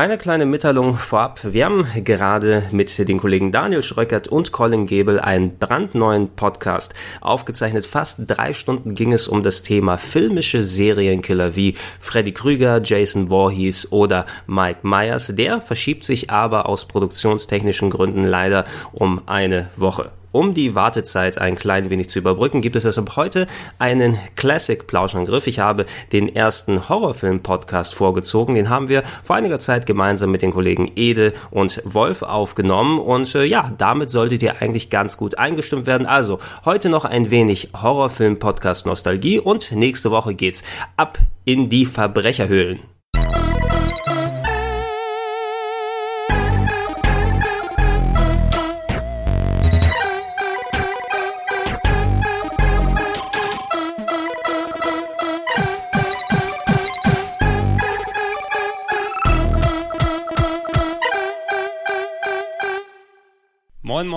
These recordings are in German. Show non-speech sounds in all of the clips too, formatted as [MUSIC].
Eine kleine Mitteilung vorab. Wir haben gerade mit den Kollegen Daniel Schröckert und Colin Gebel einen brandneuen Podcast aufgezeichnet. Fast drei Stunden ging es um das Thema filmische Serienkiller wie Freddy Krüger, Jason Voorhees oder Mike Myers. Der verschiebt sich aber aus produktionstechnischen Gründen leider um eine Woche. Um die Wartezeit ein klein wenig zu überbrücken, gibt es deshalb heute einen Classic-Plauschangriff. Ich habe den ersten Horrorfilm-Podcast vorgezogen. Den haben wir vor einiger Zeit gemeinsam mit den Kollegen Ede und Wolf aufgenommen. Und äh, ja, damit solltet ihr eigentlich ganz gut eingestimmt werden. Also, heute noch ein wenig Horrorfilm-Podcast-Nostalgie und nächste Woche geht's ab in die Verbrecherhöhlen.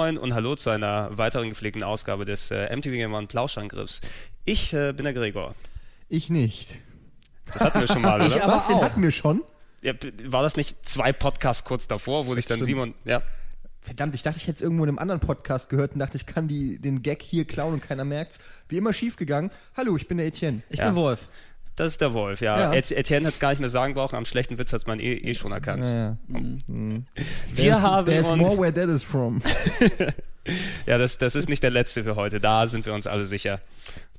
Moin und hallo zu einer weiteren gepflegten Ausgabe des äh, MTV Game One Plauschangriffs. Ich äh, bin der Gregor. Ich nicht. Das hatten wir schon mal, [LAUGHS] oder? Ich aber Was, den hatten wir schon? Ja, war das nicht zwei Podcasts kurz davor, wo sich dann stimmt. Simon, ja, Verdammt, ich dachte, ich hätte es irgendwo in einem anderen Podcast gehört und dachte, ich kann die, den Gag hier klauen und keiner merkt's. Wie immer schiefgegangen. Hallo, ich bin der Etienne. Ich Ja. bin Wolf. Das ist der Wolf, ja. Ja. Et- Etienne hat es gar nicht mehr sagen brauchen, am schlechten Witz hat es man eh, eh schon erkannt. Ja, ja. Wir haben There's uns, more where that is from. [LAUGHS] ja, das, das ist nicht der letzte für heute, da sind wir uns alle sicher.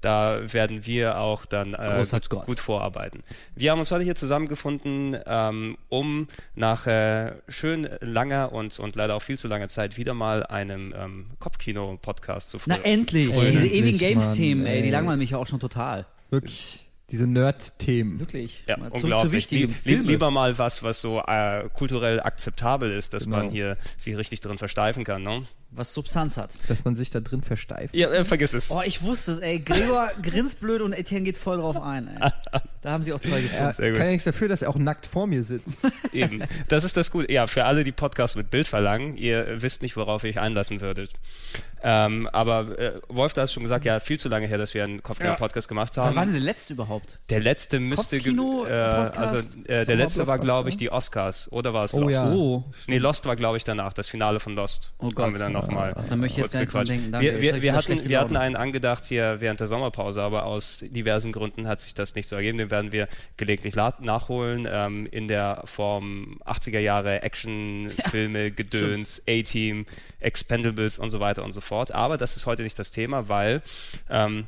Da werden wir auch dann äh, gut, gut vorarbeiten. Wir haben uns heute hier zusammengefunden, ähm, um nach äh, schön langer und, und leider auch viel zu langer Zeit wieder mal einem ähm, Kopfkino-Podcast zu Na frönen. endlich. Endlich, Diese ewigen Games-Themen, ey, die langweilen mich ja auch schon total. Wirklich. Diese Nerd-Themen. Wirklich. Ja, Mal zu, unglaublich. zu wichtigem. Lieb, Filme. lieber mal was, was so äh, kulturell akzeptabel ist, dass Genau. man hier sich richtig drin versteifen kann. Ne? Was Substanz hat. Dass man sich da drin versteift. Ja, äh, vergiss es. Oh, ich wusste es, ey. Gregor [LAUGHS] grinst blöd und Etienne geht voll drauf ein, ey. Da haben sie auch zwei gefunden. Gut. kann ja nichts dafür, dass er auch nackt vor mir sitzt. [LAUGHS] Eben. Das ist das Gute. Ja, für alle, die Podcasts mit Bild verlangen, ihr wisst nicht, worauf ihr euch einlassen würdet. Ähm, aber äh, Wolf, du hast schon gesagt, ja, viel zu lange her, dass wir einen Kopfkino-Podcast gemacht haben. Was war denn der letzte überhaupt? Der letzte müsste, Kopfkino- äh, also äh, der letzte war, glaube ich, die Oscars. Oder war es Oh Lost? ja. Oh. Nee, Lost war, glaube ich, danach, das Finale von Lost. Oh Haben Gott. wir dann noch mal Ach, da möchte ich jetzt gar nicht dran denken. Danke, Wir, wir, wir, hatten, wir hatten einen angedacht hier während der Sommerpause, aber aus diversen Gründen hat sich das nicht so ergeben. Den werden wir gelegentlich nachholen ähm, in der Form 80er Jahre Actionfilme, [LAUGHS] Gedöns, A-Team, Expendables und so weiter und so fort. Aber das ist heute nicht das Thema, weil ähm,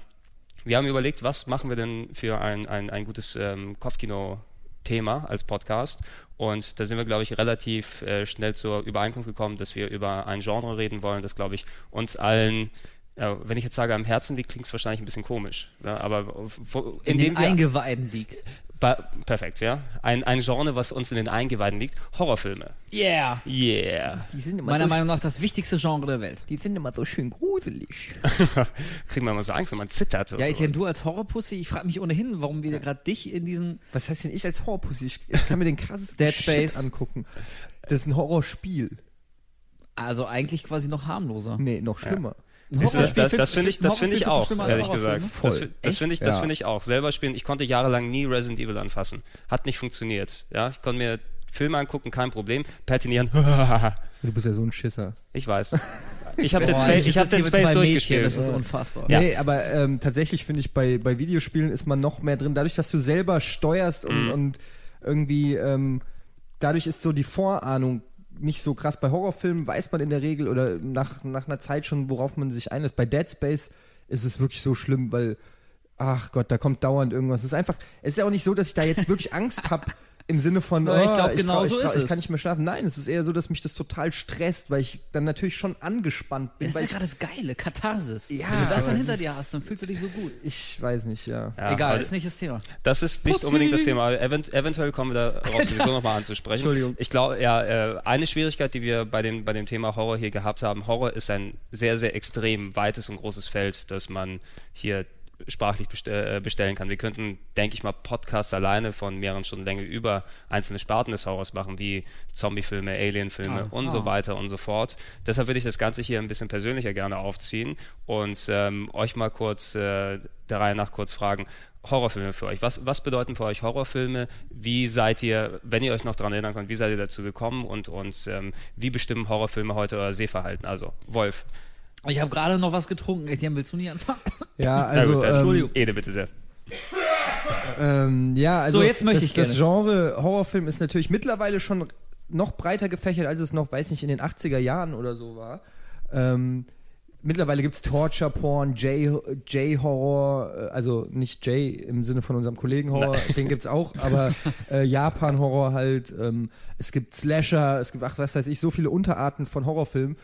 wir haben überlegt, was machen wir denn für ein, ein, ein gutes ähm, Kopfkino-Thema als Podcast. Und da sind wir, glaube ich, relativ äh, schnell zur Übereinkunft gekommen, dass wir über ein Genre reden wollen, das, glaube ich, uns allen, äh, wenn ich jetzt sage, am Herzen liegt, klingt es wahrscheinlich ein bisschen komisch. Ja, aber wo, In indem den wir, Eingeweiden liegt. Ba, perfekt, ja. Ein, ein Genre, was uns in den Eingeweiden liegt, Horrorfilme. Yeah. Yeah. Die sind immer, Meiner so, Meinung nach das wichtigste Genre der Welt. die sind immer so schön gruselig. [LAUGHS] Kriegt man immer so Angst und man zittert. Ja, so. Etienne, du als Horrorpussy, ich frage mich ohnehin, warum wir gerade dich in diesen Was heißt denn ich als Horrorpussy? Ich, ich kann mir den krassesten Dead Shit Space. angucken. Das ist ein Horrorspiel. Also eigentlich quasi noch harmloser. Nee, noch schlimmer. Ein Ist das, das, das finde ich, das finde ich auch, ehrlich gesagt. Voll. Das, das finde ich, das Ja. finde ich auch. Selber spielen, ich konnte jahrelang nie Resident Evil anfassen. Hat nicht funktioniert. Ja, ich konnte mir Filme angucken, kein Problem. Patinieren, [LAUGHS] Du bist ja so ein Schisser. ich weiß. [LAUGHS] Ich habe Boah, Space, ich hab mit Space zwei Mädchen, durchgespielt. Das ist unfassbar. Ja. Nee, aber ähm, tatsächlich finde ich, bei, bei Videospielen ist man noch mehr drin. Dadurch, dass du selber steuerst und, Mhm. und irgendwie, ähm, dadurch ist so die Vorahnung nicht so krass. Bei Horrorfilmen weiß man in der Regel oder nach, nach einer Zeit schon, worauf man sich einlässt. Bei Dead Space ist es wirklich so schlimm, weil, ach Gott, da kommt dauernd irgendwas. Es ist einfach, es ist ja auch nicht so, dass ich da jetzt wirklich Angst habe. Im Sinne von, Na, ich oh, glaub, genau trau- so ich, trau- ist ich es. kann nicht mehr schlafen. Nein, es ist eher so, dass mich das total stresst, weil ich dann natürlich schon angespannt bin. Das ist weil ja ich, gerade das Geile, Katharsis. Ja, Wenn du das dann hinter dir hast, dann fühlst du dich so gut. ich weiß nicht, ja. Ja, Egal, aber ist nicht das Thema. Das ist nicht Pussy. unbedingt das Thema. Event, eventuell kommen wir darauf [LAUGHS] sowieso nochmal anzusprechen. Entschuldigung. Ich glaube, ja, äh, eine Schwierigkeit, die wir bei dem, bei dem Thema Horror hier gehabt haben, Horror ist ein sehr, sehr extrem weites und großes Feld, das man hier sprachlich äh, bestellen kann. Wir könnten, denke ich mal, Podcasts alleine von mehreren Stunden Länge über einzelne Sparten des Horrors machen, wie Zombie-Filme, Alien-Filme Ah, und ah. so weiter und so fort. Deshalb würde ich das Ganze hier ein bisschen persönlicher gerne aufziehen und ähm, euch mal kurz äh, der Reihe nach kurz fragen, Horrorfilme für euch? Was, was bedeuten für euch Horrorfilme? Wie seid ihr, wenn ihr euch noch daran erinnern könnt, wie seid ihr dazu gekommen und, und ähm, wie bestimmen Horrorfilme heute euer Sehverhalten? Also, Wolf. Ich habe gerade noch was getrunken. Etienne, willst du nicht anfangen? Ja, [LAUGHS] also gut, dann- ähm, Entschuldigung. Ede, bitte sehr. Ähm, ja, also So, jetzt möchte das, ich das gerne. Genre Horrorfilm ist natürlich mittlerweile schon noch breiter gefächert, als es noch, weiß nicht, in den 80er Jahren oder so war. Ähm, mittlerweile gibt es Torture Porn, J- J-Horror, äh, also nicht J im Sinne von unserem Kollegen Horror, den gibt's auch, aber [LAUGHS] äh, Japan-Horror halt. Ähm, es gibt Slasher, es gibt, ach, was weiß ich, so viele Unterarten von Horrorfilmen.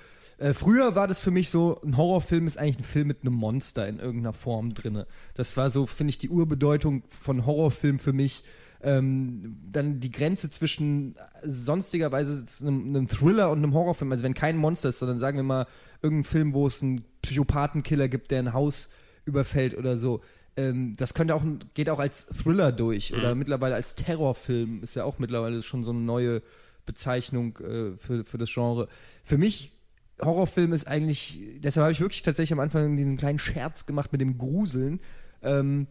Äh, früher war das für mich so, ein Horrorfilm ist eigentlich ein Film mit einem Monster in irgendeiner Form drinne. Das war so, finde ich, die Urbedeutung von Horrorfilm für mich. Ähm, dann die Grenze zwischen sonstigerweise einem, einem Thriller und einem Horrorfilm, also wenn kein Monster ist, sondern sagen wir mal irgendein Film, wo es einen Psychopathenkiller gibt, der ein Haus überfällt oder so. Ähm, das könnte auch, geht auch als Thriller durch oder mittlerweile als Terrorfilm ist ja auch mittlerweile schon so eine neue Bezeichnung äh, für, für das Genre. Für mich Horrorfilm ist eigentlich, deshalb habe ich wirklich tatsächlich am Anfang diesen kleinen Scherz gemacht mit dem Gruseln. Ähm,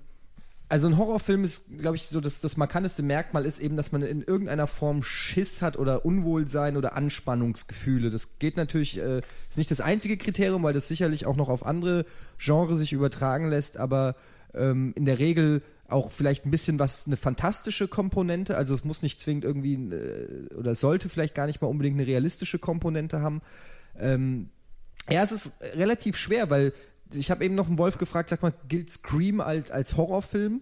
also ein Horrorfilm ist, glaube ich, so das, das markanteste Merkmal ist eben, dass man in irgendeiner Form Schiss hat oder Unwohlsein oder Anspannungsgefühle. Das geht natürlich, äh, ist nicht das einzige Kriterium, weil das sicherlich auch noch auf andere Genres sich übertragen lässt, aber ähm, in der Regel auch vielleicht ein bisschen was, eine fantastische Komponente, also es muss nicht zwingend irgendwie, äh, oder sollte vielleicht gar nicht mal unbedingt eine realistische Komponente haben. Ähm, ja, es ist relativ schwer, weil ich habe eben noch einen Wolf gefragt, sag mal, gilt Scream als, als Horrorfilm?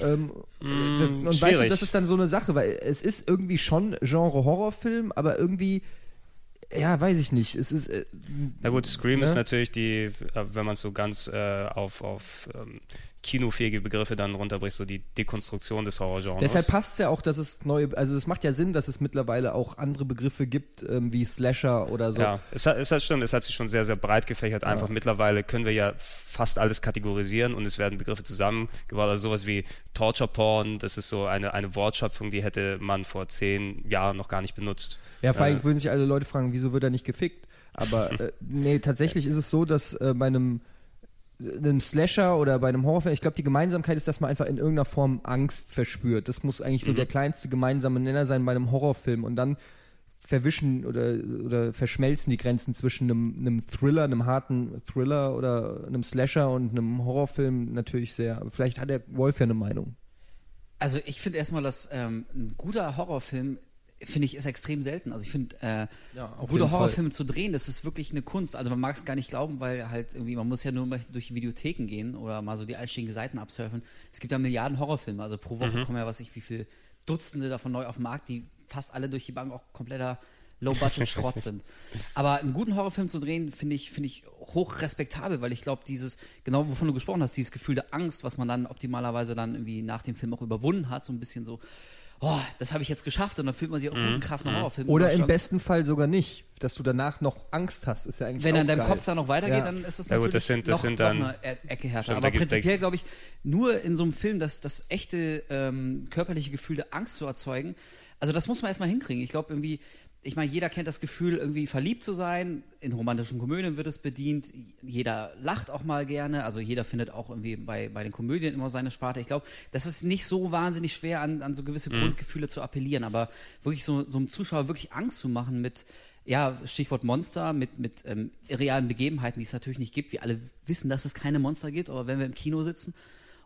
Ähm, das, und weißt du, schwierig. das ist dann so eine Sache, weil es ist irgendwie schon Genre Horrorfilm, aber irgendwie, ja, weiß ich nicht. Es ist, äh, Na gut, Scream Ne? ist natürlich die, äh, wenn man es so ganz äh, auf, auf ähm, kinofähige Begriffe dann runterbricht, so die Dekonstruktion des Horrorgenres. Deshalb passt es ja auch, dass es neue, also es macht ja Sinn, dass es mittlerweile auch andere Begriffe gibt, ähm, wie Slasher oder so. Ja, es hat, es hat stimmt, es hat sich schon sehr, sehr breit gefächert. Einfach mittlerweile können wir ja fast alles kategorisieren und es werden Begriffe zusammengebracht. Also sowas wie Torture Porn, das ist so eine, eine Wortschöpfung, die hätte man vor zehn Jahren noch gar nicht benutzt. Ja, vor allem Äh, würden sich alle Leute fragen, wieso wird er nicht gefickt? Aber [LAUGHS] äh, nee, tatsächlich ist es so, dass äh, bei einem, einem Slasher oder bei einem Horrorfilm, ich glaube, die Gemeinsamkeit ist, dass man einfach in irgendeiner Form Angst verspürt. Das muss eigentlich so Mhm. der kleinste gemeinsame Nenner sein bei einem Horrorfilm. Und dann verwischen oder, oder verschmelzen die Grenzen zwischen einem, einem Thriller, einem harten Thriller oder einem Slasher und einem Horrorfilm natürlich sehr. Aber vielleicht hat der Wolf ja eine Meinung. Also ich finde erstmal, dass ähm, ein guter Horrorfilm finde ich ist extrem selten. Also ich finde äh, Ja, gute. Horrorfilme zu drehen, das ist wirklich eine Kunst. Also man mag es gar nicht glauben, weil halt irgendwie man muss ja nur mal durch die Videotheken gehen oder mal so die einstiegigen Seiten absurfen. Es gibt ja Milliarden Horrorfilme. Also pro Woche kommen ja was ich wie viel Dutzende davon neu auf den Markt, die fast alle durch die Bank auch kompletter Low-Budget-Schrott sind. [LAUGHS] Aber einen guten Horrorfilm zu drehen, finde ich, finde ich hoch respektabel, weil ich glaube, dieses, genau wovon du gesprochen hast, dieses Gefühl der Angst, was man dann optimalerweise dann irgendwie nach dem Film auch überwunden hat, so ein bisschen so, oh, das habe ich jetzt geschafft und dann fühlt man sich auch gut, einen krassen Horrorfilm. Oder im besten Fall sogar nicht, dass du danach noch Angst hast, ist ja eigentlich wenn auch an deinem geil. Kopf dann noch weitergeht, Ja. dann ist das Ja natürlich gut, das sind- das noch, sind dann- noch eine Ecke härter. Stimmt, Aber da prinzipiell glaube ich, nur in so einem Film das, das echte ähm, körperliche Gefühl der Angst zu erzeugen, also das muss man erstmal hinkriegen. Ich glaube irgendwie, ich meine, jeder kennt das Gefühl, irgendwie verliebt zu sein. In romantischen Komödien wird es bedient. Jeder lacht auch mal gerne. Also jeder findet auch irgendwie bei, bei den Komödien immer seine Sparte. Ich glaube, das ist nicht so wahnsinnig schwer, an, an so gewisse Grundgefühle zu appellieren. Aber wirklich so, so einem Zuschauer wirklich Angst zu machen mit, ja, Stichwort Monster, mit, mit ähm, realen Begebenheiten, die es natürlich nicht gibt. Wir alle wissen, dass es keine Monster gibt, aber wenn wir im Kino sitzen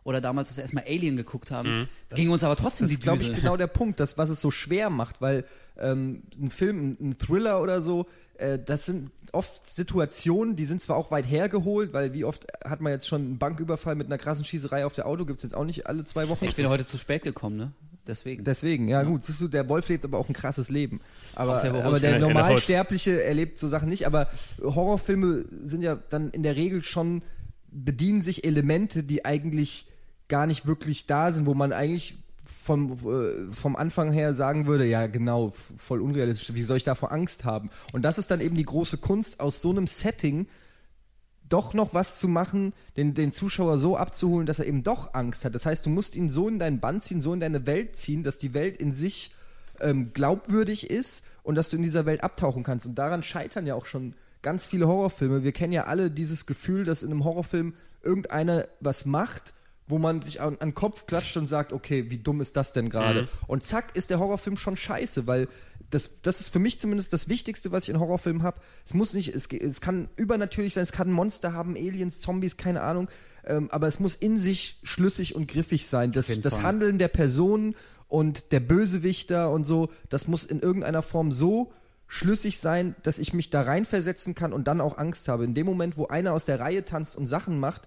oder damals das erstmal Alien geguckt haben, ging uns aber trotzdem Das die ist, glaube ich, Düse. genau der Punkt, das, was es so schwer macht, weil ähm, ein Film, ein, ein Thriller oder so, äh, das sind oft Situationen, die sind zwar auch weit hergeholt, weil wie oft hat man jetzt schon einen Banküberfall mit einer krassen Schießerei auf der Auto, gibt es jetzt auch nicht alle zwei Wochen. Ich bin heute zu spät gekommen, ne? Deswegen. Deswegen, ja, gut, siehst du, der Wolf lebt aber auch ein krasses Leben. Aber, der Berufsschule. aber der Normalsterbliche erlebt so Sachen nicht. Aber Horrorfilme sind ja dann in der Regel schon, bedienen sich Elemente, die eigentlich gar nicht wirklich da sind, wo man eigentlich vom, äh, vom Anfang her sagen würde, ja genau, voll unrealistisch, wie soll ich davor Angst haben? Und das ist dann eben die große Kunst, aus so einem Setting doch noch was zu machen, den, den Zuschauer so abzuholen, dass er eben doch Angst hat. Das heißt, du musst ihn so in deinen Bann ziehen, so in deine Welt ziehen, dass die Welt in sich ähm, glaubwürdig ist und dass du in dieser Welt abtauchen kannst. Und daran scheitern ja auch schon ganz viele Horrorfilme. Wir kennen ja alle dieses Gefühl, dass in einem Horrorfilm irgendeiner was macht, wo man sich an, an den Kopf klatscht und sagt, okay, wie dumm ist das denn gerade? Mhm. Und zack, ist der Horrorfilm schon scheiße, weil das, das ist für mich zumindest das Wichtigste, was ich in Horrorfilmen habe. Es muss nicht, es, es kann übernatürlich sein, es kann Monster haben, Aliens, Zombies, keine Ahnung, ähm, aber es muss in sich schlüssig und griffig sein. Das, das. Handeln der Person und der Bösewichter und so, das muss in irgendeiner Form so schlüssig sein, dass ich mich da reinversetzen kann und dann auch Angst habe. In dem Moment, wo einer aus der Reihe tanzt und Sachen macht,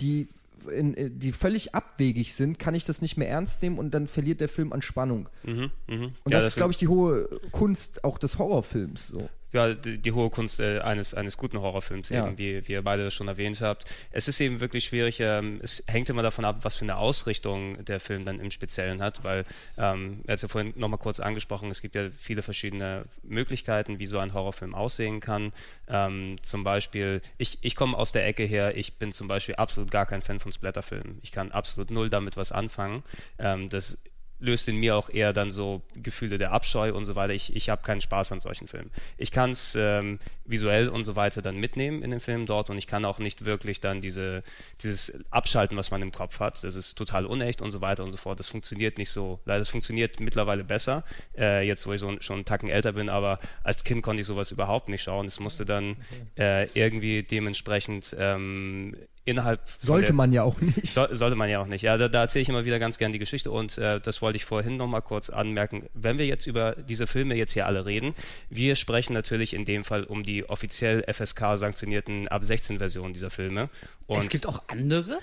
die, in, die völlig abwegig sind, kann ich das nicht mehr ernst nehmen und dann verliert der Film an Spannung. Mhm, mhm. Und Ja, das, ist, sind- glaube ich, die hohe Kunst auch des Horrorfilms. So. Ja, die, die hohe Kunst äh, eines, eines guten Horrorfilms, Ja. eben, wie, wie ihr beide schon erwähnt habt. Es ist eben wirklich schwierig, ähm, es hängt immer davon ab, was für eine Ausrichtung der Film dann im Speziellen hat, weil, ähm, er hat ja vorhin nochmal kurz angesprochen, es gibt ja viele verschiedene Möglichkeiten, wie so ein Horrorfilm aussehen kann. Ähm, zum Beispiel, ich, ich komme aus der Ecke her, ich bin zum Beispiel absolut gar kein Fan von Splatterfilmen. Ich kann absolut null damit was anfangen. Ähm, das löst in mir auch eher dann so Gefühle der Abscheu und so weiter. Ich, ich habe keinen Spaß an solchen Filmen. Ich kann es ähm, visuell und so weiter dann mitnehmen in den Film dort und ich kann auch nicht wirklich dann diese, dieses Abschalten, was man im Kopf hat. Das ist total unecht und so weiter und so fort. Das funktioniert nicht so. Leider, das funktioniert mittlerweile besser, äh, jetzt wo ich so, schon einen Tacken älter bin, aber als Kind konnte ich sowas überhaupt nicht schauen. Es musste dann äh, irgendwie dementsprechend ähm, innerhalb Sollte der- man ja auch nicht. so, sollte man ja auch nicht. Ja, da, da erzähle ich immer wieder ganz gern die Geschichte und äh, das wollte ich vorhin nochmal kurz anmerken. Wenn wir jetzt über diese Filme jetzt hier alle reden, wir sprechen natürlich in dem Fall um die offiziell FSK sanktionierten ab 16 Versionen dieser Filme. Und es gibt auch andere?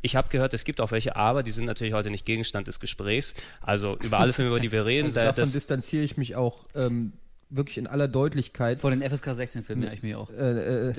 ich habe gehört, es gibt auch welche, aber die sind natürlich heute nicht Gegenstand des Gesprächs. Also über alle Filme, über die wir [LAUGHS] reden, Also da, davon das, distanziere ich mich auch ähm, wirklich in aller Deutlichkeit. Vor den FSK 16 Filmen, ja, ich mich auch. äh, äh,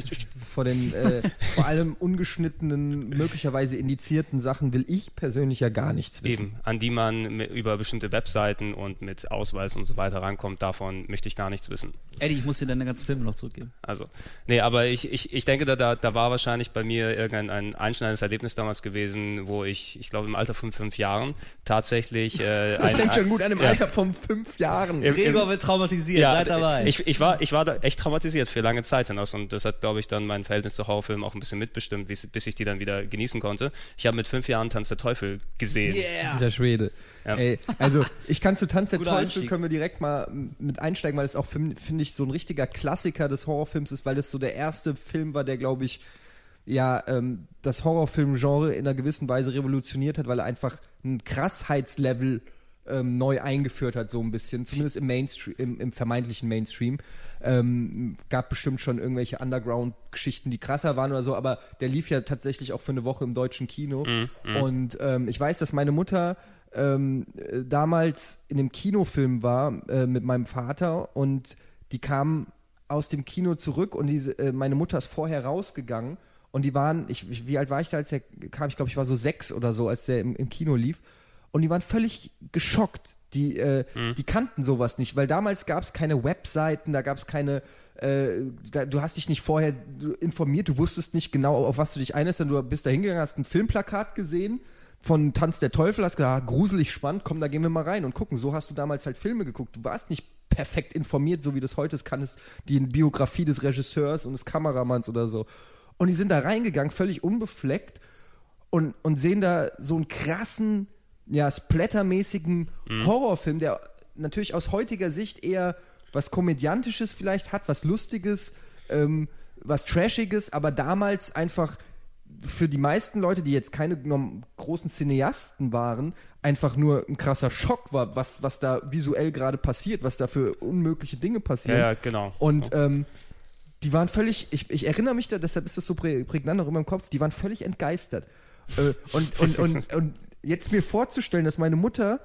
vor den äh, vor allem ungeschnittenen, möglicherweise indizierten Sachen will ich persönlich ja gar nichts wissen. Eben, an die man über bestimmte Webseiten und mit Ausweis und so weiter rankommt, davon möchte ich gar nichts wissen. Eddie, ich muss dir deine ganzen Filme noch zurückgeben. Also, nee, aber ich, ich, ich denke, da, da, da war wahrscheinlich bei mir irgendein ein einschneidendes Erlebnis damals gewesen, wo ich, ich glaube im Alter von fünf Jahren tatsächlich äh, Das ein, fängt schon gut an im ja. Alter von fünf Jahren. Gregor wird traumatisiert, ja, seid dabei. Ich, ich, war, ich war da echt traumatisiert für lange Zeit hinaus und das hat, glaube ich, dann mein Verhältnis zu Horrorfilmen auch ein bisschen mitbestimmt, bis, ich die dann wieder genießen konnte. Ich habe mit fünf Jahren Tanz der Teufel gesehen. yeah. Der Schwede. Ja. Ey, also ich kann zu Tanz der Guter Teufel Einstieg. können können wir direkt mal mit einsteigen, weil es auch finde ich so ein richtiger Klassiker des Horrorfilms ist, weil es so der erste Film war, der glaube ich ja ähm, das Horrorfilmgenre in einer gewissen Weise revolutioniert hat, weil er einfach ein Krassheitslevel ähm, neu eingeführt hat, so ein bisschen, zumindest im Mainstream, im, im vermeintlichen Mainstream. Ähm, gab bestimmt schon irgendwelche Underground-Geschichten, die krasser waren oder so, aber der lief ja tatsächlich auch für eine Woche im deutschen Kino. Und ähm, ich weiß, dass meine Mutter ähm, äh, damals in einem Kinofilm war äh, mit meinem Vater und die kamen aus dem Kino zurück und diese, äh, meine Mutter ist vorher rausgegangen und die waren, ich- wie alt war ich da, als der kam? Ich glaube, ich war so sechs oder so, als der im, im Kino lief. Und die waren völlig geschockt. Die, äh, die kannten sowas nicht, weil damals gab es keine Webseiten, da gab es keine, äh, da, du hast dich nicht vorher informiert, du wusstest nicht genau, auf was du dich einlässt, sondern du bist da hingegangen, hast ein Filmplakat gesehen von Tanz der Teufel, hast gedacht, ah, gruselig spannend, komm, da gehen wir mal rein und gucken. So hast du damals halt Filme geguckt. Du warst nicht perfekt informiert, so wie das heute ist, kann es die Biografie des Regisseurs und des Kameramanns oder so. Und die sind da reingegangen, völlig unbefleckt und, und sehen da so einen krassen, ja, splattermäßigen Horrorfilm, der natürlich aus heutiger Sicht eher was Komödiantisches vielleicht hat, was Lustiges, ähm, was Trashiges, aber damals einfach für die meisten Leute, die jetzt keine großen Cineasten waren, einfach nur ein krasser Schock war, was, was da visuell gerade passiert, was da für unmögliche Dinge passieren. Ja, ja, genau. Und ähm, die waren völlig, ich, ich erinnere mich da, deshalb ist das so prä- prägnant noch immer im Kopf, die waren völlig entgeistert. Äh, und, und, und, und jetzt mir vorzustellen, dass meine Mutter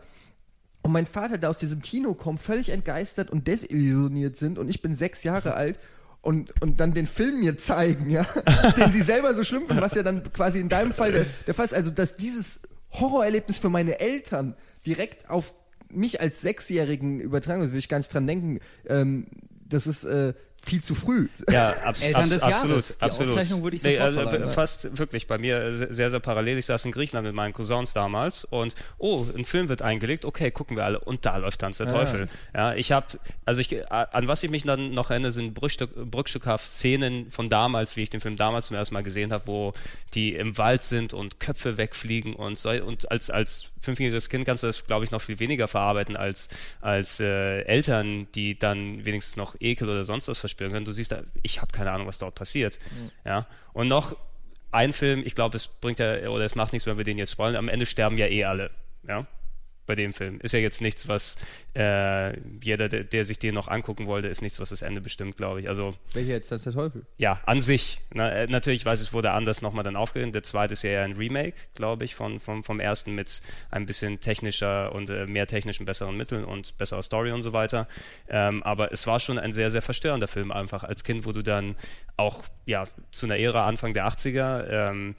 und mein Vater da aus diesem Kino kommen, völlig entgeistert und desillusioniert sind und ich bin sechs Jahre alt und, und dann den Film mir zeigen, ja, [LAUGHS] den sie selber so schlimm finden, was ja dann quasi in deinem Fall der, der Fall ist. Also, dass dieses Horrorerlebnis für meine Eltern direkt auf mich als Sechsjährigen übertragen, das will ich gar nicht dran denken, ähm, das ist äh, viel zu früh. Ja, [LAUGHS] abs Eltern des abs Jahres. absolut. Die absolut. Auszeichnung würde ich nee, sofort also, verleihen. Fast wirklich bei mir sehr, sehr parallel. Ich saß in Griechenland mit meinen Cousins damals und oh, ein Film wird eingelegt, okay, gucken wir alle und da läuft Tanz der Ja. Teufel. Ja, ich habe, also ich, an was ich mich dann noch erinnere, sind Brückstück, brückstückhaft Szenen von damals, wie ich den Film damals zum ersten Mal gesehen habe, wo die im Wald sind und Köpfe wegfliegen und so, und als, als fünfjähriges Kind kannst du das, glaube ich, noch viel weniger verarbeiten als, als äh, Eltern, die dann wenigstens noch Ekel oder sonst was verspüren können. Du siehst, da, ich habe keine Ahnung, was dort passiert. Ja. Und noch ein Film, ich glaube, es bringt ja, oder es macht nichts, wenn wir den jetzt spoilern. Am Ende sterben ja eh alle. Ja. Bei dem Film. Ist ja jetzt nichts, was äh, jeder, der, der sich den noch angucken wollte, ist nichts, was das Ende bestimmt, glaube ich. Also Welcher jetzt das ist der Teufel? ja, an sich. Na, äh, natürlich weiß ich, es wurde anders nochmal dann aufgegeben. Der zweite ist ja eher ein Remake, glaube ich, von, vom, vom ersten mit ein bisschen technischer und äh, mehr technischen, besseren Mitteln und besserer Story und so weiter. Ähm, aber es war schon ein sehr, sehr verstörender Film einfach als Kind, wo du dann auch ja zu einer Ära Anfang der 80er ähm,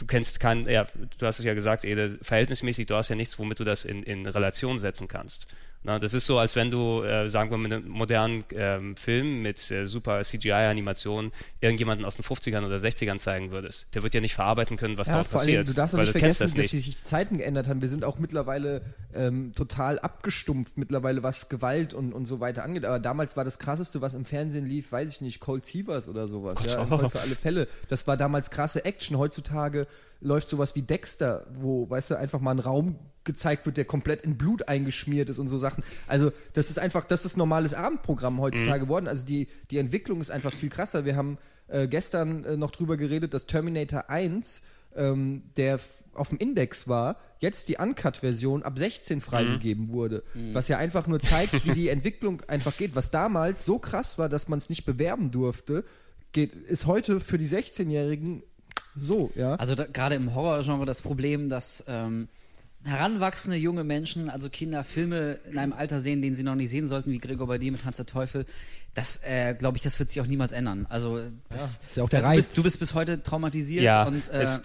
du kennst keinen, ja, du hast es ja gesagt, Ede, verhältnismäßig, du hast ja nichts, womit du das in, in Relation setzen kannst. Na, das ist so, als wenn du, äh, sagen wir mal, mit einem modernen ähm, Film mit äh, super CGI-Animationen irgendjemanden aus den 50ern oder 60ern zeigen würdest. Der wird ja nicht verarbeiten können, was Ja, dort vor passiert. allem, du darfst weil nicht vergessen, das dass nicht. sich die Zeiten geändert haben. Wir sind auch mittlerweile ähm, total abgestumpft, mittlerweile was Gewalt und, und so weiter angeht. Aber damals war das krasseste, was im Fernsehen lief, weiß ich nicht, Cold Seavers oder sowas. Ja, oh. Für alle Fälle. Das war damals krasse Action. Heutzutage läuft sowas wie Dexter, wo, weißt du, einfach mal ein Raum gezeigt wird, der komplett in Blut eingeschmiert ist und so Sachen. Also das ist einfach, das ist normales Abendprogramm heutzutage geworden. Also die, die Entwicklung ist einfach viel krasser. Wir haben äh, gestern äh, noch drüber geredet, dass Terminator 1, ähm, der auf dem Index war, jetzt die Uncut-Version ab 16 freigegeben wurde. Was ja einfach nur zeigt, wie die [LAUGHS] Entwicklung einfach geht. Was damals so krass war, dass man es nicht bewerben durfte, geht, ist heute für die 16-Jährigen so, ja. Also gerade im Horrorgenre das Problem, dass ähm, heranwachsende junge Menschen, also Kinder, Filme in einem Alter sehen, den sie noch nicht sehen sollten, wie Gregor bei dir mit Hans der Teufel. Das, äh, glaube ich, das wird sich auch niemals ändern. Also das, ist ja auch der du Reiz. Bist, du bist bis heute traumatisiert ja, und äh, es,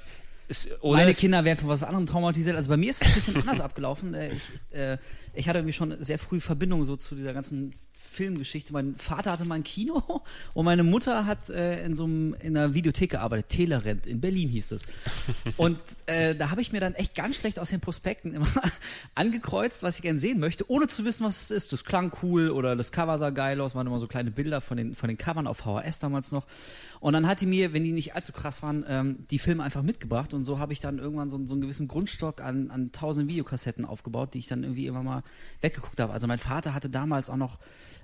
es, oder meine Kinder werden von was anderem traumatisiert. Also bei mir ist es ein bisschen [LAUGHS] anders abgelaufen. Äh, Ich, äh, ich hatte irgendwie schon sehr früh Verbindung so zu dieser ganzen Filmgeschichte. Mein Vater hatte mal ein Kino und meine Mutter hat äh, in so einem, in einer Videothek gearbeitet. Telerent in Berlin hieß es. [LAUGHS] Und äh, da habe ich mir dann echt ganz schlecht aus den Prospekten immer [LAUGHS] angekreuzt, was ich gerne sehen möchte, ohne zu wissen, was es ist. Das klang cool oder das Cover sah geil aus, waren immer so kleine Bilder von den, von den Covern auf VHS damals noch. Und dann hat die mir, wenn die nicht allzu krass waren, ähm, die Filme einfach mitgebracht. Und so habe ich dann irgendwann so, so einen gewissen Grundstock an, an tausend Videokassetten aufgebaut, die ich dann irgendwie immer mal weggeguckt habe. Also mein Vater hatte damals auch noch,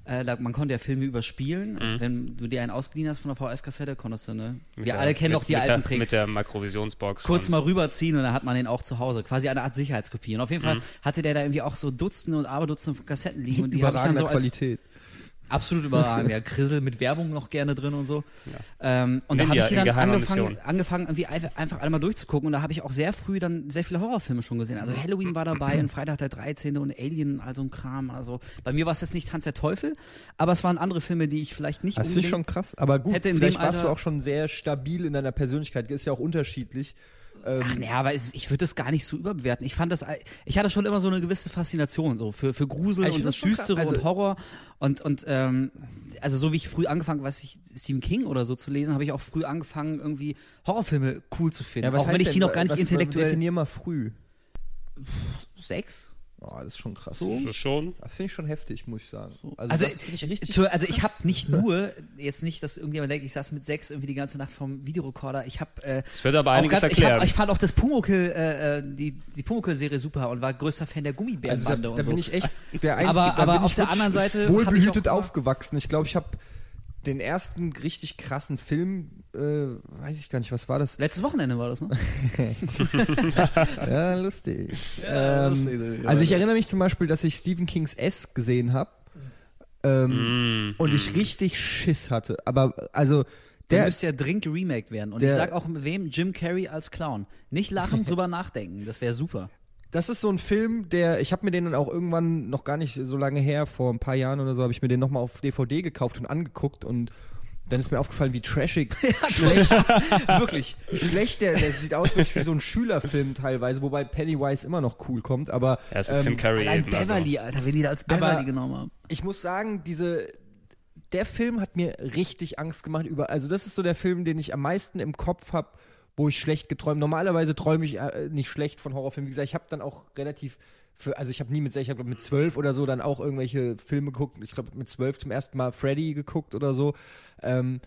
äh, da, man konnte ja Filme überspielen. Wenn du dir einen ausgeliehen hast von der VHS-Kassette, konntest du, ne? mit Wir der- alle kennen mit, noch die mit alten der, Tricks Mit der Makrovisionsbox. kurz mal rüberziehen und dann hat man den auch zu Hause. Quasi eine Art Sicherheitskopie. Und auf jeden Fall Mhm. hatte der da irgendwie auch so Dutzende und Aberdutzende von Kassetten liegen. Und die habe ich dann so als Qualität. Absolut überragend. Ja, Grissel mit Werbung noch gerne drin und so. Ähm, und da habe Ninja ich dann angefangen, angefangen, irgendwie einfach einfach alle mal durchzugucken. Und da habe ich auch sehr früh dann sehr viele Horrorfilme schon gesehen. Also Halloween war dabei und Freitag der 13. und Alien, all so ein Kram. Also bei mir war es jetzt nicht Tanz der Teufel, aber es waren andere Filme, die ich vielleicht nicht Das finde ich schon krass. Aber gut, hätte in vielleicht dem warst du Alter- auch schon sehr stabil in deiner Persönlichkeit. Ist ja auch unterschiedlich. Ähm, Ach, naja, aber ich würde das gar nicht so überbewerten. Ich fand das, ich hatte schon immer so eine gewisse Faszination so für, für Grusel Ich und find das. Düstere Also- und Horror und, und ähm, also so wie ich früh angefangen, weiß ich, Stephen King oder so zu lesen, habe ich auch früh angefangen, irgendwie Horrorfilme cool zu finden. ja, was auch wenn ich die noch gar nicht was, intellektuell. Definier mal früh. Sechs? Oh, das ist schon krass. So schon. Das finde ich schon heftig, muss ich sagen. Also, Also, das finde ich richtig. Also ich habe nicht [LAUGHS] nur, jetzt nicht, dass irgendjemand denkt, ich saß mit sechs irgendwie die ganze Nacht vom Videorekorder. Ich habe äh, Es wird aber einiges ganz, ich, hab, ich fand auch das Pumuckl, äh, äh, die, die Pumuckl-Serie super und war größter Fan der Also da, Gummibärenbande da und so. bin ich echt der [LAUGHS] Einzige. Aber- aber auf der anderen Seite wohlbehütet auch- aufgewachsen. Ich glaube, ich habe den ersten richtig krassen Film, äh, weiß ich gar nicht, was war das? Letztes Wochenende war das, ne? [LAUGHS] Ja, lustig. Ja, ähm, lustig. Also ich erinnere mich zum Beispiel, dass ich Stephen Kings S gesehen habe ähm, Mm, und ich richtig Schiss hatte. Aber also Der der müsste ja dringend geremaked werden. Und der- ich sag auch mit wem? Jim Carrey als Clown. Nicht lachen, [LAUGHS] drüber nachdenken. Das wäre super. Das ist so ein Film, der, ich habe mir den dann auch irgendwann noch gar nicht so lange her, vor ein paar Jahren oder so, habe ich mir den nochmal auf DVD gekauft und angeguckt und dann ist mir aufgefallen, wie trashig, [LAUGHS] schlecht, [LAUGHS] Wirklich. schlecht der, der sieht aus wirklich wie so ein Schülerfilm teilweise, wobei Pennywise immer noch cool kommt, aber Ja, es ist Tim ähm, Curry Allein eben. Also. Beverly, Alter, wenn die da als Aber- Beverly genommen haben. ich muss sagen, diese, der Film hat mir richtig Angst gemacht über, also das ist so der Film, den ich am meisten im Kopf habe, wo ich schlecht geträumt. Normalerweise träume ich äh, nicht schlecht von Horrorfilmen. Wie gesagt, ich habe dann auch relativ für, also ich habe nie mit, ich habe mit zwölf oder so dann auch irgendwelche Filme geguckt. Ich glaube mit zwölf zum ersten Mal Freddy geguckt oder so. Ähm,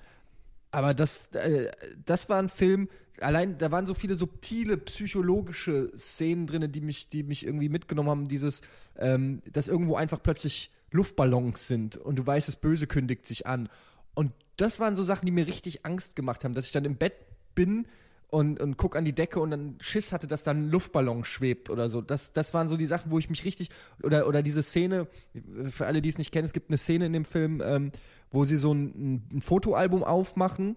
aber das, äh, das war ein Film, allein, da waren so viele subtile psychologische Szenen drin, die mich, die mich irgendwie mitgenommen haben. Dieses, ähm, dass irgendwo einfach plötzlich Luftballons sind und du weißt, das Böse kündigt sich an. Und das waren so Sachen, die mir richtig Angst gemacht haben, dass ich dann im Bett bin und, und guck an die Decke und dann Schiss hatte, dass dann ein Luftballon schwebt oder so. Das, das waren so die Sachen, wo ich mich richtig, oder, oder diese Szene, für alle, die es nicht kennen, es gibt eine Szene in dem Film, ähm, wo sie so ein, ein Fotoalbum aufmachen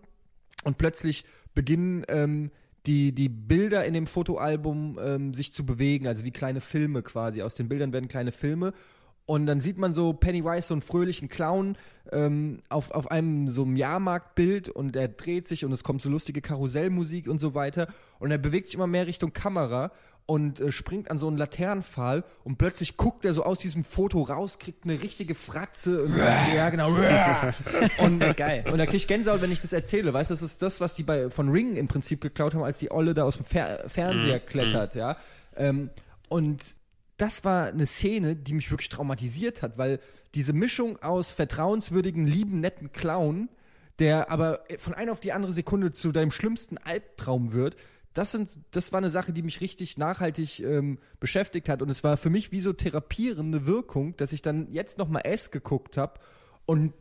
und plötzlich beginnen ähm, die, die Bilder in dem Fotoalbum ähm, sich zu bewegen, also wie kleine Filme quasi. Aus den Bildern werden kleine Filme und dann sieht man so Pennywise, so einen fröhlichen Clown, ähm, auf, auf einem so einem Jahrmarktbild und er dreht sich und es kommt so lustige Karussellmusik und so weiter. Und er bewegt sich immer mehr Richtung Kamera und äh, springt an so einen Laternenpfahl und plötzlich guckt er so aus diesem Foto raus, kriegt eine richtige Fratze und sagt, [LAUGHS] ja genau. [LAUGHS] und, [LAUGHS] Geil. und da krieg ich Gänsehaut, wenn ich das erzähle. Weißt du, das ist das, was die bei, von Ring im Prinzip geklaut haben, als die Olle da aus dem Fer Fernseher mm, klettert, mm. ja. Ähm, und das war eine Szene, die mich wirklich traumatisiert hat, weil diese Mischung aus vertrauenswürdigen, lieben, netten Clown, der aber von einer auf die andere Sekunde zu deinem schlimmsten Albtraum wird, das, sind, das war eine Sache, die mich richtig nachhaltig ähm, beschäftigt hat. Und es war für mich wie so therapierende Wirkung, dass ich dann jetzt nochmal S geguckt habe und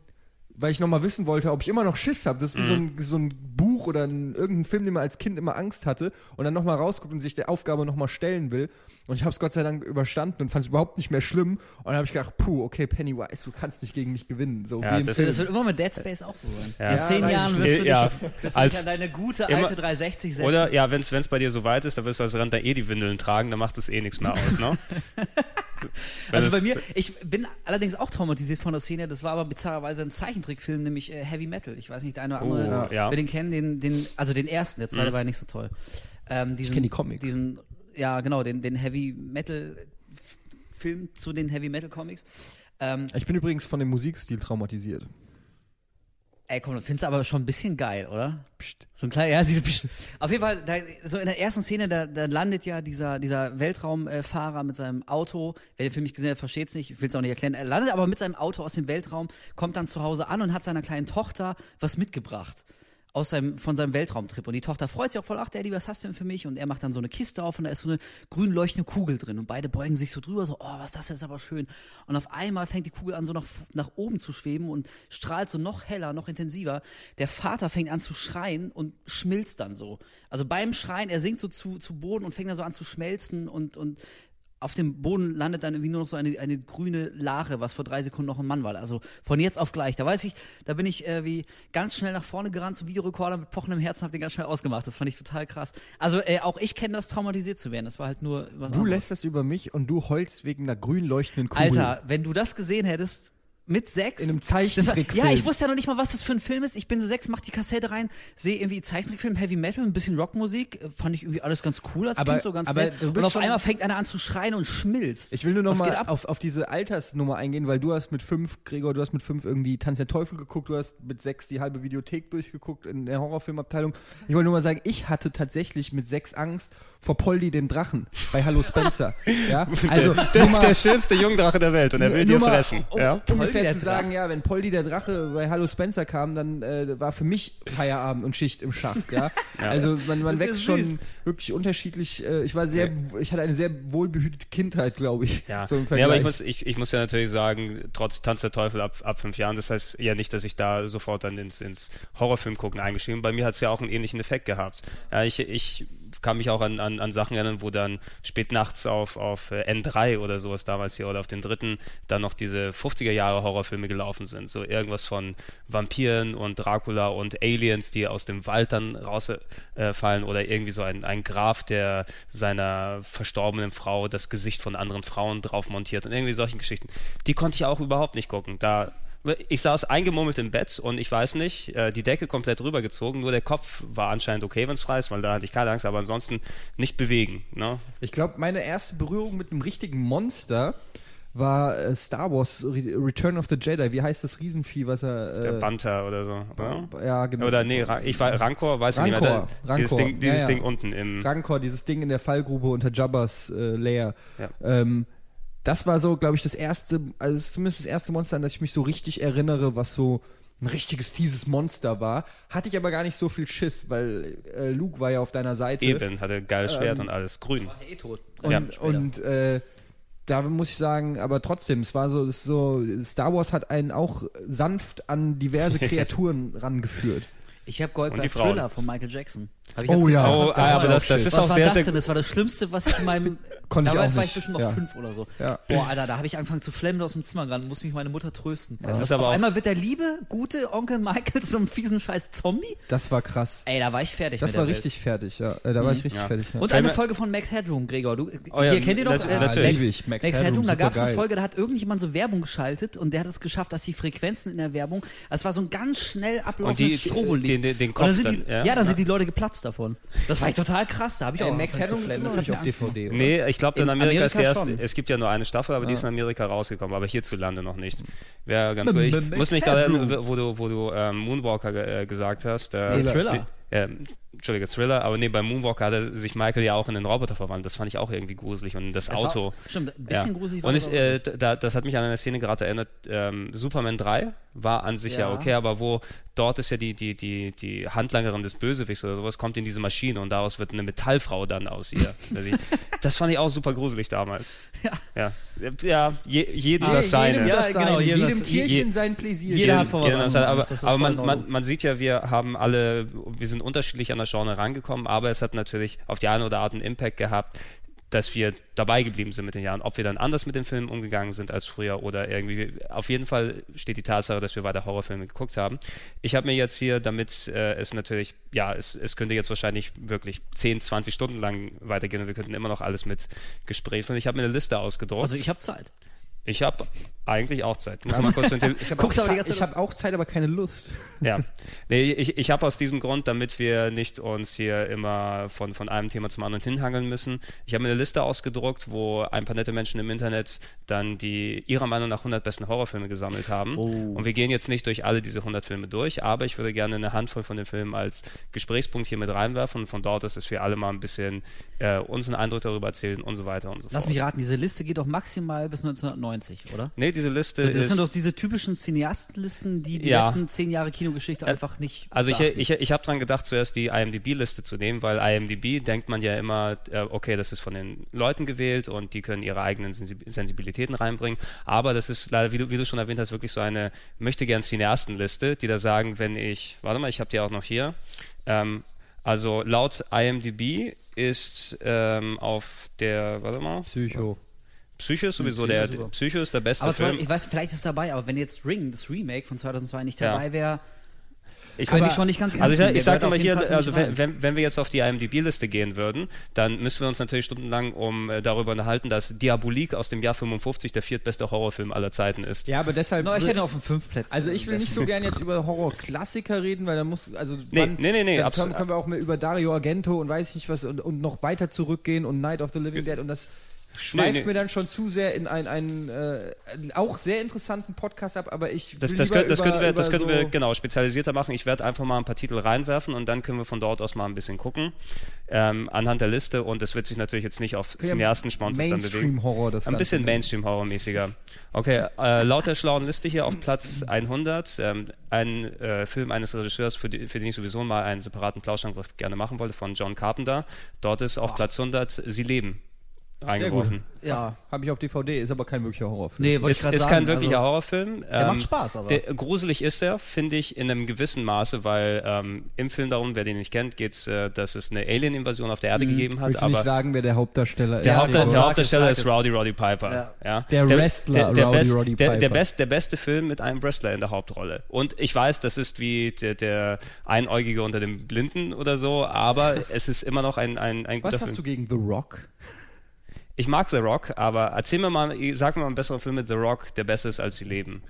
weil ich nochmal wissen wollte, ob ich immer noch Schiss habe. Das ist wie so, ein, so ein Buch oder ein, irgendein Film, den man als Kind immer Angst hatte und dann nochmal rausguckt und sich der Aufgabe nochmal stellen will. Und ich habe es Gott sei Dank überstanden und fand es überhaupt nicht mehr schlimm. Und dann habe ich gedacht, puh, okay, Pennywise, du kannst nicht gegen mich gewinnen. So ja, das, das, wird immer mit Dead Space auch so sein. Ja. In zehn ja, Jahren wirst du, dich, ja, wirst du dich an deine gute alte 360 setzen. Oder, ja, wenn es bei dir so weit ist, dann wirst du als Rentner eh die Windeln tragen, dann macht das eh nichts mehr aus, ne? [LAUGHS] also bei mir, ich bin allerdings auch traumatisiert von der Szene, das war aber bizarrerweise ein Zeichentrickfilm, nämlich äh, Heavy Metal. Ich weiß nicht, der eine oder andere, oh, ja. wer den kennen, den, den, also den ersten, der zweite mhm. war ja nicht so toll. Ähm, diesen, ich kenne die Comics. Diesen ja, genau, den, den Heavy Metal Film zu den Heavy Metal Comics. Ähm, ich bin übrigens von dem Musikstil traumatisiert. Ey, komm, du findest aber schon ein bisschen geil, oder? Psst. So ein kleiner, ja, [LAUGHS] diese Psst. Auf jeden Fall, da, so in der ersten Szene, da, da landet ja dieser, dieser Weltraumfahrer mit seinem Auto. Wer den Film nicht gesehen hat, versteht's nicht, ich will's auch nicht erklären. Er landet aber mit seinem Auto aus dem Weltraum, kommt dann zu Hause an und hat seiner kleinen Tochter was mitgebracht aus seinem, von seinem Weltraumtrip. Und die Tochter freut sich auch voll, ach Daddy, was hast du denn für mich? Und er macht dann so eine Kiste auf und da ist so eine grün leuchtende Kugel drin. Und beide beugen sich so drüber, so, oh, was das ist aber schön. Und auf einmal fängt die Kugel an, so nach, nach oben zu schweben und strahlt so noch heller, noch intensiver. Der Vater fängt an zu schreien und schmilzt dann so. Also beim Schreien, er sinkt so zu, zu Boden und fängt dann so an zu schmelzen und, und auf dem Boden landet dann irgendwie nur noch so eine, eine grüne Lache, was vor drei Sekunden noch ein Mann war. Also von jetzt auf gleich. Da weiß ich, da bin ich äh, wie ganz schnell nach vorne gerannt zum Videorekorder mit pochendem Herzen, hab den ganz schnell ausgemacht. Das fand ich total krass. Also äh, auch ich kenne das, traumatisiert zu werden. Das war halt nur was Du anderes. lässt das über mich und du heulst wegen einer grün leuchtenden Kugel. Alter, wenn du das gesehen hättest, mit sechs. In einem Zeichentrickfilm. Ja, ich wusste ja noch nicht mal, was das für ein Film ist. Ich bin so sechs, mach die Kassette rein, sehe irgendwie Zeichentrickfilm, Heavy Metal, ein bisschen Rockmusik. Fand ich irgendwie alles ganz cool als aber, Kind, so ganz aber nett. Und auf einmal fängt einer an zu schreien und schmilzt. Ich will nur noch was mal auf, auf diese Altersnummer eingehen, weil du hast mit fünf, Gregor, du hast mit fünf irgendwie Tanz der Teufel geguckt, du hast mit sechs die halbe Videothek durchgeguckt in der Horrorfilmabteilung. Ich wollte nur mal sagen, ich hatte tatsächlich mit sechs Angst vor Poldi dem Drachen bei Hallo Spencer. [LAUGHS] ja, also der, der, der schönste Jungdrache der Welt und er will dir fressen. Um, ja? Ungefähr zu sagen, ja, wenn Poldi der Drache bei Hallo Spencer kam, dann äh, war für mich Feierabend und Schicht im Schacht, ja. [LAUGHS] ja. Also man, man wächst schon wirklich unterschiedlich. Äh, ich war sehr, ich hatte eine sehr wohlbehütete Kindheit, glaube ich. Ja. So im ja, aber ich muss, ich, ich muss ja natürlich sagen, trotz Tanz der Teufel ab, ab fünf Jahren, das heißt ja nicht, dass ich da sofort dann ins, ins Horrorfilm gucken eingestiegen bin. Bei mir hat es ja auch einen ähnlichen Effekt gehabt. Ja, ich, ich kann mich auch an, an, an Sachen erinnern, wo dann spät nachts auf, auf äh, N3 oder sowas damals hier oder auf den dritten dann noch diese 50er Jahre Horrorfilme gelaufen sind. So irgendwas von Vampiren und Dracula und Aliens, die aus dem Wald dann rausfallen äh, oder irgendwie so ein, ein Graf, der seiner verstorbenen Frau das Gesicht von anderen Frauen drauf montiert und irgendwie solchen Geschichten. Die konnte ich auch überhaupt nicht gucken. Da ich saß eingemummelt im Bett und ich weiß nicht, äh, die Decke komplett rübergezogen, nur der Kopf war anscheinend okay, wenn es frei ist, weil da hatte ich keine Angst, aber ansonsten nicht bewegen. Ne? Ich glaube, meine erste Berührung mit einem richtigen Monster war äh, Star Wars Re Return of the Jedi. Wie heißt das Riesenvieh, was er. Äh, Der Banter oder so. Oder, ja, genau. oder nee, Ra ich war Rancor, weiß ich nicht mehr. Rancor, Da- Dieses, Rancor. Ding, dieses Ja, ja. Ding unten im. Rancor, dieses Ding in der Fallgrube unter Jabba's äh, Lair. Ja. Ähm, das war so, glaube ich, das erste, also zumindest das erste Monster, an das ich mich so richtig erinnere, was so ein richtiges fieses Monster war. Hatte ich aber gar nicht so viel Schiss, weil äh, Luke war ja auf deiner Seite. Eben, hatte ein geiles Schwert Ähm, und alles. Grün. Warst ja eh tot. Und, Ja. und äh, da muss ich sagen, aber trotzdem, es war so, es ist so, Star Wars hat einen auch sanft an diverse [LAUGHS] Kreaturen rangeführt. Ich habe Gold Und bei Frauen. Thriller von Michael Jackson. Ich Oh ja. Oh, das ah, war aber das, das ist Was auch war sehr, das sehr denn? Das war das Schlimmste, was ich in meinem. [LAUGHS] Konnte ich Damals auch war ich nicht. bestimmt noch Ja. fünf oder so. Ja. Boah, Alter, da habe ich angefangen zu flemmen aus dem Zimmer ran, muss mich meine Mutter trösten. Das ist aber Auf einmal wird der liebe, gute Onkel Michael so einem fiesen scheiß Zombie. Das war krass. Ey, da war ich fertig Das mit der war Welt. richtig fertig, ja. Äh, da war ich richtig Ja. fertig. Ja. Und eine Folge von Max Headroom, Gregor. Du, Oh ja, hier kennt ihr doch äh, natürlich. Max, ich, Max Max, Headroom, Headroom. Da gab es eine. Folge, da hat irgendjemand so Werbung geschaltet und der hat es geschafft, dass die Frequenzen in der Werbung, das war so ein ganz schnell ablaufendes Und die- den- den- den dann Kopf die, dann, ja, ja? dann sind die Leute geplatzt davon. Das war ich total krass, da habe ich auch Äh, Max Headroom Das mir nicht auf DVD, oder? Nee, ich glaube in In Amerika, ist Amerika der erst, schon. es gibt ja nur eine Staffel, aber die ist in Amerika rausgekommen, aber hierzulande noch nicht. Wäre ganz cool. Ich muss mich gerade, wo du, wo du ähm, Moonwalker äh, gesagt hast. Äh, Nee, Thriller. Ähm, Entschuldige, Thriller, aber nee, bei Moonwalker hatte sich Michael ja auch in den Roboter verwandelt. Das fand ich auch irgendwie gruselig und das, Das war- Auto. stimmt, ein bisschen ja. gruselig war Und das ich, äh, da, das hat mich an eine Szene gerade erinnert. Ähm, Superman 3 war an sich ja. Ja. okay, aber wo dort ist ja die, die, die, die Handlangerin des Bösewichts oder sowas, kommt in diese Maschine und daraus wird eine Metallfrau dann aus ihr. [LAUGHS] Also das fand ich auch super gruselig damals. Ja. Ja, ja je, jedem Je- das seine. jedem Ja, das genau, sein, jedem jedem das- Tierchen je- sein Pläsier. Jeder hat vor was hat- aber aber man, man, man sieht ja, wir haben alle, wir sind unterschiedlich an das Genre rangekommen, aber es hat natürlich auf die eine oder andere einen Impact gehabt, dass wir dabei geblieben sind mit den Jahren. Ob wir dann anders mit den Filmen umgegangen sind als früher oder irgendwie. Auf jeden Fall steht die Tatsache, dass wir weiter Horrorfilme geguckt haben. Ich habe mir jetzt hier, damit äh, es natürlich, ja, es, es könnte jetzt wahrscheinlich wirklich 10, 20 Stunden lang weitergehen und wir könnten immer noch alles mit Gespräch führen. Ich habe mir eine Liste ausgedruckt. Also ich habe Zeit. Ich habe eigentlich auch Zeit. Muss [LAUGHS] mal kurz mit Ich habe auch, aber die Zeit- ich hab auch Zeit, aber keine Lust. [LAUGHS] ja, nee, ich, ich habe aus diesem Grund, damit wir nicht uns hier immer von, von einem Thema zum anderen hinhangeln müssen, ich habe mir eine Liste ausgedruckt, wo ein paar nette Menschen im Internet dann die ihrer Meinung nach 100 besten Horrorfilme gesammelt haben. Oh. Und wir gehen jetzt nicht durch alle diese 100 Filme durch, aber ich würde gerne eine Handvoll von den Filmen als Gesprächspunkt hier mit reinwerfen. Und von dort ist es wir alle mal ein bisschen äh, uns einen Eindruck darüber erzählen und so weiter und so Lass fort. mich raten, diese Liste geht doch maximal bis 1990, oder? Nee, diese Liste So, das ist... sind doch diese typischen Cineastenlisten, die die Ja. letzten zehn Jahre Kinogeschichte einfach nicht. Also ich, beachten. ich, ich habe dran gedacht, zuerst die IMDb-Liste zu nehmen, weil IMDb denkt man ja immer, äh, okay, das ist von den Leuten gewählt und die können ihre eigenen Sensi- Sensibilitäten reinbringen. Aber das ist leider, wie du, wie du schon erwähnt hast, wirklich so eine möchte gern Cineasten-Liste, die da sagen, wenn ich, warte mal, ich habe die auch noch hier. Ähm, also laut IMDb ist ähm, auf der, warte mal, Psycho. Psycho ist sowieso der, super. Psycho ist der beste aber Film. ich weiß, vielleicht ist es dabei, aber wenn jetzt Ring, das Remake von 2002 nicht Ja. dabei wäre, Ich könnte ich schon nicht ganz Also ich, ernst nehmen. ich Der sage gehört mal auf hier, also wenn, wenn, wenn wir jetzt auf die IMDb-Liste gehen würden, dann müssen wir uns natürlich stundenlang um äh, darüber unterhalten, dass Diabolik aus dem Jahr 55 der viertbeste Horrorfilm aller Zeiten ist. Ja, aber deshalb. No, ich hätte auf den fünf Plätzen. also ich will nicht so gern jetzt [LAUGHS] über Horror-Klassiker reden, weil da muss, also Nee, wann- nee, nee, nee, dann können wir auch mehr über Dario Argento und weiß ich nicht was und, und noch weiter zurückgehen und Night of the Living Dead und das schweift nee. mir dann schon zu sehr in einen, einen äh, auch sehr interessanten Podcast ab, aber ich Das, das, können, das über, können wir, das können so, wir genau spezialisierter machen. Ich werde einfach mal ein paar Titel reinwerfen und dann können wir von dort aus mal ein bisschen gucken ähm, anhand der Liste und es wird sich natürlich jetzt nicht auf Ja, Cineasten-Sponsors dann bewegen. Mainstream-Horror, das Ein Ganze, bisschen? Mainstream-Horror-mäßiger. Okay, äh, laut der schlauen Liste hier auf Platz 100, ähm, ein äh, Film eines Regisseurs, für, die, für den ich sowieso mal einen separaten Plauschangriff gerne machen wollte, von John Carpenter. Dort ist auf Platz 100 Sie leben reingeworfen. ja. Habe ich auf DVD, ist aber kein wirklicher Horrorfilm. Nee, wollte ich Ist, gerade ist sagen. kein wirklicher also, Horrorfilm. Der macht Spaß, aber. Der, gruselig ist er, finde ich, in einem gewissen Maße, weil ähm, im Film darum, wer den nicht kennt, geht es, äh, dass es eine Alien-Invasion auf der Erde gegeben hat. Willst du aber nicht sagen, wer der Hauptdarsteller Der, ist? Haupt, komm, der Hauptdarsteller ist. Rowdy Roddy Piper. Ja. Ja. Der Wrestler Rowdy best, Roddy der, der, Piper. best, der beste Film mit einem Wrestler in der Hauptrolle. Und ich weiß, das ist wie der, der Einäugige unter dem Blinden oder so, aber [LAUGHS] es ist immer noch ein, ein, ein guter Was Film. hast du gegen The Rock? Ich mag The Rock, aber erzähl mir mal, sag mir mal einen besseren Film mit The Rock, der besser ist als Sie leben.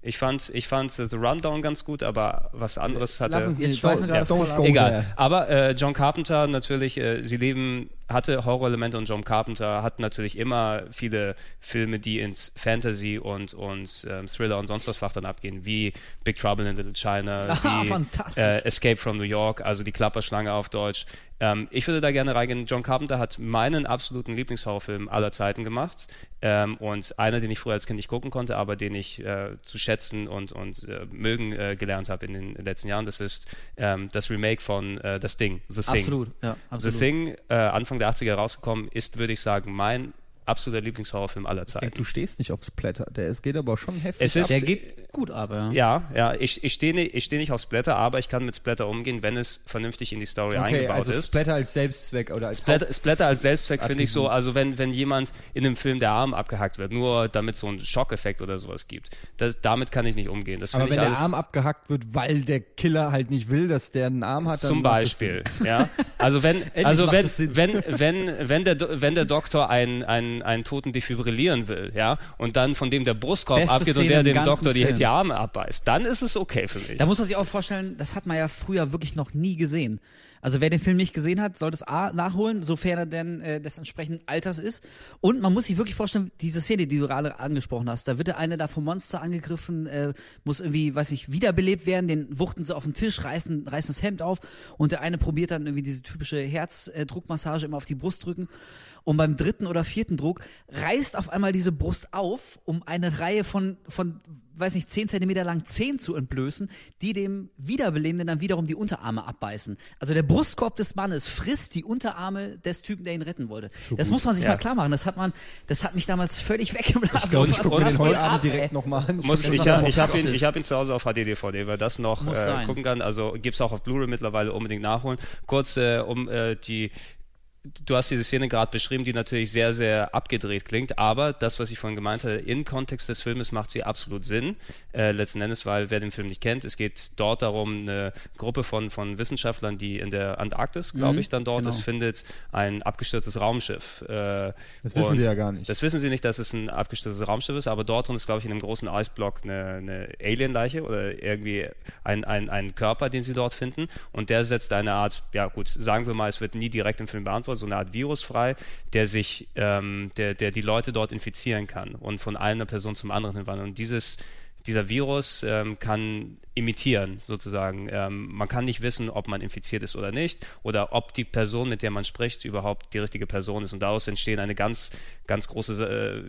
Ich fand, ich fand The Rundown ganz gut, aber was anderes hatte. Lass uns Jetzt nicht schweifen wir gerade go Egal. there. Aber äh, John Carpenter natürlich, äh, Sie leben hatte Horrorelemente und John Carpenter hat natürlich immer viele Filme, die ins Fantasy und, und ähm, Thriller und sonst was Fach dann abgehen, wie Big Trouble in Little China, [LAUGHS] Ah, wie äh, Escape from New York, also die Klapperschlange auf Deutsch. Ähm, ich würde da gerne reingehen. John Carpenter hat meinen absoluten Lieblingshorrorfilm aller Zeiten gemacht. Ähm, und einer, den ich früher als Kind nicht gucken konnte, aber den ich äh, zu schätzen und, und äh, mögen äh, gelernt habe in den letzten Jahren, das ist ähm, das Remake von äh, Das Ding, The Thing. Absolut, ja, absolut. The Thing, äh, Anfang der 80er rausgekommen, ist, würde ich sagen, mein absoluter Lieblingshorrorfilm aller Ich denke, Zeiten. du stehst nicht auf Splatter. Der, es geht aber schon heftig Es ist- ab. Der geht gut, aber. Ja, ja, ich, ich stehe nicht, ich steh nicht auf Splatter, aber ich kann mit Splatter umgehen, wenn es vernünftig in die Story Okay, eingebaut also ist. Splatter als Selbstzweck oder als Splatter, Splatter als Selbstzweck finde ich so, also wenn, wenn jemand in einem Film der Arm abgehackt wird, nur damit so einen Schockeffekt oder sowas gibt, das, damit kann ich nicht umgehen. Das Aber wenn ich der Arm abgehackt wird, weil der Killer halt nicht will, dass der einen Arm hat, dann zum Beispiel, ja. Also wenn, [LAUGHS] also wenn, wenn, wenn, wenn der, wenn der Doktor einen, einen, einen Toten defibrillieren will, ja, und dann von dem der Brustkorb Beste abgeht und Szene der im dem Doktor die, die Arme abbeißt, dann ist es okay für mich. Da muss man sich auch vorstellen, das hat man ja früher wirklich noch nie gesehen. Also wer den Film nicht gesehen hat, sollte es A nachholen, sofern er denn äh, des entsprechenden Alters ist. Und man muss sich wirklich vorstellen, diese Szene, die du gerade angesprochen hast, da wird der eine da vom Monster angegriffen, äh, muss irgendwie, weiß ich, wiederbelebt werden, den wuchten sie auf den Tisch, reißen, reißen das Hemd auf und der eine probiert dann irgendwie diese typische Herzdruckmassage immer auf die Brust drücken. Und beim dritten oder vierten Druck reißt auf einmal diese Brust auf, um eine Reihe von, von weiß nicht, 10 Zentimeter lang Zehen zu entblößen, die dem Wiederbelebenden dann wiederum die Unterarme abbeißen. Also der Brustkorb des Mannes frisst die Unterarme des Typen, der ihn retten wollte. das muss man sich Ja. mal klar machen. Das hat man, das hat mich damals völlig weggeblasen. Ich glaube, ich Was- gucke den heute Abend ab, direkt nochmal an. Muss, ich habe doch ich hab ihn, ich hab ihn zu Hause auf HD-DVD, wer das noch äh, gucken kann. Also gibt es auch auf Blu-ray mittlerweile unbedingt nachholen. Kurz, äh, um äh, die Du hast diese Szene gerade beschrieben, die natürlich sehr, sehr abgedreht klingt, aber das, was ich vorhin gemeint habe, im Kontext des Filmes macht sie absolut Sinn. Äh, letzten Endes, weil wer den Film nicht kennt, es geht dort darum, eine Gruppe von, von Wissenschaftlern, die in der Antarktis, glaube Mhm, ich, dann dort genau. ist, findet ein abgestürztes Raumschiff. Äh, Das wissen sie ja gar nicht. Das wissen sie nicht, dass es ein abgestürztes Raumschiff ist, aber dort drin ist, glaube ich, in einem großen Eisblock eine, eine Alien-Leiche oder irgendwie ein, ein, ein Körper, den sie dort finden. Und der setzt eine Art, ja gut, sagen wir mal, es wird nie direkt im Film beantwortet, so eine Art Virus frei, der sich, ähm, der, der die Leute dort infizieren kann und von einer Person zum anderen hinwandern. Und dieses dieser Virus ähm, kann imitieren, sozusagen. Ähm, man kann nicht wissen, ob man infiziert ist oder nicht oder ob die Person, mit der man spricht, überhaupt die richtige Person ist. Und daraus entstehen eine ganz, ganz große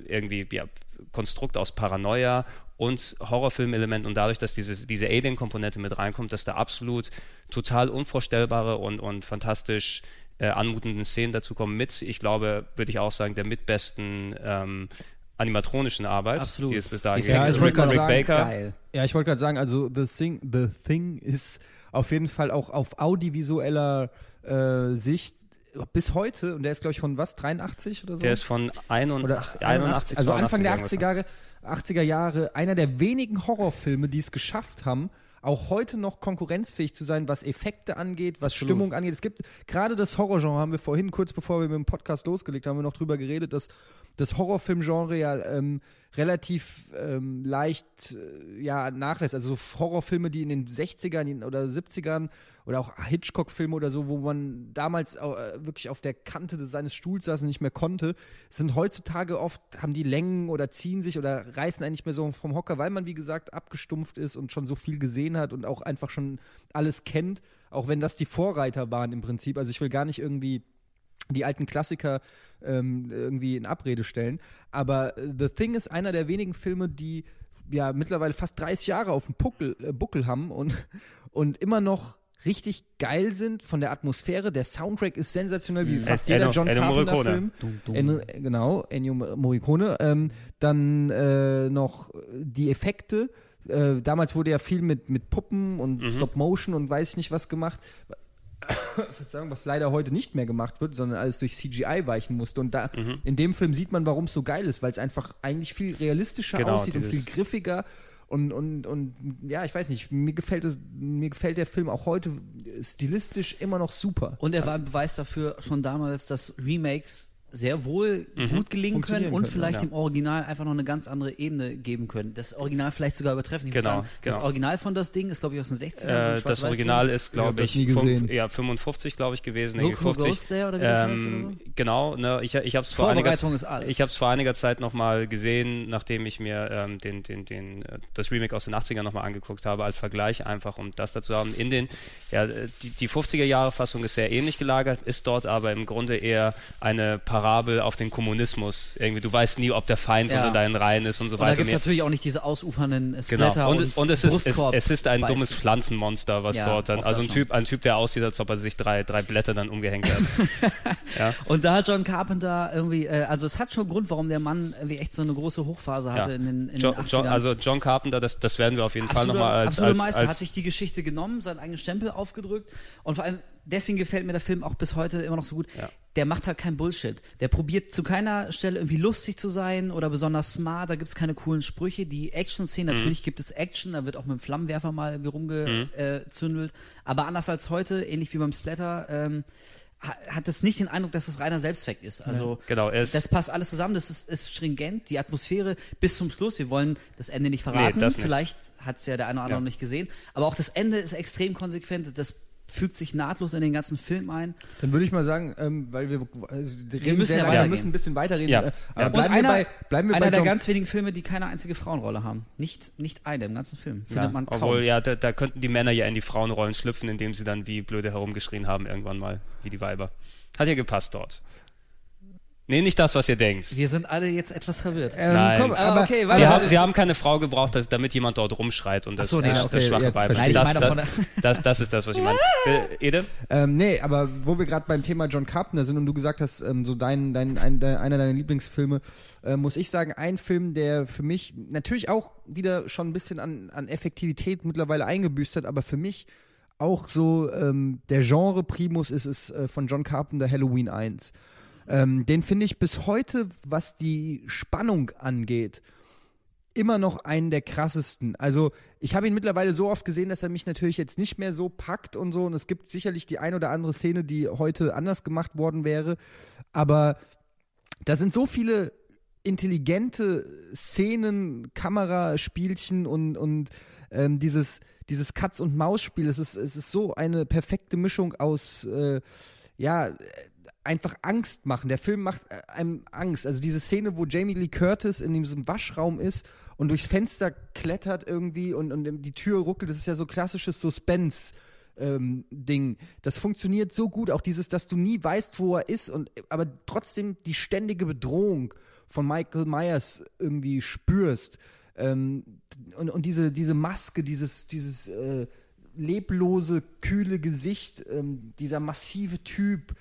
äh, irgendwie ja, Konstrukt aus Paranoia und Horrorfilmelementen und dadurch, dass diese, diese Alien-Komponente mit reinkommt, dass da absolut total unvorstellbare und, und fantastisch äh, anmutenden Szenen dazu kommen mit, ich glaube, würde ich auch sagen, der mitbesten ähm, animatronischen Arbeit, Absolut. die es bis dahin gegeben Ja, ich wollte Rick gerade sagen, Baker. Geil. Ja, ich wollte gerade sagen, also The Thing, The Thing ist auf jeden Fall auch auf audiovisueller äh, Sicht bis heute, und der ist, glaube ich, von was, 83 oder so? Der ist von 81, oder 81 also Anfang der 82 80er Jahre, 80er Jahre einer der wenigen Horrorfilme, die es geschafft haben, auch heute noch konkurrenzfähig zu sein, was Effekte angeht, was Stimmung angeht. Es gibt gerade das Horrorgenre, haben wir vorhin, kurz bevor wir mit dem Podcast losgelegt haben, wir noch drüber geredet, dass das Horrorfilmgenre ja ähm, relativ ähm, leicht äh, ja, nachlässt. Also so Horrorfilme, die in den 60ern oder 70ern oder auch Hitchcock-Filme oder so, wo man damals äh, wirklich auf der Kante seines Stuhls saß und nicht mehr konnte, sind heutzutage oft, haben die Längen oder ziehen sich oder reißen einen nicht mehr so vom Hocker, weil man, wie gesagt, abgestumpft ist und schon so viel gesehen hat und auch einfach schon alles kennt, auch wenn das die Vorreiter waren im Prinzip. Also ich will gar nicht irgendwie die alten Klassiker ähm, irgendwie in Abrede stellen. Aber äh, The Thing ist einer der wenigen Filme, die ja mittlerweile fast 30 Jahre auf dem Puckel, äh, Buckel haben und, [LAUGHS] und immer noch richtig geil sind von der Atmosphäre. Der Soundtrack ist sensationell, wie fast Ennio- jeder John Carpenter-Film. Genau, Ennio Morricone. Ähm, dann äh, noch die Effekte. Äh, damals wurde ja viel mit, mit Puppen und Stop Motion und weiß ich nicht was gemacht. [COUGHS] Verzeihung, was leider heute nicht mehr gemacht wird, sondern alles durch CGI weichen musste. Und da Mhm. in dem Film sieht man, warum es so geil ist, weil es einfach eigentlich viel realistischer Genau, aussieht und viel griffiger. Und, und, und ja, ich weiß nicht, mir gefällt, es, mir gefällt der Film auch heute stilistisch immer noch super. Und er war ein Beweis dafür schon damals, dass Remakes sehr wohl gut gelingen können und können, vielleicht ja. dem Original einfach noch eine ganz andere Ebene geben können. Das Original vielleicht sogar übertreffen. Ich muss Genau, sagen, Das genau. Original von das Ding ist, glaube ich, aus den 60ern. so ein Äh, das Schwarz-Weiß-Film. Original ist, glaube das ich, nie gesehen. ja, 55, glaube ich, gewesen. Look irgendwie Who 50. Goes There oder wie das heißt oder so? Genau, ne, ich, ich habe es vor einiger, ich hab's vor einiger Zeit nochmal gesehen, nachdem ich mir ähm, den, den, den, äh, das Remake aus den 80ern nochmal angeguckt habe, als Vergleich einfach, um das dazu haben. In den, ja, äh, die, die 50er-Jahre-Fassung ist sehr ähnlich gelagert, ist dort aber im Grunde eher eine Parabel auf den Kommunismus. Irgendwie, du weißt nie, ob der Feind Ja. unter deinen Reihen ist und so Und da weiter. gibt es natürlich auch nicht diese ausufernden Genau. Splatter Und, und, und, es, ist, es, es ist ein dummes Pflanzenmonster, was Ja, dort dann, also ein. Typ, ein Typ, der aussieht, als ob er sich drei, drei Blätter dann umgehängt hat. [LAUGHS] ja. Und da hat John Carpenter irgendwie, äh, also es hat schon Grund, warum der Mann irgendwie echt so eine große Hochphase hatte in den, in John, den 80ern. John, also John Carpenter, das, das werden wir auf jeden Fall absoluter, nochmal als, absoluter als, Meister, als hat sich die Geschichte genommen, seinen eigenen Stempel aufgedrückt und vor allem deswegen gefällt mir der Film auch bis heute immer noch so gut. Ja. Der macht halt keinen Bullshit. Der probiert zu keiner Stelle irgendwie lustig zu sein oder besonders smart. Da gibt es keine coolen Sprüche. Die Action-Szenen, Mhm. natürlich gibt es Action, da wird auch mit dem Flammenwerfer mal irgendwie rumgezündelt. Aber anders als heute, ähnlich wie beim Splatter, ähm, ha- hat es nicht den Eindruck, dass es reiner Selbstzweck ist. Also Genau, ist- das passt alles zusammen, das ist, ist stringent, die Atmosphäre bis zum Schluss. Wir wollen das Ende nicht verraten. das nicht. Vielleicht hat es ja der eine oder andere Ja. noch nicht gesehen. Aber auch das Ende ist extrem konsequent. Das fügt sich nahtlos in den ganzen Film ein. Dann würde ich mal sagen, ähm, weil wir, also, wir reden müssen sehr ja lange, müssen ein bisschen weiterreden. Ja. äh, Ja. Aber bleiben einer, wir bei, bleiben wir einer bei der John ganz wenigen Filme, die keine einzige Frauenrolle haben. Nicht, nicht eine im ganzen Film. Findet ja, man kaum. obwohl, ja, da, da könnten die Männer ja in die Frauenrollen schlüpfen, indem sie dann wie blöde herumgeschrien haben irgendwann mal, wie die Weiber. Hat ja gepasst dort. Nee, nicht das, was ihr denkt. Wir sind alle jetzt etwas verwirrt. Ähm, Nein. komm, Ah, aber, okay, Sie warte. haben, sie haben keine Frau gebraucht, dass, damit jemand dort rumschreit und das, so, nee, das, okay, das schwache ich. Das, Nein, meine das, von [LAUGHS] das, das ist das, was ich meine. Äh, Ede? Ähm, nee, aber wo wir gerade beim Thema John Carpenter sind und du gesagt hast, ähm, so dein, dein, ein, dein, einer deiner Lieblingsfilme, äh, muss ich sagen, ein Film, der für mich natürlich auch wieder schon ein bisschen an, an Effektivität mittlerweile eingebüßt hat, aber für mich auch so ähm, der Genre-Primus ist, ist äh, von John Carpenter Halloween 1. Ähm, den finde ich bis heute, was die Spannung angeht, immer noch einen der krassesten. Also ich habe ihn mittlerweile so oft gesehen, dass er mich natürlich jetzt nicht mehr so packt und so. Und es gibt sicherlich die ein oder andere Szene, die heute anders gemacht worden wäre. Aber da sind so viele intelligente Szenen, Kameraspielchen und, und ähm, dieses, dieses Katz- und Maus-Spiel. Es ist, es ist so eine perfekte Mischung aus, äh, ja, einfach Angst machen. Der Film macht äh, einem Angst. Also diese Szene, wo Jamie Lee Curtis in diesem Waschraum ist und durchs Fenster klettert irgendwie und, und die Tür ruckelt, das ist ja so klassisches Suspense. Ähm, Ding. Das funktioniert so gut, auch dieses, dass du nie weißt, wo er ist, und aber trotzdem die ständige Bedrohung von Michael Myers irgendwie spürst. Ähm, und, und diese, diese Maske, dieses, dieses äh, leblose, kühle Gesicht, ähm, dieser massive Typ,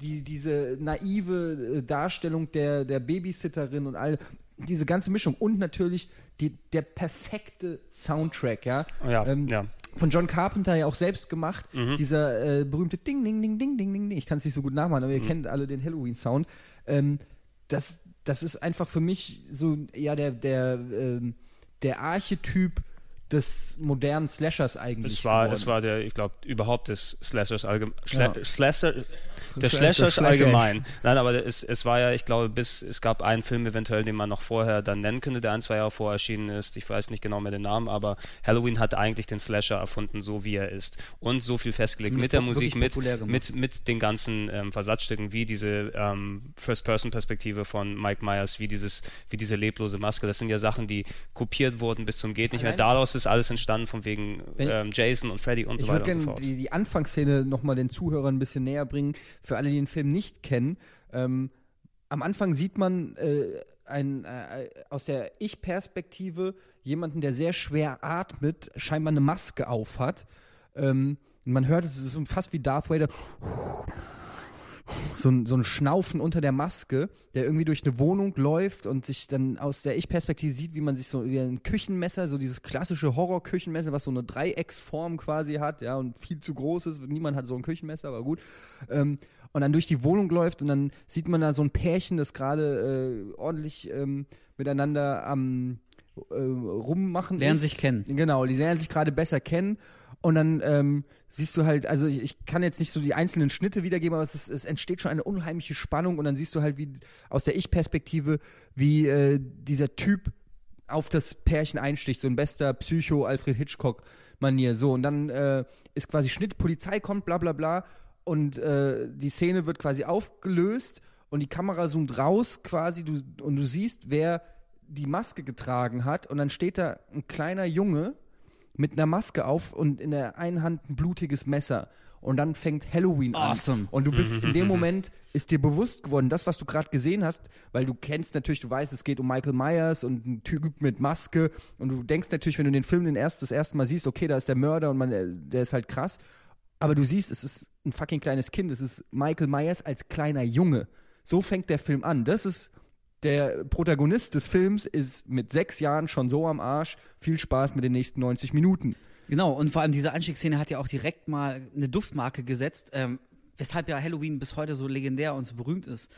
die, diese naive äh, Darstellung der, der Babysitterin und all diese ganze Mischung und natürlich die, der perfekte Soundtrack, ja. Ja, Ähm, ja. Von John Carpenter ja auch selbst gemacht. Dieser äh, berühmte Ding, Ding, Ding, Ding, Ding, Ding, Ding. Ich kann es nicht so gut nachmachen, aber ihr kennt alle den Halloween-Sound. Ähm, das, das ist einfach für mich so, ja, der, der, ähm, der Archetyp des modernen Slashers eigentlich. Es war, geworden. es war der, ich glaube, überhaupt des Slashers allgemein. Ja. Slasher, der Slash- Slashers allgemein. Nein, aber es, es war ja, ich glaube, bis, es gab einen Film eventuell, den man noch vorher dann nennen könnte, der ein, zwei Jahre vorher erschienen ist. Ich weiß nicht genau mehr den Namen, aber Halloween hat eigentlich den Slasher erfunden, so wie er ist. Und so viel festgelegt Zumindest mit der Musik, mit, gemacht. mit, mit den ganzen ähm, Versatzstücken, wie diese ähm, First-Person-Perspektive von Mike Myers, wie dieses, wie diese leblose Maske. Das sind ja Sachen, die kopiert wurden bis zum geht nicht mehr. Daraus ist alles entstanden von wegen ähm, Jason und Freddy und so Ich weiter würde und so gerne die, die Anfangsszene nochmal den Zuhörern ein bisschen näher bringen, für alle, die den Film nicht kennen. Ähm, am Anfang sieht man äh, ein, äh, aus der Ich-Perspektive jemanden, der sehr schwer atmet, scheinbar eine Maske auf hat. Ähm, man hört es, es ist fast wie Darth Vader. So ein, so ein Schnaufen unter der Maske, der irgendwie durch eine Wohnung läuft und sich dann aus der Ich-Perspektive sieht, wie man sich so wie ein Küchenmesser, so dieses klassische Horror-Küchenmesser, was so eine Dreiecksform quasi hat, ja, und viel zu groß ist. Niemand hat so ein Küchenmesser, aber gut. Ähm, und dann durch die Wohnung läuft und dann sieht man da so ein Pärchen, das gerade äh, ordentlich ähm, miteinander am äh, rummachen Lernen ist. sich kennen. Genau, die lernen sich gerade besser kennen Und dann ähm, siehst du halt, also ich, ich kann jetzt nicht so die einzelnen Schnitte wiedergeben, aber es, ist, es entsteht schon eine unheimliche Spannung und dann siehst du halt wie aus der Ich-Perspektive, wie äh, dieser Typ auf das Pärchen einsticht, so ein bester Psycho-Alfred Hitchcock-Manier. So, und dann äh, ist quasi Schnitt, Polizei kommt, bla bla bla. Und äh, die Szene wird quasi aufgelöst und die Kamera zoomt raus quasi du, und du siehst, wer die Maske getragen hat. Und dann steht da ein kleiner Junge mit einer Maske auf und in der einen Hand ein blutiges Messer. Und dann fängt Halloween an. Awesome. Und du bist in dem [LAUGHS] Moment, ist dir bewusst geworden, das, was du gerade gesehen hast, weil du kennst natürlich, du weißt, es geht um Michael Myers und ein Typ mit Maske. Und du denkst natürlich, wenn du den Film den erst, das erste Mal siehst, okay, da ist der Mörder und man, äh, der ist halt krass. Aber du siehst, es ist ein fucking kleines Kind. Es ist Michael Myers als kleiner Junge. So fängt der Film an. Das ist der Protagonist des Films ist mit sechs Jahren schon so am Arsch. Viel Spaß mit den nächsten 90 Minuten. Genau, und vor allem diese Einstiegsszene hat ja auch direkt mal eine Duftmarke gesetzt, ähm, weshalb ja Halloween bis heute so legendär und so berühmt ist.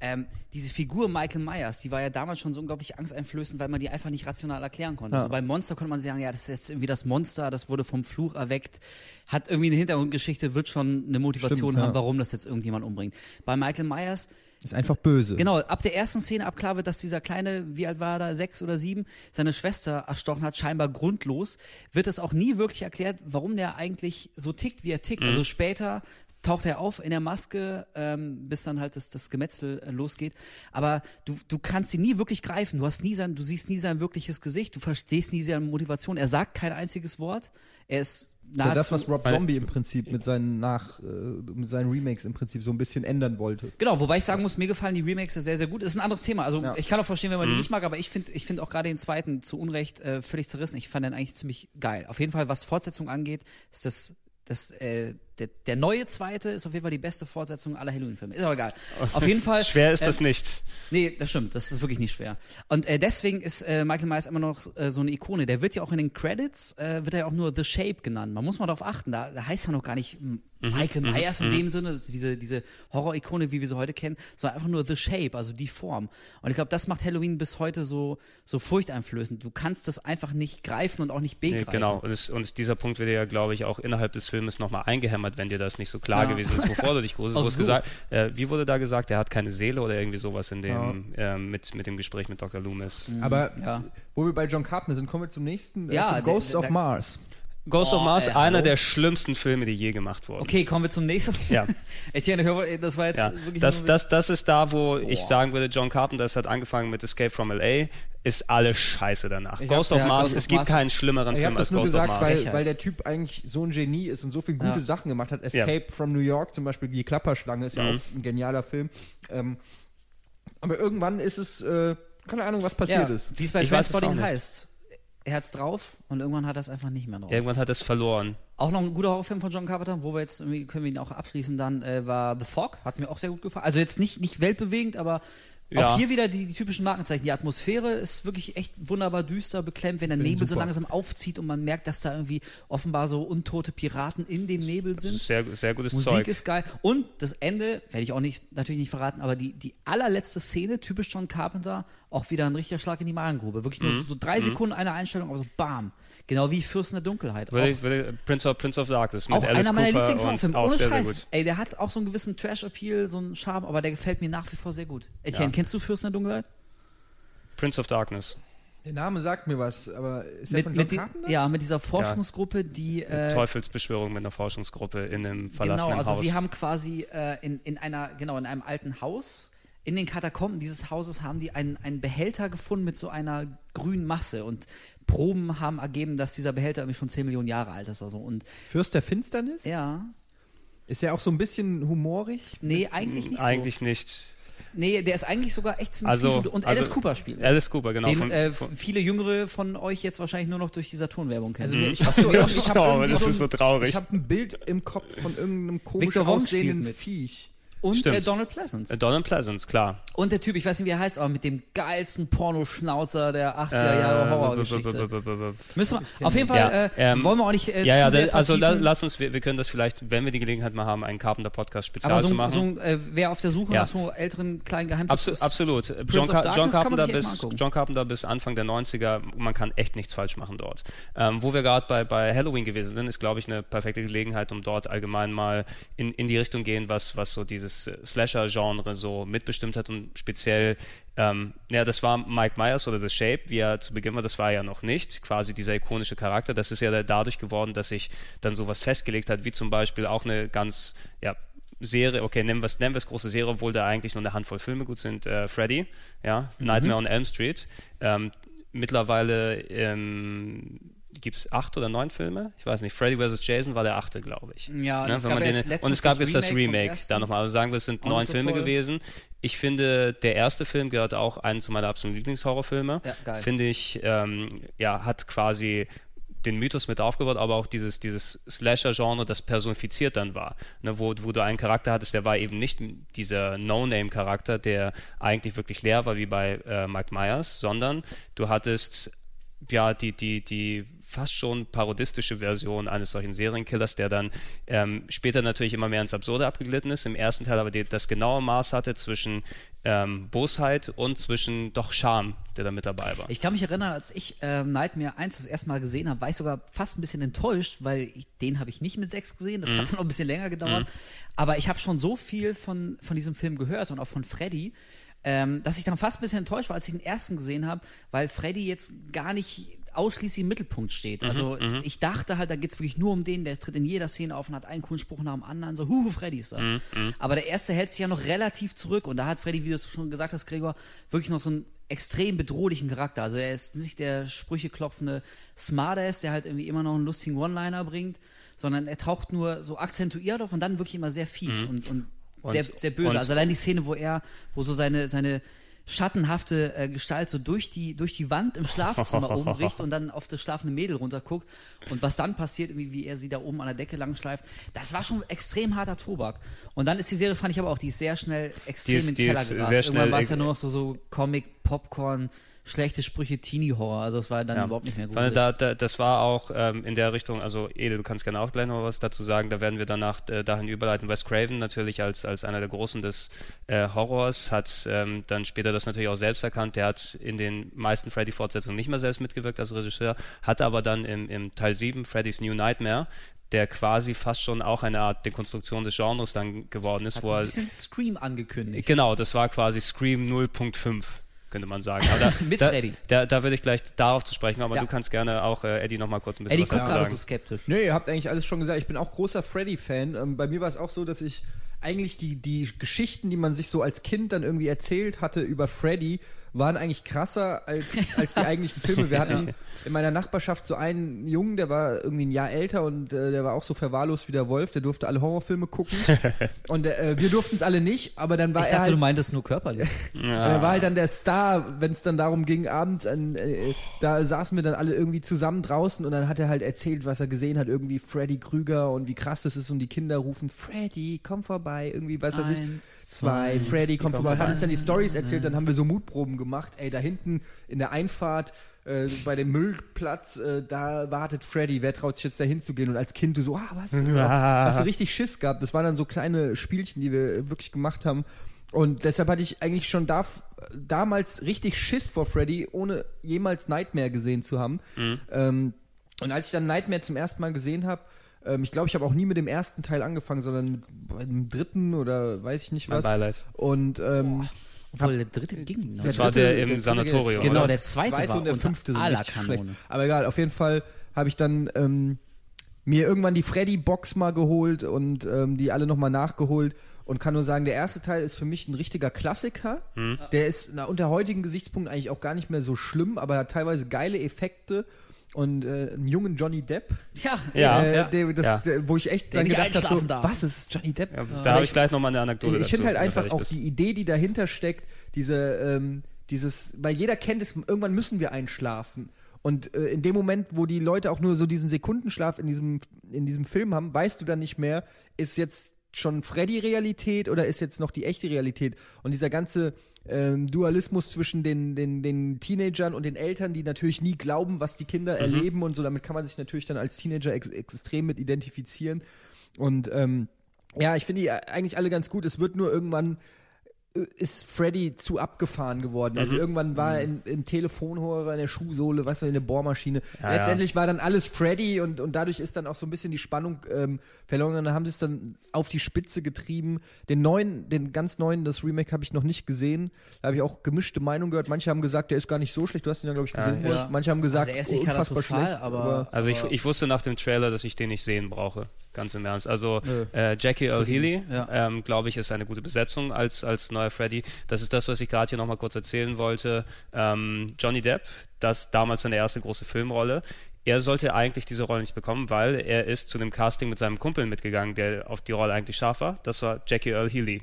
Ähm, diese Figur Michael Myers, die war ja damals schon so unglaublich angsteinflößend, weil man die einfach nicht rational erklären konnte. Ja. So beim Monster konnte man sagen, ja, das ist jetzt irgendwie das Monster, das wurde vom Fluch erweckt, hat irgendwie eine Hintergrundgeschichte, wird schon eine Motivation Stimmt, ja. haben, warum das jetzt irgendjemand umbringt. Bei Michael Myers Ist einfach böse. Genau, ab der ersten Szene ab klar wird, dass dieser kleine, wie alt war er da, sechs oder sieben, seine Schwester erstochen hat, scheinbar grundlos, wird es auch nie wirklich erklärt, warum der eigentlich so tickt, wie er tickt. Also später taucht er auf in der Maske, ähm, bis dann halt das, das Gemetzel äh, losgeht. Aber du, du kannst ihn nie wirklich greifen. Du hast nie sein, du siehst nie sein wirkliches Gesicht, du verstehst nie seine Motivation. Er sagt kein einziges Wort. Er ist Das ist ja das, was Rob Zombie im Prinzip mit seinen Nach, äh, mit seinen Remakes im Prinzip so ein bisschen ändern wollte. Genau, wobei ich sagen muss, mir gefallen die Remakes sehr, sehr gut. Das ist ein anderes Thema. Also Ja. ich kann auch verstehen, wenn man die nicht mag, aber ich finde ich finde auch gerade den zweiten zu Unrecht äh, völlig zerrissen. Ich fand den eigentlich ziemlich geil. Auf jeden Fall, was Fortsetzung angeht, ist das, das äh, der, der neue zweite ist auf jeden Fall die beste Fortsetzung aller Halloween-Filme. Ist aber egal. Auf [LAUGHS] jeden Fall. Schwer ist äh, das nicht. Nee, das stimmt. Das ist wirklich nicht schwer. Und äh, deswegen ist äh, Michael Myers immer noch äh, so eine Ikone. Der wird ja auch in den Credits, äh, wird er ja auch nur The Shape genannt. Man muss mal darauf achten. Da, da heißt er noch gar nicht m, Michael Myers in dem Sinne, ist diese, diese Horror-Ikone, wie wir sie heute kennen, sondern einfach nur The Shape, also die Form. Und ich glaube, das macht Halloween bis heute so, so furchteinflößend. Du kannst das einfach nicht greifen und auch nicht Nee, begreifen. genau. Und, es, und dieser Punkt wird ja, glaube ich, auch innerhalb des Filmes nochmal eingehämmert, wenn dir das nicht so klar Ja. gewesen ist, wovor du dich es so. gesagt, äh, wie wurde da gesagt, er hat keine Seele oder irgendwie sowas in dem, ähm, mit, mit dem Gespräch mit Dr. Loomis. Aber Ja. wo wir bei John Carpenter sind, kommen wir zum nächsten. äh, Ja, Ghosts der- of Mars. Ghost Oh, of Mars, ey, einer hallo? der schlimmsten Filme, die je gemacht wurden. Okay, kommen wir zum nächsten. Ja. [LAUGHS] Etienne, hör, mal, das war jetzt Ja, wirklich das, das, das ist da, wo ich Boah. sagen würde, John Carpenter, das hat angefangen mit Escape from L.A., ist alles scheiße danach. Ich Ghost hab- of ja, Mars, Ghost es gibt Mars keinen schlimmeren Ich Film als Ghost gesagt, of Mars. weil, Frechheit. weil der Typ eigentlich so ein Genie ist und so viele gute Ja. Sachen gemacht hat. Escape from New York zum Beispiel, die Klapperschlange ist ja Mhm. auch ein genialer Film. Ähm, aber irgendwann ist es, äh, keine Ahnung, was passiert ja, ist. Wie es bei Ich Transporting heißt. Er hat's drauf und irgendwann hat er es einfach nicht mehr drauf. Irgendwann hat es verloren. Auch noch ein guter Horrorfilm von John Carpenter, wo wir jetzt irgendwie können wir ihn auch abschließen. Dann äh, war The Fog, hat mir auch sehr gut gefallen. Also jetzt nicht nicht weltbewegend, aber Ja. auch hier wieder die, die typischen Markenzeichen. Die Atmosphäre ist wirklich echt wunderbar düster, beklemmt, wenn der Bin Nebel so super. langsam aufzieht und man merkt, dass da irgendwie offenbar so untote Piraten in dem Nebel sind. Sehr, sehr gutes Musik Zeug. ist geil. Und das Ende, werde ich auch nicht, natürlich nicht verraten, aber die, die allerletzte Szene, typisch John Carpenter, auch wieder ein richtiger Schlag in die Magengrube. Wirklich nur Mhm. so drei Sekunden eine Einstellung, aber so bam. Genau wie Fürsten der Dunkelheit. Ich- würde, Prince, of, Prince of Darkness mit auch Alice einer meiner auch Ohne sehr, sehr Scheiß. gut. Ey, der hat auch so einen gewissen Trash-Appeal, so einen Charme, aber der gefällt mir nach wie vor sehr gut. Etienne, Ja. kennst du Fürsten der Dunkelheit? Prince of Darkness. Der Name sagt mir was, aber ist der Mit, von John mit die, Carpenter? ja, mit dieser Forschungsgruppe, die äh, Teufelsbeschwörung mit einer Forschungsgruppe in einem verlassenen Genau, also Haus. sie haben quasi äh, in, in einer, genau, in einem alten Haus, in den Katakomben dieses Hauses haben die einen, einen Behälter gefunden mit so einer grünen Masse und Proben haben ergeben, dass dieser Behälter irgendwie schon 10 Millionen Jahre alt ist oder so. Und Fürst der Finsternis? ja, Ist ja auch so ein bisschen humorig. nee, eigentlich nicht Eigentlich so. nicht. Nee, der ist eigentlich sogar echt ziemlich Also, fies und, und also, Alice Cooper spielt. Alice Cooper, genau. den von, äh, von, viele Jüngere von euch jetzt wahrscheinlich nur noch durch die Saturn-Werbung kennen. Also Mhm. ich, achso, [LAUGHS] ich, ich hab Oh, so ein- so traurig. Ich habe ein Bild im Kopf von irgendeinem komisch aussehenden. Viech. Und Stimmt. äh, Donald Pleasance. Äh, Donald Pleasance, klar. Und der Typ, ich weiß nicht, wie er heißt, aber mit dem geilsten Pornoschnauzer der 80er Jahre Äh, Horrorgeschichte. Müssen wir, auf jeden Fall, Ja, äh, ähm, wollen wir auch nicht äh, Ja, ja, da- also vertiefen. lass uns, wir, wir können das vielleicht, wenn wir die Gelegenheit mal haben, einen Carpenter-Podcast-Spezial aber so, zu machen. so ein, äh, wer auf der Suche Ja. nach so älteren kleinen Geheimtipps ist, absolut. John, Car Carpenter bis. John Carpenter bis Anfang der 90er, man kann echt nichts falsch machen dort. Ähm, wo wir gerade bei, bei Halloween gewesen sind, ist, glaube ich, eine perfekte Gelegenheit, um dort allgemein mal in, in die Richtung gehen, was, was so dieses äh, Slasher-Genre so mitbestimmt hat und speziell, ähm, ja, das war Mike Myers oder The Shape, wie er zu Beginn war, das war er ja noch nicht, quasi dieser ikonische Charakter. Das ist ja dadurch geworden, dass sich dann sowas festgelegt hat, wie zum Beispiel auch eine ganz, ja, Serie, okay, nennen wir es nennen wir es große Serie, obwohl da eigentlich nur eine Handvoll Filme gut sind. Äh, Freddy, ja, Nightmare on Elm Street. Ähm, mittlerweile ähm, gibt es acht oder neun Filme. Ich weiß nicht. Freddy vs. Jason war der achte, glaube ich. Ja, und es den, jetzt und es gab jetzt das das Remake ersten. da nochmal. Also sagen wir, es sind neun so Filme toll. gewesen. Ich finde, der erste Film gehört auch einen zu meiner absoluten Lieblingshorrorfilme. Ja, geil. Finde ich, ähm, ja, hat quasi den Mythos mit aufgebaut, aber auch dieses, dieses Slasher-Genre, das personifiziert dann war. Ne, wo, wo du einen Charakter hattest, der war eben nicht dieser No-Name-Charakter, der eigentlich wirklich leer war wie bei äh, Mike Myers, sondern du hattest ja die, die, die fast schon parodistische Version eines solchen Serienkillers, der dann ähm, später natürlich immer mehr ins Absurde abgeglitten ist, im ersten Teil aber die, das genaue Maß hatte zwischen ähm, Bosheit und zwischen doch Charme, der da mit dabei war. Ich kann mich erinnern, als ich ähm, Nightmare 1 das erste Mal gesehen habe, war ich sogar fast ein bisschen enttäuscht, weil ich, den habe ich nicht mit sechs gesehen. Das hat dann [LAUGHS] noch ein bisschen länger gedauert. Aber ich habe schon so viel von, von diesem Film gehört und auch von Freddy, ähm, dass ich dann fast ein bisschen enttäuscht war, als ich den ersten gesehen habe, weil Freddy jetzt gar nicht ausschließlich im Mittelpunkt steht. Also ich dachte halt, da geht es wirklich nur um den, der tritt in jeder Szene auf und hat einen coolen Spruch nach dem anderen, so, huhu, Freddy ist da. Aber der erste hält sich ja noch relativ zurück und da hat Freddy, wie du es schon gesagt hast, Gregor, wirklich noch so einen extrem bedrohlichen Charakter. Also er ist nicht der Sprüche klopfende Smartass, der halt irgendwie immer noch einen lustigen One-Liner bringt, sondern er taucht nur so akzentuiert auf und dann wirklich immer sehr fies und, und, Und- sehr, sehr böse. und- also allein die Szene, wo er, wo so seine, seine schattenhafte äh, Gestalt so durch die, durch die Wand im Schlafzimmer oben bricht und dann auf das schlafende Mädel runterguckt und was dann passiert, irgendwie, wie er sie da oben an der Decke lang schleift, das war schon extrem harter Tobak. Und dann ist die Serie, fand ich aber auch, die ist sehr schnell extrem Die ist- in den Keller gerast. Irgendwann war es ja nur noch so, so Comic, Popcorn, schlechte Sprüche, Teenie-Horror. Also das war dann Ja. überhaupt nicht mehr gut. Da, da, das war auch ähm, in der Richtung, also Ede, du kannst gerne auch gleich noch was dazu sagen, da werden wir danach äh, dahin überleiten. Wes Craven natürlich als, als einer der Großen des äh, Horrors hat ähm, dann später das natürlich auch selbst erkannt. Der hat in den meisten Freddy-Fortsetzungen nicht mehr selbst mitgewirkt als Regisseur, hat aber dann im, im Teil 7, Freddy's New Nightmare, der quasi fast schon auch eine Art Dekonstruktion des Genres dann geworden ist, Hat wo ein er bisschen Scream angekündigt. Genau, das war quasi Scream 0.5, könnte man sagen. Aber da, [LAUGHS] Mit da, Freddy. Da, da würde ich gleich darauf zu sprechen, aber Ja. du kannst gerne auch äh, Eddie noch mal kurz ein bisschen Eddie was dazu gerade sagen. so skeptisch. Nee, ihr habt eigentlich alles schon gesagt. Ich bin auch großer Freddy-Fan. Ähm, bei mir war es auch so, dass ich eigentlich die, die Geschichten, die man sich so als Kind dann irgendwie erzählt hatte über Freddy, waren eigentlich krasser als, [LAUGHS] als die eigentlichen Filme. Wir hatten in meiner Nachbarschaft so einen Jungen, der war irgendwie ein Jahr älter und äh, der war auch so verwahrlost wie der Wolf, der durfte alle Horrorfilme gucken. [LAUGHS] und äh, wir durften es alle nicht, aber dann war Ich er dachte, halt du meintest nur körperlich. [LAUGHS] und er war halt dann der Star, wenn es dann darum ging, abends, an, äh, da saßen wir dann alle irgendwie zusammen draußen und dann hat er halt erzählt, was er gesehen hat, irgendwie Freddy Krüger und wie krass das ist und die Kinder rufen, Freddy, komm vorbei, irgendwie, weiß was ich, Eins, zwei, zwei, Freddy, komm vorbei. Hat uns dann die Stories erzählt, dann haben wir so Mutproben gemacht, ey, da hinten in der Einfahrt, äh, bei dem Müllplatz, äh, da wartet Freddy, wer traut sich jetzt da hinzugehen? Und als Kind du so, ah, was? [LAUGHS] Hast du richtig Schiss gehabt? Das waren dann so kleine Spielchen, die wir wirklich gemacht haben. Und deshalb hatte ich eigentlich schon da, damals richtig Schiss vor Freddy, ohne jemals Nightmare gesehen zu haben. Ähm, und als ich dann Nightmare zum ersten Mal gesehen habe, ähm, ich glaube, ich habe auch nie mit dem ersten Teil angefangen, sondern mit dem dritten oder weiß ich nicht Mein was. Beileid. Und ähm, Obwohl der dritte ging noch. Das war der im Sanatorium, Genau, oder? der zweite war und der fünfte sind aller Kanone. schlecht. Aber egal, auf jeden Fall habe ich dann ähm, mir irgendwann die Freddy-Box mal geholt und ähm, die alle nochmal nachgeholt und kann nur sagen, der erste Teil ist für mich ein richtiger Klassiker. Hm. Der ist na, unter heutigen Gesichtspunkten eigentlich auch gar nicht mehr so schlimm, aber hat teilweise geile Effekte und äh, einen jungen Johnny Depp, Ja, Ja. äh, der, das, Ja. der, wo ich echt dann nicht gedacht habe, so, darf. was ist Johnny Depp? Ja, da habe ich gleich noch mal eine Anekdote ich dazu. finde halt einfach auch bist. die Idee, die dahinter steckt, diese, ähm, dieses, weil jeder kennt es, irgendwann müssen wir einschlafen. Und äh, in dem Moment, wo die Leute auch nur so diesen Sekundenschlaf in diesem, in diesem Film haben, weißt du dann nicht mehr, ist jetzt schon Freddy-Realität oder ist jetzt noch die echte Realität? Und dieser ganze ähm, Dualismus zwischen den, den, den Teenagern und den Eltern, die natürlich nie glauben, was die Kinder erleben und so, damit kann man sich natürlich dann als Teenager ex extrem mit identifizieren. Und ähm, ja, ich finde die eigentlich alle ganz gut. Es wird nur irgendwann ist Freddy zu abgefahren geworden. Also irgendwann war er im, im Telefonhörer, in der Schuhsohle, was war in der Bohrmaschine. Ja, Letztendlich war dann alles Freddy und, und dadurch ist dann auch so ein bisschen die Spannung ähm, verloren. Und dann haben sie es dann auf die Spitze getrieben. Den neuen, den ganz neuen, das Remake habe ich noch nicht gesehen. Da habe ich auch gemischte Meinungen gehört. Manche haben gesagt, der ist gar nicht so schlecht. Du hast ihn ja, glaube ich, gesehen. Ja. Manche haben gesagt, Also er ist nicht unfassbar schlecht. aber- Also ich, ich wusste nach dem Trailer, dass ich den nicht sehen brauche. Ganz im Ernst. Also äh, Jackie Earl Healy, Ja. ähm, glaube ich, ist eine gute Besetzung als, als neuer Freddy. Das ist das, was ich gerade hier nochmal kurz erzählen wollte. Ähm, Johnny Depp, das damals seine erste große Filmrolle. Er sollte eigentlich diese Rolle nicht bekommen, weil er ist zu dem Casting mit seinem Kumpel mitgegangen, der auf die Rolle eigentlich scharf war. Das war Jackie Earl Healy.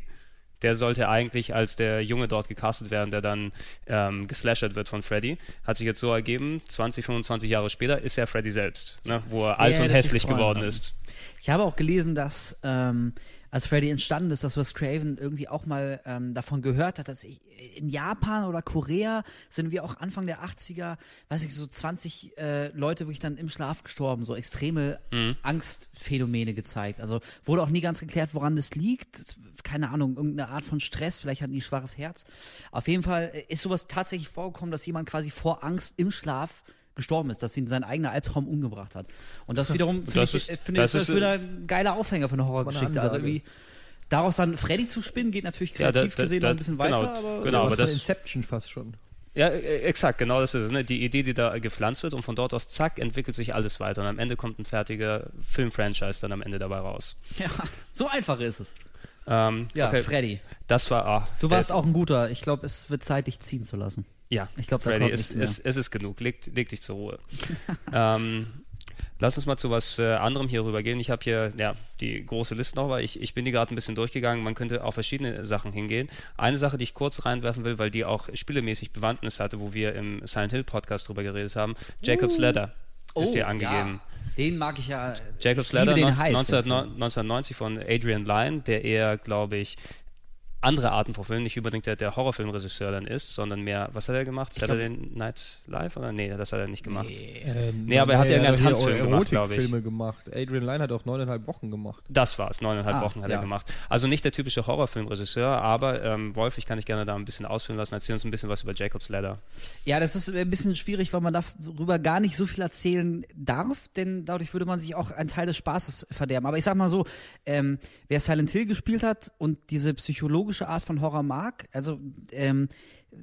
Der sollte eigentlich als der Junge dort gecastet werden, der dann ähm, geslashert wird von Freddy. Hat sich jetzt so ergeben, 20, 25 Jahre später ist er Freddy selbst, ne, wo er alt hätte und hässlich geworden lassen. ist. Ich habe auch gelesen, dass ähm, als Freddy entstanden ist, dass Wes Craven irgendwie auch mal ähm, davon gehört hat, dass ich, in Japan oder Korea sind wir auch Anfang der 80er, weiß ich, so 20 äh, Leute wirklich dann im Schlaf gestorben, so extreme Angstphänomene gezeigt. Also wurde auch nie ganz geklärt, woran das liegt. Keine Ahnung, irgendeine Art von Stress, vielleicht hatten die schwaches Herz. Auf jeden Fall äh, ist sowas tatsächlich vorgekommen, dass jemand quasi vor Angst im Schlaf gestorben ist, dass ihn sein eigener Albtraum umgebracht hat. Und das wiederum finde ich, ist- äh, finde das ich, das ist, wieder ein geiler Aufhänger für eine Horrorgeschichte. Also irgendwie daraus dann Freddy zu spinnen, geht natürlich Ja, kreativ da- da- gesehen da- noch ein bisschen genau, weiter, aber genau. aber das- von Inception fast schon. Ja, äh, exakt, genau das ist es. Ne? Die Idee, die da gepflanzt wird und von dort aus, zack, entwickelt sich alles weiter und am Ende kommt ein fertiger Filmfranchise dann am Ende dabei raus. ja, [LAUGHS] so einfach ist es. Ähm, Ja, okay, Freddy. das war, ah, Du warst auch ein guter. Ich glaube, es wird Zeit, dich ziehen zu lassen. Ja, Ich glaub, da Freddy, es, es, es ist genug. Leg, leg dich zur Ruhe. [LAUGHS] ähm, lass uns mal zu was äh, anderem hier rübergehen. Ich habe hier ja, die große Liste noch, weil ich, ich bin die gerade ein bisschen durchgegangen. Man könnte auf verschiedene Sachen hingehen. Eine Sache, die ich kurz reinwerfen will, weil die auch spielemäßig Bewandtnis hatte, wo wir im Silent Hill Podcast drüber geredet haben. Jacob's Ladder ist hier angegeben. Oh, Ja. Den mag ich ja. Jacob's Ladder den 19, heiß. 19, 1990 von Adrian Lyne, der eher, glaube ich, andere Arten von Filmen, nicht unbedingt der, der Horrorfilmregisseur dann ist, sondern mehr, was hat er gemacht? glaub- Saturday Night Live oder? Nee, das hat er nicht gemacht. Ähm, Nee, aber er hat ja hier Tanzfilm gemacht, glaub ich. Erotikfilme gemacht. Adrian Lyne hat auch neuneinhalb Wochen gemacht. Das war's, neuneinhalb Ah, Wochen hat ja. er gemacht. Also nicht der typische Horrorfilmregisseur, aber ähm, Wolf, ich kann dich gerne da ein bisschen ausführen lassen. Erzähl uns ein bisschen was über Jacob's Ladder. Ja, das ist ein bisschen schwierig, weil man darüber gar nicht so viel erzählen darf, denn dadurch würde man sich auch einen Teil des Spaßes verderben. Aber ich sag mal so, ähm, wer Silent Hill gespielt hat und diese psychologische Art von Horror mag, also ähm,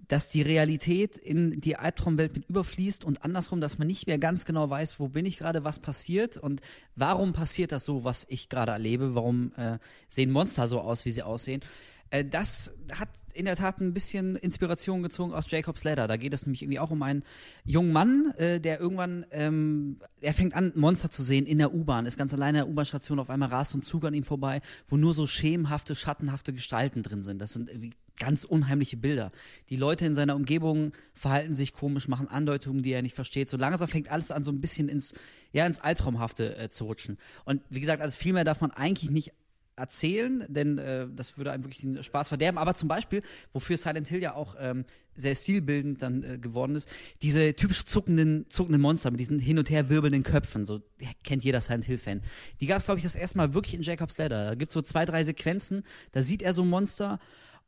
dass die Realität in die Albtraumwelt mit überfließt und andersrum, dass man nicht mehr ganz genau weiß, wo bin ich gerade, was passiert und warum passiert das so, was ich gerade erlebe, warum äh, sehen Monster so aus, wie sie aussehen. Äh, das hat in der Tat ein bisschen Inspiration gezogen aus Jacob's Ladder. Da geht es nämlich irgendwie auch um einen jungen Mann, äh, der irgendwann, ähm, er fängt an, Monster zu sehen in der U-Bahn, ist ganz alleine in der U-Bahn-Station, auf einmal rast ein Zug an ihm vorbei, wo nur so schemenhafte, schattenhafte Gestalten drin sind. Das sind irgendwie ganz unheimliche Bilder. Die Leute in seiner Umgebung verhalten sich komisch, machen Andeutungen, die er nicht versteht. So langsam fängt alles an, so ein bisschen ins, ja, ins Albtraumhafte äh, zu rutschen. Und wie gesagt, also viel mehr darf man eigentlich nicht erzählen, denn äh, das würde einem wirklich den Spaß verderben. Aber zum Beispiel, wofür Silent Hill ja auch ähm, sehr stilbildend dann äh, geworden ist, diese typisch zuckenden, zuckenden Monster mit diesen hin und her wirbelnden Köpfen, so kennt jeder Silent Hill-Fan. Die gab es, glaube ich, das erste Mal wirklich in Jacob's Ladder. Da gibt's so zwei, drei Sequenzen, da sieht er so ein Monster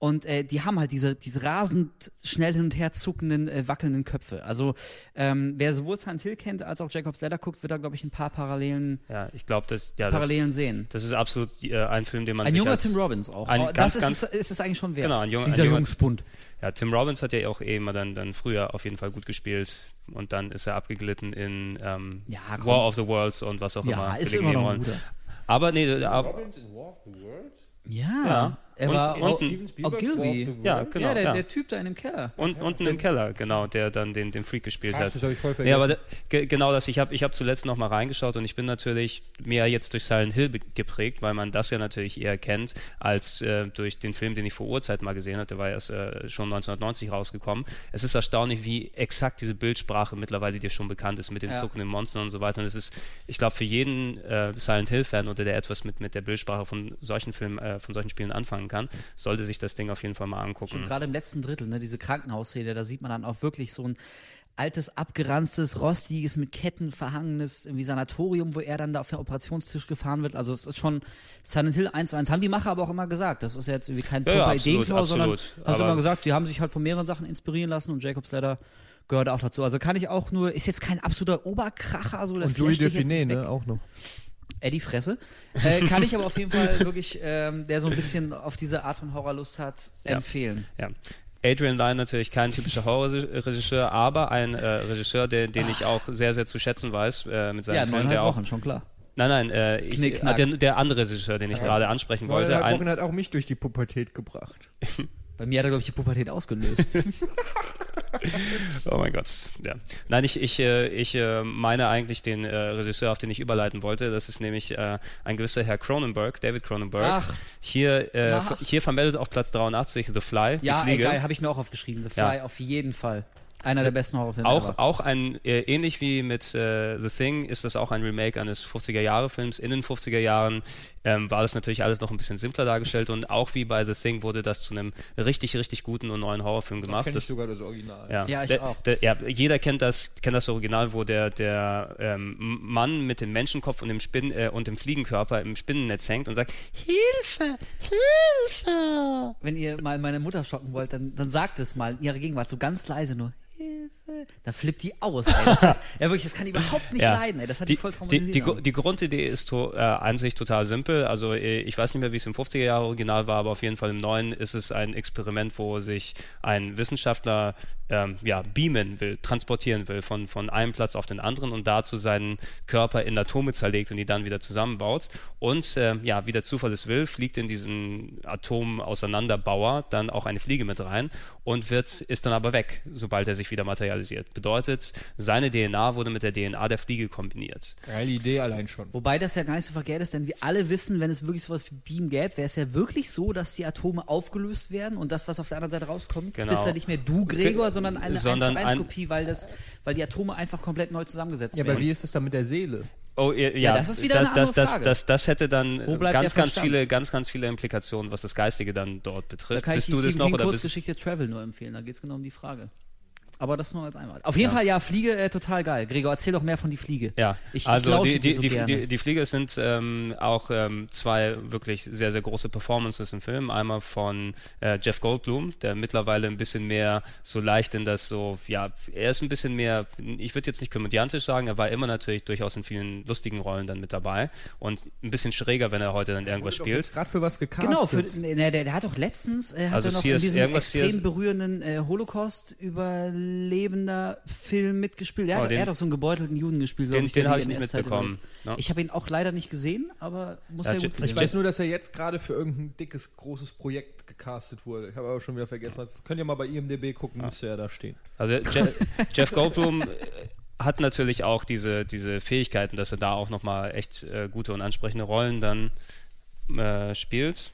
und äh, die haben halt diese, diese rasend schnell hin und her zuckenden, äh, wackelnden Köpfe. Also ähm, wer sowohl Silent Hill kennt als auch Jacob's Ladder guckt, wird da, glaube ich, ein paar Parallelen, Ja, ich glaube, das, ja, das, Parallelen sehen. das ist absolut äh, ein Film, den man Ein sich junger als, Tim Robbins auch. ein Oh, ganz, das ist, ganz- es, ist es eigentlich schon wert. Genau, ein junger- Dieser junger- Jungspund. Ja, Tim Robbins hat ja auch eh immer dann, dann früher auf jeden Fall gut gespielt und dann ist er abgeglitten in ähm, Ja. War of the Worlds und was auch Ja, immer. ist Billige immer noch ein guter. Aber nee, aber, Robbins in War of the World? Ja. Ja. Er Und- war und- auch, Steven Ogilvy. World. Ja, genau. ja, der, ja. der Typ da in dem Keller. Und, unten im Keller, genau, der dann den, den Freak gespielt Krass, hat. das hab ich voll Ja, aber vergessen. da, ge, genau das. Ich habe ich hab zuletzt noch mal reingeschaut und ich bin natürlich mehr jetzt durch Silent Hill geprägt, weil man das ja natürlich eher kennt, als äh, durch den Film, den ich vor Urzeit mal gesehen hatte. Der war erst äh, schon 1990 rausgekommen. Es ist erstaunlich, wie exakt diese Bildsprache mittlerweile dir schon bekannt ist mit den Ja. zuckenden Monstern und so weiter. Und es ist, ich glaube, für jeden äh, Silent Hill-Fan oder der etwas mit, mit der Bildsprache von solchen Filmen, äh, von solchen Spielen anfangen kann, sollte sich das Ding auf jeden Fall mal angucken. Schon gerade im letzten Drittel, ne, diese Krankenhausszene, da sieht man dann auch wirklich so ein altes, abgeranztes, rostiges, mit Ketten verhangenes irgendwie Sanatorium, wo er dann da auf den Operationstisch gefahren wird. Also es ist schon Silent Hill 1 zu 1. Haben die Macher aber auch immer gesagt. Das ist jetzt irgendwie kein Ja, ja, Ideenklau, sondern haben sie immer gesagt, die haben sich halt von mehreren Sachen inspirieren lassen und Jacob's Ladder gehört auch dazu. Also kann ich auch nur, ist jetzt kein absoluter Oberkracher, so der Und Louis weg. ne? Auch noch. Eddie Fresse. Äh, kann ich aber auf jeden Fall wirklich, ähm, der so ein bisschen auf diese Art von Horrorlust hat, Ja. empfehlen. Ja. Adrian Lyne natürlich kein typischer Horrorregisseur, aber ein äh, Regisseur, der, den ich auch sehr, sehr zu schätzen weiß äh, mit seinen Ja, Filmen. auch, Wochen, schon klar. nein, nein, äh, ich, Knick, äh, knack. der, der andere Regisseur, den ich gerade ansprechen wollte. Neuneinhalb Ein, Wochen hat auch mich durch die Pubertät gebracht. Bei mir hat er, glaube ich, die Pubertät ausgelöst. [LAUGHS] [LAUGHS] oh mein Gott. Ja. Nein, ich, ich, äh, ich äh, meine eigentlich den äh, Regisseur, auf den ich überleiten wollte. Das ist nämlich ein gewisser Herr Cronenberg, David Cronenberg. Ach. Hier, Ach. hier vermeldet auf Platz 83 The Fly. ja, ey, geil, habe ich mir auch aufgeschrieben. The Fly Ja. auf jeden Fall. Einer der besten Horrorfilme Auch, ever. auch ein, äh, ähnlich wie mit äh, The Thing, ist das auch ein Remake eines 50er-Jahre-Films. In den 50er Jahren ähm, war das natürlich alles noch ein bisschen simpler dargestellt und auch wie bei The Thing wurde das zu einem richtig, richtig guten und neuen Horrorfilm gemacht. Kenn ich Das, sogar das Original. ja, Ja, ich der, auch. Der, ja, jeder kennt das, kennt das Original, wo der, der ähm, Mann mit dem Menschenkopf und dem Spinn äh, und dem Fliegenkörper im Spinnennetz hängt und sagt, Hilfe, Hilfe. Wenn ihr mal meine Mutter schocken wollt, dann, dann sagt es mal in ihrer Gegenwart so ganz leise nur. Da flippt die aus, ey. Das, [LAUGHS] ja, wirklich, das kann ich überhaupt nicht Ja. leiden, ey. Das hat die, die voll die, traumatisiert. die, Gru- die Grundidee ist to, äh, an sich total simpel. Also äh, ich weiß nicht mehr, wie es im 50er Jahre Original war, aber auf jeden Fall im neuen ist es ein Experiment, wo sich ein Wissenschaftler ähm, ja, beamen will, transportieren will von, von einem Platz auf den anderen und dazu seinen Körper in Atome zerlegt und die dann wieder zusammenbaut. Und ähm, ja, wie der Zufall es will, fliegt in diesen Atom-Auseinanderbauer dann auch eine Fliege mit rein und wird, ist dann aber weg, sobald er sich wieder materialisiert. Bedeutet, seine DNA wurde mit der DNA der Fliege kombiniert. Geile Idee allein schon. Wobei das ja gar nicht so verkehrt ist, denn wir alle wissen, wenn es wirklich sowas wie Beam gäbe, wäre es ja wirklich so, dass die Atome aufgelöst werden und das, was auf der anderen Seite rauskommt, Genau. bist ja nicht mehr du, Gregor, sondern eine Sondern 1 zu 1 ein- Kopie, weil, das, weil die Atome einfach komplett neu zusammengesetzt Ja, werden. aber wie ist das dann mit der Seele? Oh, ja, Ja, das ist wieder das, eine andere das, Frage. Das, das, hätte dann ganz, ganz viele, ganz, ganz viele Implikationen, was das Geistige dann dort Da betrifft. kann ich Bist die du das noch King oder Kurzgeschichte Travel nur empfehlen, da geht es genau um die Frage. Aber das nur als Einwand. Auf jeden Fall, ja, Fliege, äh, total geil. Gregor, erzähl doch mehr von die Fliege. Ja, ich, also ich die, die, so die, gerne. die, die Flieger sind ähm, auch ähm, zwei wirklich sehr, sehr große Performances im Film. Einmal von äh, Jeff Goldblum, der mittlerweile ein bisschen mehr so leicht in das so, ja, er ist ein bisschen mehr, ich würde jetzt nicht komödiantisch sagen, er war immer natürlich durchaus in vielen lustigen Rollen dann mit dabei und ein bisschen schräger, wenn er heute dann irgendwas spielt. Gerade für was gecastet. Genau, für, ne, der, der hat doch letztens, äh, hat Also er noch in diesem extrem berührenden äh, Holocaust-überlebender Film mitgespielt. Der Oh, hat, den- er hat doch so einen gebeutelten Juden gespielt, Den- ich, den die hab ich nicht mitbekommen, ne? Ich habe ihn auch leider nicht gesehen, aber muss Ja, ja, gut Ich weiß nur, dass er jetzt gerade für irgendein dickes, großes Projekt gecastet wurde. Ich habe aber schon wieder vergessen, was. Könnt ihr mal bei IMDB gucken, müsste er da stehen. Also Je [LAUGHS] Jeff Goldblum äh, hat natürlich auch diese, diese Fähigkeiten, dass er da auch nochmal echt äh, gute und ansprechende Rollen dann äh, spielt.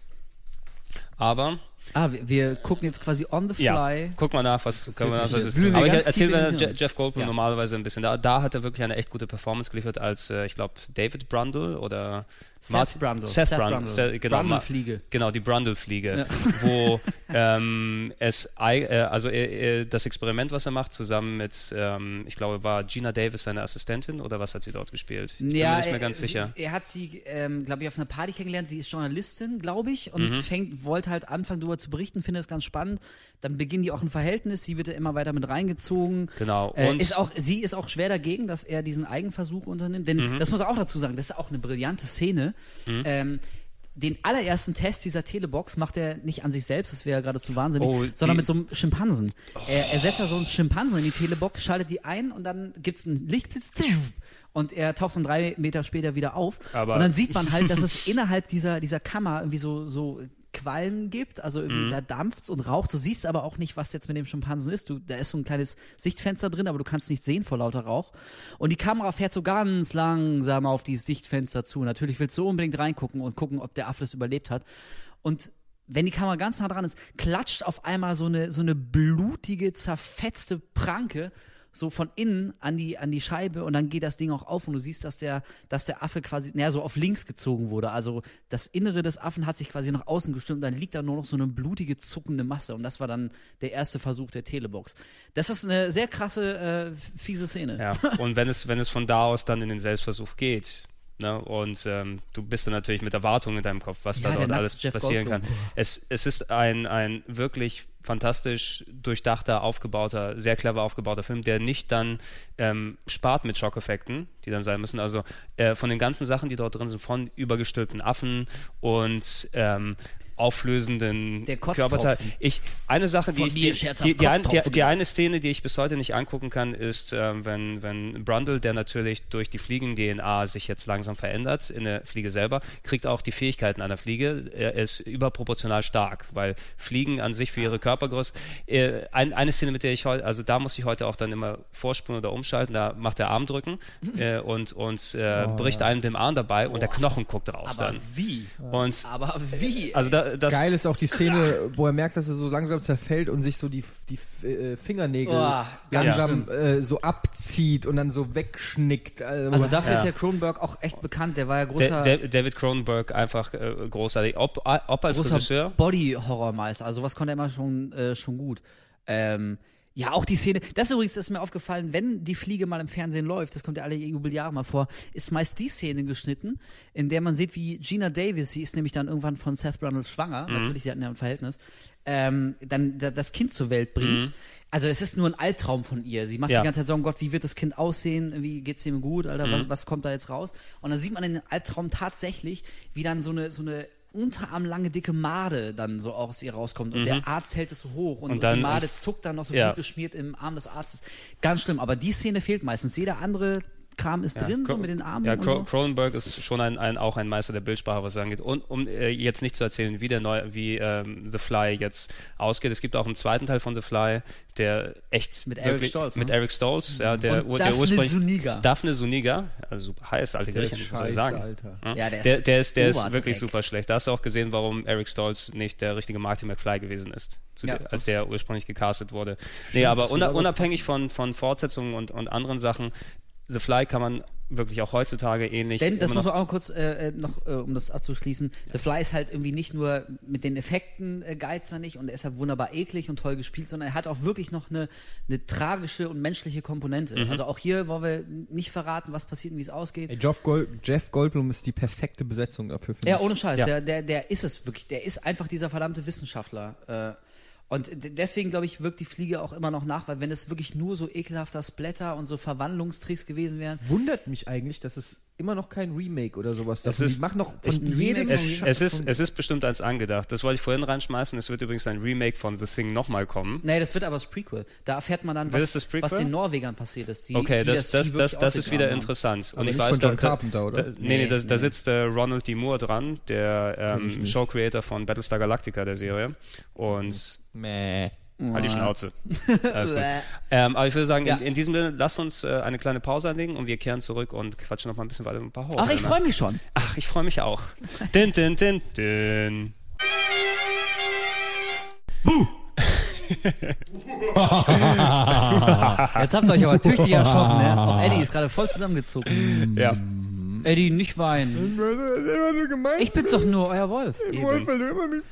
Aber Ah, wir, wir gucken jetzt quasi on the fly. ja, guck mal nach, was, guck mal nach, was ist. Wir Aber ich erzähle. Jeff Goldblum Ja. normalerweise ein bisschen. Da, da hat er wirklich eine echt gute Performance geliefert als, äh, ich glaube, David Brundle oder Seth Martin- Brundle. Seth, Seth Brundle. Brundle. Genau, Brundle-Fliege. Genau, die Brundle-Fliege, Ja. [LAUGHS] wo ähm, es, äh, also äh, äh, das Experiment, was er macht, zusammen mit, ähm, ich glaube, war Gina Davis seine Assistentin oder was hat sie dort gespielt? Ich bin Ja, mir nicht mehr er, ganz sie, sicher. er hat sie, ähm, glaube ich, auf einer Party kennengelernt. Sie ist Journalistin, glaube ich, und Mhm. fängt, wollte halt anfangen, darüber zu berichten, findet es ganz spannend. Dann beginnen die auch ein Verhältnis. Sie wird ja immer weiter mit reingezogen. Genau. Äh, Und- ist auch, sie ist auch schwer dagegen, dass er diesen Eigenversuch unternimmt. Denn Mhm. das muss er auch dazu sagen, das ist auch eine brillante Szene. Ähm, den allerersten Test dieser Telebox macht er nicht an sich selbst, das wäre geradezu wahnsinnig, Oh, sondern mit so einem Schimpansen. Er, er setzt da so einen Schimpansen in die Telebox, schaltet die ein und dann gibt es einen Lichtblitz und er taucht dann drei Meter später wieder auf. Aber- und dann sieht man halt, dass es [LAUGHS] innerhalb dieser, dieser Kammer irgendwie so, so Qualm gibt, also irgendwie da dampft's und raucht. Du siehst aber auch nicht, was jetzt mit dem Schimpansen ist. Du, da ist so ein kleines Sichtfenster drin, aber du kannst nicht sehen vor lauter Rauch. Und die Kamera fährt so ganz langsam auf dieses Sichtfenster zu. Natürlich willst du unbedingt reingucken und gucken, ob der Affe das überlebt hat. Und wenn die Kamera ganz nah dran ist, klatscht auf einmal so eine, so eine blutige, zerfetzte Pranke so von innen an die, an die Scheibe und dann geht das Ding auch auf und du siehst, dass der, dass der Affe quasi, naja, so auf links gezogen wurde. Also das Innere des Affen hat sich quasi nach außen gestimmt, dann liegt da nur noch so eine blutige, zuckende Masse und das war dann der erste Versuch der Telebox. Das ist eine sehr krasse, äh, fiese Szene. Ja, und wenn es, wenn es von da aus dann in den Selbstversuch geht, ne, und ähm, du bist dann natürlich mit Erwartungen in deinem Kopf, was Ja, da dort alles Jeff passieren Goldblum. kann. Es, es ist ein, ein wirklich fantastisch durchdachter, aufgebauter, sehr clever aufgebauter Film, der nicht dann ähm, spart mit Schockeffekten, die dann sein müssen. Also äh, von den ganzen Sachen, die dort drin sind, von übergestülpten Affen und ähm, auflösenden Der. Körperteil. Ich, eine Sache, die Von ich, mir die, die, die, ein, die, die eine Szene, die ich bis heute nicht angucken kann, ist, ähm, wenn, wenn Brundle, der natürlich durch die Fliegen-DNA sich jetzt langsam verändert, in der Fliege selber, kriegt auch die Fähigkeiten einer Fliege. Er ist überproportional stark, weil Fliegen an sich für ihre Körpergröße, äh, ein, eine Szene, mit der ich heute, also da muss ich heute auch dann immer vorspulen oder umschalten, da macht er Armdrücken [LAUGHS] äh, und, und äh, bricht einem den Arm dabei und der Knochen guckt raus Aber dann. wie? Und Aber wie? also da, das, Geil ist auch die Szene, wo er merkt, dass er so langsam zerfällt und sich so die, die äh, Fingernägel Oh, langsam äh, so abzieht und dann so wegschnickt. Also, Also dafür Ja. ist ja Kronberg auch echt bekannt. Der war ja großer, Da- Da- David Cronenberg einfach äh, großartig. Ob, ob als großer Regisseur. Body-Horrormeister. Also was konnte er immer schon, äh, schon gut. Ähm, ja, auch die Szene, das übrigens das ist mir aufgefallen, wenn die Fliege mal im Fernsehen läuft, das kommt ja alle Jubeljahre mal vor, ist meist die Szene geschnitten, in der man sieht, wie Gina Davis, sie ist nämlich dann irgendwann von Seth Brundle schwanger, natürlich, sie hatten ja ein Verhältnis, ähm, dann da, das Kind zur Welt bringt. Also es ist nur ein Albtraum von ihr. Sie macht Ja. die ganze Zeit Sorgen, Gott, wie wird das Kind aussehen? Wie geht's ihm gut? Alter, was, was kommt da jetzt raus? Und dann sieht man in dem Albtraum tatsächlich, wie dann so eine, so eine unterarmlange dicke Made dann so aus ihr rauskommt und der Arzt hält es so hoch und, Und dann- die Made zuckt dann noch so Ja. gut beschmiert im Arm des Arztes. Ganz schlimm, aber die Szene fehlt meistens. Jeder andere Kram ist drin, so Cro- mit den Armen Ja, und Cro so. Cronenberg ist schon ein, ein, auch ein Meister der Bildsprache, was es angeht. Und um äh, jetzt nicht zu erzählen, wie der neue, wie ähm, The Fly jetzt ausgeht. Es gibt auch einen zweiten Teil von The Fly, der echt Mit Eric wirklich- Stolz, mit ne? Eric Stolz, ja, der, Und der Daphne ursprünglich Zuniga. Daphne Zuniga, also super heiß, alte ist muss ich sagen. Alter. Ja, der der, ist der ist, der ist Oberdreck. wirklich super schlecht. Da hast du auch gesehen, warum Eric Stolz nicht der richtige Marty McFly gewesen ist, zu Ja, der, als der ursprünglich gecastet wurde. nee, una, würde aber unabhängig von, von Fortsetzungen und, und anderen Sachen, The Fly kann man wirklich auch heutzutage ähnlich. Denn, das muss man auch kurz äh, äh, noch, äh, um das abzuschließen, The Fly ist halt irgendwie nicht nur mit den Effekten äh, geizt er nicht und er ist halt wunderbar eklig und toll gespielt, sondern er hat auch wirklich noch eine, eine tragische und menschliche Komponente. Mhm. Also auch hier wollen wir nicht verraten, was passiert und wie es ausgeht. Ey, Jeff, Gold, Jeff Goldblum ist die perfekte Besetzung dafür. Ja, ohne Scheiß. Ja. Der, der, der ist es wirklich. Der ist einfach dieser verdammte Wissenschaftler. Äh, und deswegen, glaube ich, wirkt die Fliege auch immer noch nach, weil wenn es wirklich nur so ekelhafter Splatter und so Verwandlungstricks gewesen wären. Wundert mich eigentlich, dass es immer noch kein Remake oder sowas Es davon ist- machen noch von ein jedem. Remake? Es, es, ist, von- es ist bestimmt eins angedacht. Das wollte ich vorhin reinschmeißen. Es wird übrigens ein Remake von The Thing nochmal kommen. Nee, das wird aber das Prequel. Da erfährt man dann, was, das was den Norwegern passiert ist. Die, Okay, die das, das, das, das ist wieder haben. interessant. Aber nicht von da- John da- Carpenter, oder? Da, nee, nee, Nee, da, da nee. sitzt äh, Ronald D. Moore dran, der ich ähm. Show-Creator von Battlestar Galactica, der Serie. Und Mäh. Halt die Schnauze. [LAUGHS] Alles gut. Ähm, aber ich würde sagen, Ja. in, in diesem Sinne, lasst uns äh, eine kleine Pause anlegen und wir kehren zurück und quatschen noch mal ein bisschen weiter mit ein paar Ach, ich freue mich schon. Ach, ich freue mich auch. [LAUGHS] din, din, din, din. [LAUGHS] Jetzt habt ihr euch aber tüchtig erschrocken, ne? Auch Eddie ist gerade voll zusammengezogen. Ja. Eddie, nicht weinen. Ich bin's doch nur, euer Wolf. Wolf, weil du immer mich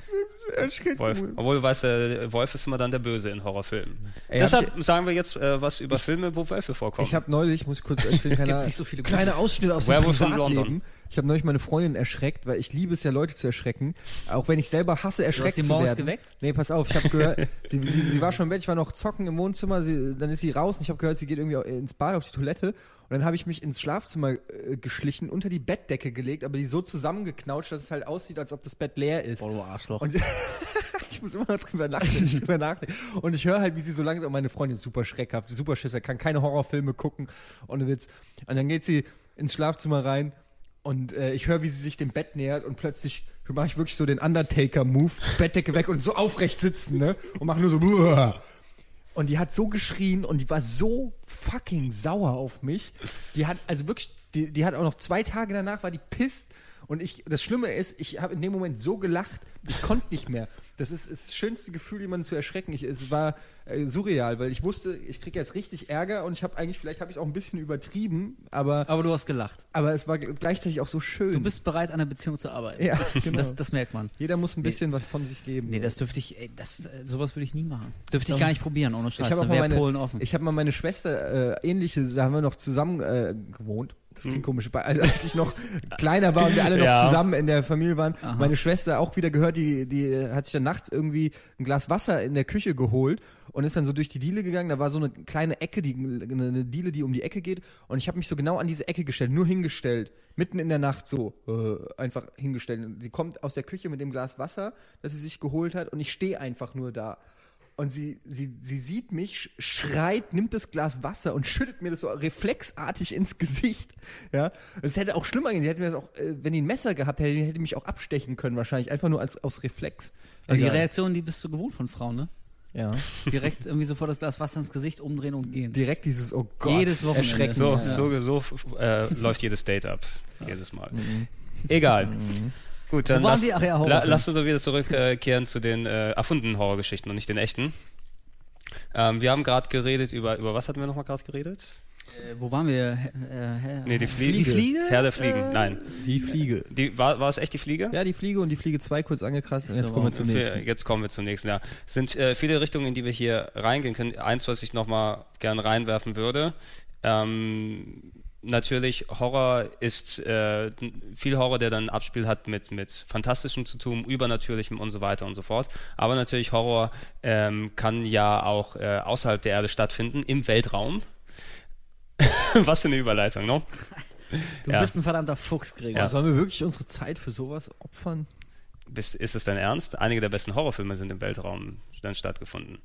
erschrecken Wolf. Obwohl, du weißt, äh, Wolf ist immer dann der Böse in Horrorfilmen. Ey, Deshalb hab sagen wir jetzt äh, was über Filme, wo Wölfe vorkommen. Ich habe neulich, muss ich kurz erzählen, [LAUGHS] Gibt's nicht so viele kleine Ausschnitte aus dem Werewolf in Privatleben. Ich habe neulich meine Freundin erschreckt, weil ich liebe es ja, Leute zu erschrecken. Auch wenn ich selber hasse, erschreckt sie zu werden. geweckt? Nee, pass auf, ich habe gehört, [LAUGHS] sie, sie, sie war schon im Bett, ich war noch zocken im Wohnzimmer, sie, dann ist sie raus und ich habe gehört, sie geht irgendwie ins Bad auf die Toilette und dann habe ich mich ins Schlafzimmer äh, geschlichen, unter die Bettdecke gelegt, aber die so zusammengeknautscht, dass es halt aussieht, als ob das Bett leer ist. Oh, du Arschloch. Und [LAUGHS] ich muss immer drüber nachdenken, [LAUGHS] drüber nachdenke. Und ich höre halt, wie sie so langsam, meine Freundin ist super schreckhaft, super Schisser, kann keine Horrorfilme gucken. Und, Witz. und dann geht sie ins Schlafzimmer rein und äh, ich höre, wie sie sich dem Bett nähert und plötzlich mache ich wirklich so den Undertaker-Move, Bettdecke weg und so aufrecht sitzen, ne? Und mache nur so. Buah. Und die hat so geschrien und die war so fucking sauer auf mich. Die hat, also wirklich, die, die hat auch noch zwei Tage danach war die pisst. Und ich, das Schlimme ist, ich habe in dem Moment so gelacht, ich konnte nicht mehr. Das ist, ist das schönste Gefühl, jemanden zu erschrecken. Ich, es war äh, surreal, weil ich wusste, ich kriege jetzt richtig Ärger und ich habe eigentlich, vielleicht habe ich auch ein bisschen übertrieben, aber, Aber du hast gelacht. aber es war gleichzeitig auch so schön. Du bist bereit, an der Beziehung zu arbeiten. ja, genau. Das, das merkt man. Jeder muss ein bisschen was von sich geben. Nee, das dürfte ich, ey, das, äh, sowas würde ich nie machen. Dürfte ich gar nicht probieren, ohne Scheiß. ich habe mal meine, ich habe mal meine Schwester äh, ähnliche, da haben wir noch zusammen äh, gewohnt. Das klingt Hm. komisch, also als ich noch kleiner war und wir alle noch Ja. zusammen in der Familie waren. Aha. Meine Schwester auch wieder gehört, die die hat sich dann nachts irgendwie ein Glas Wasser in der Küche geholt und ist dann so durch die Diele gegangen. Da war so eine kleine Ecke, die eine Diele, die um die Ecke geht und ich habe mich so genau an diese Ecke gestellt, nur hingestellt, mitten in der Nacht so äh, einfach hingestellt. Sie kommt aus der Küche mit dem Glas Wasser, das sie sich geholt hat und ich stehe einfach nur da. Und sie, sie, sie sieht mich, sch- schreit, nimmt das Glas Wasser und schüttet mir das so reflexartig ins Gesicht. Ja, es hätte auch schlimmer gehen. Sie hätte mir das auch, äh, wenn die ein Messer gehabt hätte, hätte die mich auch abstechen können wahrscheinlich. Einfach nur als, aus Reflex. Aber die. Reaktion, die bist du gewohnt von Frauen, ne? Ja. Direkt irgendwie sofort das Glas Wasser ins Gesicht umdrehen und gehen. Direkt dieses, oh Gott. Jedes Wochenende. So, ja. so, so äh, läuft jedes Date ab. Jedes Mal. Mhm. Egal. Gut, dann Wo waren lass, wir? Ach ja, la, lass uns doch wieder zurückkehren zu den äh, erfundenen Horrorgeschichten und nicht den echten. Ähm, wir haben gerade geredet über, über was hatten wir nochmal gerade geredet? Äh, wo waren wir? Äh, äh, Nee, die Fliege. Die Fliege? Herr der Fliegen, Äh, nein. Die Fliege. Die, war, war es echt die Fliege? Ja, die Fliege und die Fliege 2 kurz angekratzt und jetzt kommen wir zum nächsten. Jetzt kommen wir zum nächsten. Ja. Es sind äh, viele Richtungen, in die wir hier reingehen können. Eins, was ich nochmal gern reinwerfen würde. Ähm, natürlich, Horror ist äh, viel Horror, der dann ein Abspiel hat mit, mit Fantastischem zu tun, Übernatürlichem und so weiter und so fort. Aber natürlich, Horror ähm, kann ja auch äh, außerhalb der Erde stattfinden, im Weltraum. [LAUGHS] was für eine Überleitung, ne? Du Ja. bist ein verdammter Fuchs, Gregor. Ja. Sollen wir wirklich unsere Zeit für sowas opfern? Bist, ist es dein Ernst? Einige der besten Horrorfilme sind im Weltraum dann stattgefunden.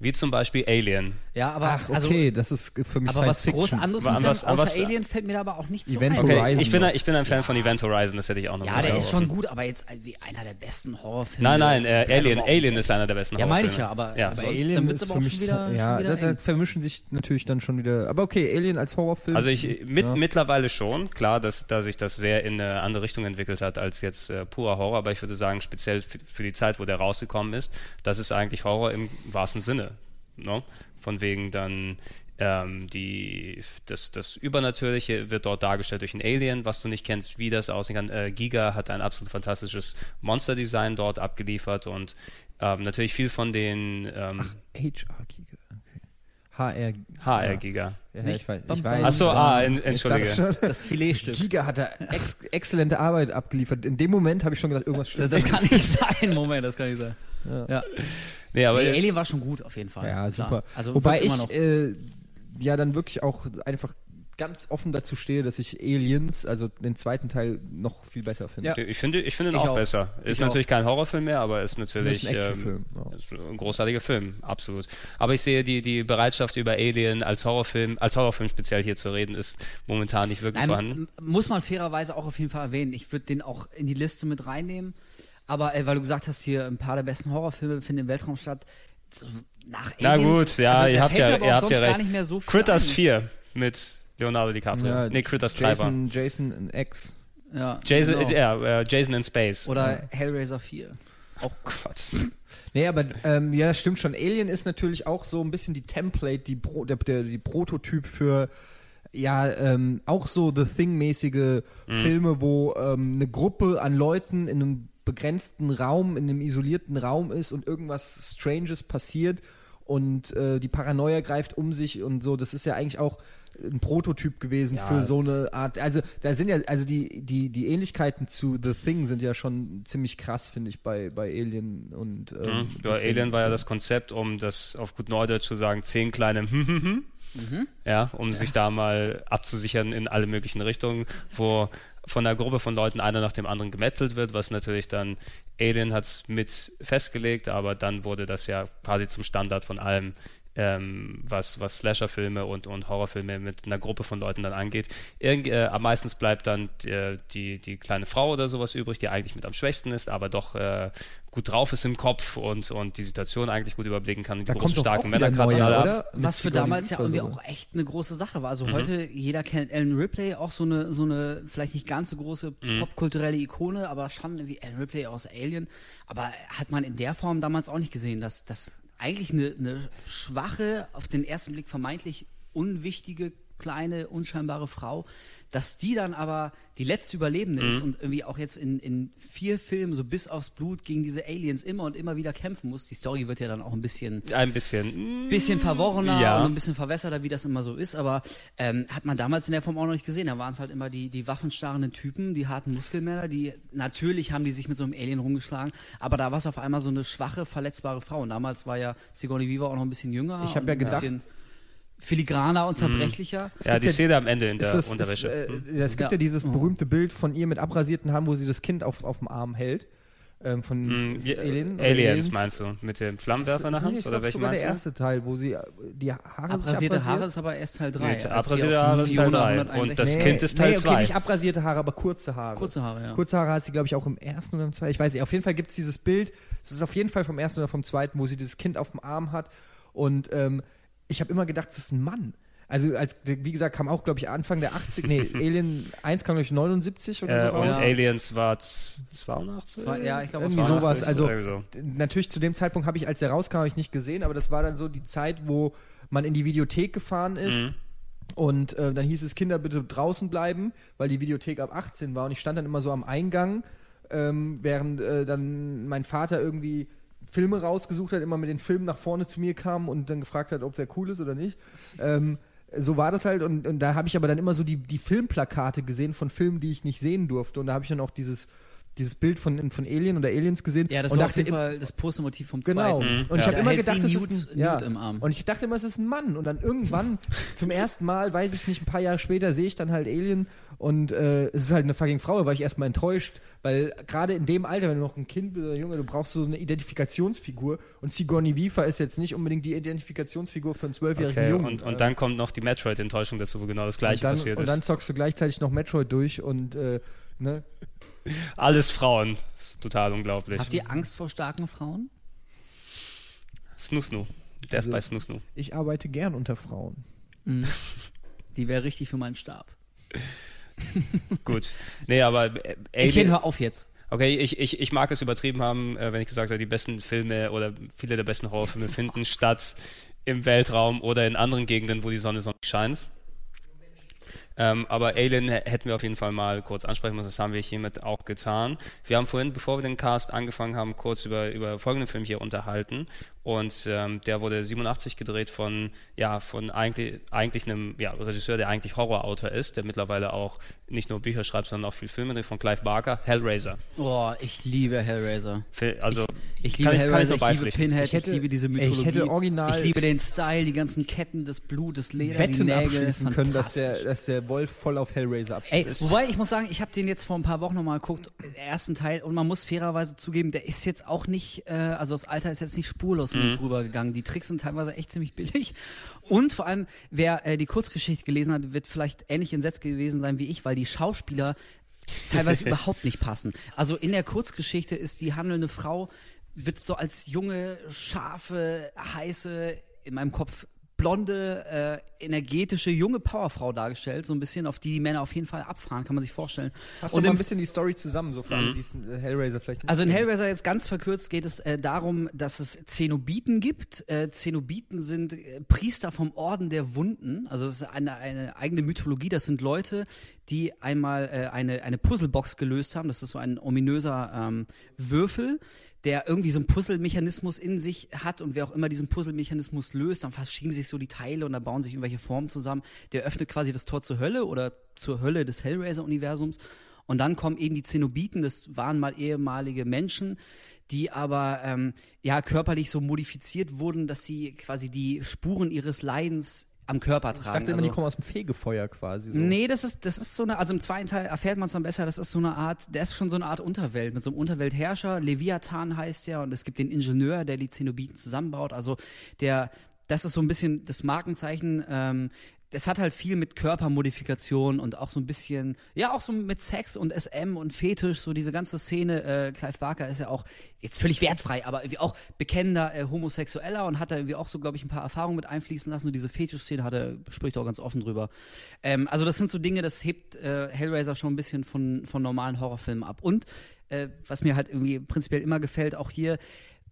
Wie zum Beispiel Alien. Ja, aber Ach, also, okay, das ist für mich aber was Science groß Fiction. anderes Wa- muss was- sagen, außer was- Alien fällt mir da aber auch nicht so Event ein. Okay, Horizon ich bin, ein- ich bin ein Fan von Event Horizon, das hätte ich auch noch Ja, der ist schon gut, aber jetzt wie einer der besten Horrorfilme. Nein, nein, äh, Alien, Alien ist einer der besten Ja, meine ich Horrorfilme. ja, aber, Ja. aber Sonst- Alien dann wird's ist aber für mich schon wieder, ja, schon da, wieder da eng. vermischen sich natürlich dann schon wieder. Aber okay, Alien als Horrorfilm. Also ich mit, Ja. mittlerweile schon, klar, dass, dass sich das sehr in eine andere Richtung entwickelt hat als jetzt äh, purer Horror, aber ich würde sagen, speziell für, für die Zeit, wo der rausgekommen ist, das ist eigentlich Horror im wahrsten Sinne. Ne? Von wegen dann ähm, die, das, das Übernatürliche wird dort dargestellt durch ein Alien, was du nicht kennst, wie das aussehen kann. Äh, Giga hat ein absolut fantastisches Monster-Design dort abgeliefert und ähm, natürlich viel von den ähm, HR Giga. Okay. HR. HR-Giga. Ja, Nicht ich weiß. Ich weiß Ach so, ah, Ich entschuldige. schon, [LAUGHS] Das Filetstück. Giga hat da ex exzellente Arbeit abgeliefert. In dem Moment habe ich schon gedacht, irgendwas Das, stimmt. das kann nicht sein, Moment, das kann nicht sein. Ja. Ja. Nee, aber Nee, Alien war schon gut, auf jeden Fall. Ja, Klar. super. Also Wobei ich noch. äh, ja dann wirklich auch einfach ganz offen dazu stehe, dass ich Aliens, also den zweiten Teil, noch viel besser finde. Ja. Ich finde, ich finde ihn Ich auch, auch. besser. Ist Ich natürlich kein Horrorfilm mehr, aber ist natürlich ist ein ähm, ja. ist ein großartiger Film, absolut. Aber ich sehe die, die Bereitschaft über Alien als Horrorfilm, als Horrorfilm speziell hier zu reden, ist momentan nicht wirklich Nein, vorhanden. muss man fairerweise auch auf jeden Fall erwähnen. Ich würde den auch in die Liste mit reinnehmen. Aber äh, weil du gesagt hast, hier ein paar der besten Horrorfilme finden im Weltraum statt. So, nach Na Alien- gut, ja, also, ihr habt ja, ihr auch habt ja gar recht. nicht mehr so viel Critters ein. 4 mit Leonardo DiCaprio. Ja, nee, Critters 3 war. Jason, Jason in X. Ja, Jason, genau. äh, ja, äh, Jason in Space. Oder Hellraiser 4. oh Gott. Nee, aber ähm, ja, das stimmt schon. Alien ist natürlich auch so ein bisschen die Template, die, Pro, der, der, die Prototyp für ja, ähm, auch so The Thing-mäßige Filme, wo ähm, eine Gruppe an Leuten in einem begrenzten Raum, in einem isolierten Raum ist und irgendwas Stranges passiert und äh, die Paranoia greift um sich und so. Das ist ja eigentlich auch ein Prototyp gewesen Ja. für so eine Art. Also da sind ja, also die, die, die Ähnlichkeiten zu The Thing sind ja schon ziemlich krass, finde ich, bei, bei Alien und ähm, Mhm. Ja, Thing. Alien war ja das Konzept, um das auf gut Neudeutsch zu sagen, zehn kleine [LAUGHS] ja, um sich da mal abzusichern in alle möglichen Richtungen, wo von einer Gruppe von Leuten einer nach dem anderen gemetzelt wird, was natürlich dann Alien hat es mit festgelegt, aber dann wurde das ja quasi zum Standard von allem ähm, was, was Slasher-Filme und, und Horrorfilme mit einer Gruppe von Leuten dann angeht. Irgend, äh, meistens bleibt dann die, die, die kleine Frau oder sowas übrig, die eigentlich mit am schwächsten ist, aber doch äh, gut drauf ist im Kopf und, und die Situation eigentlich gut überblicken kann. Die Da großen, kommt doch starken Männer? Mit Was für damals ja irgendwie auch echt eine große Sache war. Also Mhm. heute, jeder kennt Ellen Ripley, auch so eine, so eine vielleicht nicht ganz so große Mhm. popkulturelle Ikone, aber schon wie Ellen Ripley aus Alien. Aber hat man in der Form damals auch nicht gesehen, dass das eigentlich eine, eine schwache, auf den ersten Blick vermeintlich unwichtige, kleine, unscheinbare Frau, dass die dann aber die letzte Überlebende Mhm. ist und irgendwie auch jetzt in, in vier Filmen so bis aufs Blut gegen diese Aliens immer und immer wieder kämpfen muss. Die Story wird ja dann auch ein bisschen Ein bisschen. mm, bisschen verworrener Ja. und ein bisschen verwässerter, wie das immer so ist, aber ähm, hat man damals in der Form auch noch nicht gesehen. Da waren es halt immer die, die waffenstarrenden Typen, die harten Muskelmänner, die natürlich haben die sich mit so einem Alien rumgeschlagen, aber da war es auf einmal so eine schwache, verletzbare Frau. Und damals war ja Sigourney Weaver auch noch ein bisschen jünger. Ich hab und ja ein gedacht- bisschen filigraner Mhm. und zerbrechlicher. Ja, gibt die ja- Szene am Ende in der das, Unterwäsche. Ist, Hm. äh, es gibt ja, Ja. dieses Mhm. berühmte Bild von ihr mit abrasierten Haaren, wo sie das Kind auf, auf dem Arm hält. Ähm, von Mm, ja, es Alien, oder Aliens meinst du? Mit dem Flammenwerfer in der Ist Hand? nicht, Oder ich welchen meinst der du? erste Teil, wo sie äh, die Haare Abrasierte abrasiert. Haare ist aber erst Teil 3. Nee, abrasierte Haare ist Teil drei. Und das Kind ist Teil nee, okay, zwei. nicht abrasierte Haare, aber kurze Haare. Kurze Haare, ja. Kurze Haare hat sie, glaube ich, auch im ersten oder im zweiten. Ich weiß nicht. Auf jeden Fall gibt es dieses Bild. Es ist auf jeden Fall vom ersten oder vom zweiten, wo sie dieses Kind auf dem Arm hat. Und ähm, ich habe immer gedacht, das ist ein Mann. Also, als, wie gesagt, kam auch, glaube ich, Anfang der 80 Nee, [LAUGHS] Alien 1 kam, glaube ich, 79 oder Äh, so und raus. Ja. Aliens war z- 82? Zwei- ja, ich glaube, Irgendwie 82, sowas. Also, so. natürlich zu dem Zeitpunkt habe ich, als der rauskam, habe ich nicht gesehen, aber das war dann so die Zeit, wo man in die Videothek gefahren ist. Mhm. Und äh, dann hieß es, Kinder bitte draußen bleiben, weil die Videothek ab 18 war. Und ich stand dann immer so am Eingang, ähm, während äh, dann mein Vater irgendwie Filme rausgesucht hat, immer mit den Filmen nach vorne zu mir kam und dann gefragt hat, ob der cool ist oder nicht. Ähm, so war das halt und, und da habe ich aber dann immer so die, die Filmplakate gesehen von Filmen, die ich nicht sehen durfte. Und da habe ich dann auch dieses, dieses Bild von, von Alien oder Aliens gesehen Ja, das und war auf dachte jeden im- Fall das Postermotiv vom Genau. zweiten. Und ich Ja. habe Da immer gedacht, das Newt- ist ein, ja. Im Arm. Und ich dachte immer, es ist ein Mann. Und dann irgendwann, [LAUGHS] zum ersten Mal, weiß ich nicht, ein paar Jahre später, sehe ich dann halt Alien und äh, es ist halt eine fucking Frau. Da war ich erstmal enttäuscht, weil gerade in dem Alter, wenn du noch ein Kind bist oder Junge, du brauchst so eine Identifikationsfigur. Und Sigourney Weaver ist jetzt nicht unbedingt die Identifikationsfigur für einen zwölfjährigen Okay, Jungen. und, und dann kommt noch die Metroid-Enttäuschung dazu, wo genau das gleiche und dann, passiert und ist. dann zockst du gleichzeitig noch Metroid durch und äh, ne? Alles Frauen. Das ist total unglaublich. Habt ihr Angst vor starken Frauen? Snusnu. Der Also- ist bei Snusnu. ich arbeite gern unter Frauen. Die wäre richtig für meinen Stab. [LAUGHS] Gut. Nee, aber äh, Etienne, hör auf jetzt. okay, ich, ich, ich mag es übertrieben haben, äh, wenn ich gesagt habe, die besten Filme oder viele der besten Horrorfilme finden [LAUGHS] statt im Weltraum oder in anderen Gegenden, wo die Sonne sonst scheint. Ähm, aber Alien hätten wir auf jeden Fall mal kurz ansprechen müssen, das haben wir hiermit auch getan. Wir haben vorhin, bevor wir den Cast angefangen haben, kurz über, über folgenden Film hier unterhalten. Und ähm, der wurde 87 gedreht von, ja, von eigentlich, eigentlich einem ja, Regisseur, der eigentlich Horrorautor ist, der mittlerweile auch nicht nur Bücher schreibt, sondern auch viel Filme dreht, von Clive Barker, Hellraiser. Oh, ich liebe Hellraiser. Also, Ich liebe kann ich, kann ich Hellraiser, ich liebe. Pinhead, Ich hätte- ich liebe diese ey, ich Mythologie. hätte original- Ich liebe den Style, die ganzen Ketten, das Blut, das Leder, die Wetten Nägel. abschließen können, dass der, dass der Wolf voll auf Hellraiser Ey, abschließt. wobei ich muss sagen, ich habe den jetzt vor ein paar Wochen nochmal geguckt, den ersten Teil, und man muss fairerweise zugeben, der ist jetzt auch nicht, äh, also das Alter ist jetzt nicht spurlos Mhm. mit rübergegangen. Die Tricks sind teilweise echt ziemlich billig. Und vor allem, wer äh, die Kurzgeschichte gelesen hat, wird vielleicht ähnlich entsetzt gewesen sein wie ich, weil die Schauspieler teilweise [LAUGHS] überhaupt nicht passen. Also in der Kurzgeschichte ist die handelnde Frau, wird so als junge, scharfe, heiße, in meinem Kopf blonde, äh, energetische, junge Powerfrau dargestellt, so ein bisschen, auf die die Männer auf jeden Fall abfahren, kann man sich vorstellen. Hast du Und mal ein bisschen die Story zusammen, so für alle, die es, äh, Hellraiser vielleicht nicht also in? Hellraiser jetzt ganz verkürzt geht es äh, darum, dass es Zenobiten gibt. Äh, Zenobiten sind äh, Priester vom Orden der Wunden. Also das ist eine, eine eigene Mythologie. Das sind Leute, die einmal äh, eine, eine Puzzlebox gelöst haben. Das ist so ein ominöser ähm, Würfel, der irgendwie so einen Puzzlemechanismus in sich hat und wer auch immer diesen Puzzlemechanismus löst, dann verschieben sich so die Teile und da bauen sich irgendwelche Formen zusammen. Der öffnet quasi das Tor zur Hölle oder zur Hölle des Hellraiser-Universums. Und dann kommen eben die Zenobiten, das waren mal ehemalige Menschen, die aber ähm, ja körperlich so modifiziert wurden, dass sie quasi die Spuren ihres Leidens am Körper Ich tragen. dachte immer, die Also- kommen aus dem Fegefeuer quasi. So. Nee, das ist, das ist so eine, also im zweiten Teil erfährt man es dann besser, das ist so eine Art, der ist schon so eine Art Unterwelt, mit so einem Unterweltherrscher, Leviathan heißt der, und es gibt den Ingenieur, der die Zenobiten zusammenbaut, also der, das ist so ein bisschen das Markenzeichen. Ähm, das hat halt viel mit Körpermodifikation und auch so ein bisschen, ja, auch so mit Sex und SM und Fetisch, so diese ganze Szene. Äh, Clive Barker ist ja auch jetzt völlig wertfrei, aber irgendwie auch bekennender äh, Homosexueller und hat da irgendwie auch so, glaube ich, ein paar Erfahrungen mit einfließen lassen. Und diese Fetisch-Szene hat er, spricht auch ganz offen drüber. Ähm, also das sind so Dinge, das hebt äh, Hellraiser schon ein bisschen von, von normalen Horrorfilmen ab. Und äh, was mir halt irgendwie prinzipiell immer gefällt, auch hier,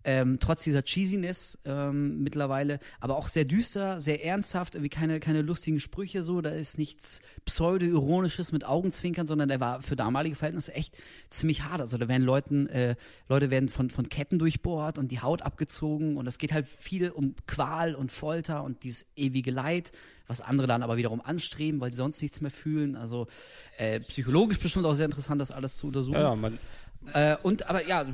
ähm, trotz dieser Cheesiness ähm, mittlerweile, aber auch sehr düster, sehr ernsthaft, irgendwie keine, keine lustigen Sprüche so, da ist nichts pseudo-ironisches mit Augenzwinkern, sondern der war für damalige Verhältnisse echt ziemlich hart. Also da werden Leuten, äh, Leute werden von, von Ketten durchbohrt und die Haut abgezogen und es geht halt viel um Qual und Folter und dieses ewige Leid, was andere dann aber wiederum anstreben, weil sie sonst nichts mehr fühlen. Also äh, psychologisch bestimmt auch sehr interessant, das alles zu untersuchen. Ja, man, Äh, und aber ja,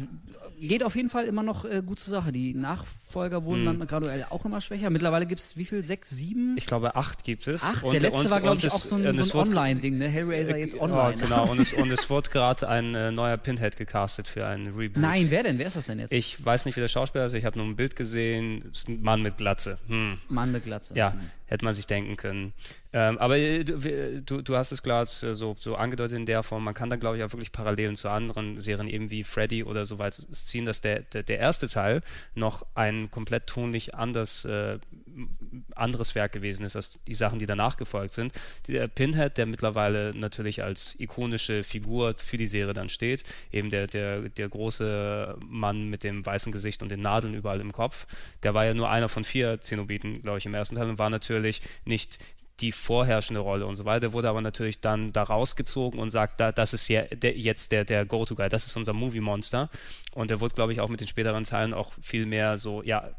geht auf jeden Fall immer noch äh, gut zur Sache. Die Nachfolger wurden Hm. dann graduell auch immer schwächer. Mittlerweile gibt's wie viel? Sechs, sieben? ich glaube, acht gibt es. Acht? Und- Der letzte und- war, glaube ich, es- auch so ein, so es ein Online-Ding, ne? Hellraiser jetzt online. genau. Und es, [LAUGHS] und es wurde gerade ein äh, neuer Pinhead gecastet für einen Reboot. Nein, wer denn? Wer ist das denn jetzt? Ich weiß nicht, wie der Schauspieler ist. Ich habe nur ein Bild gesehen. Ist ein Mann mit Glatze. Hm. Mann mit Glatze. Ja, hätte man sich denken können. Ähm, aber äh, du, du, hast es klar äh, so, so angedeutet in der Form. Man kann da, glaube ich, auch wirklich Parallelen zu anderen Serien eben wie Freddy oder so weit ziehen, dass der, der, der erste Teil noch ein komplett tonlich anders, äh, anderes Werk gewesen ist als die Sachen, die danach gefolgt sind. Der Pinhead, der mittlerweile natürlich als ikonische Figur für die Serie dann steht, eben der, der, der große Mann mit dem weißen Gesicht und den Nadeln überall im Kopf, der war ja nur einer von vier Zenobiten, glaube ich, im ersten Teil und war natürlich nicht die vorherrschende Rolle und so weiter, wurde aber natürlich dann da rausgezogen und sagt, da, das ist ja der, jetzt der, der Go-To-Guy, das ist unser Movie-Monster. Und er wurde, glaube ich, auch mit den späteren Teilen auch viel mehr so, ja,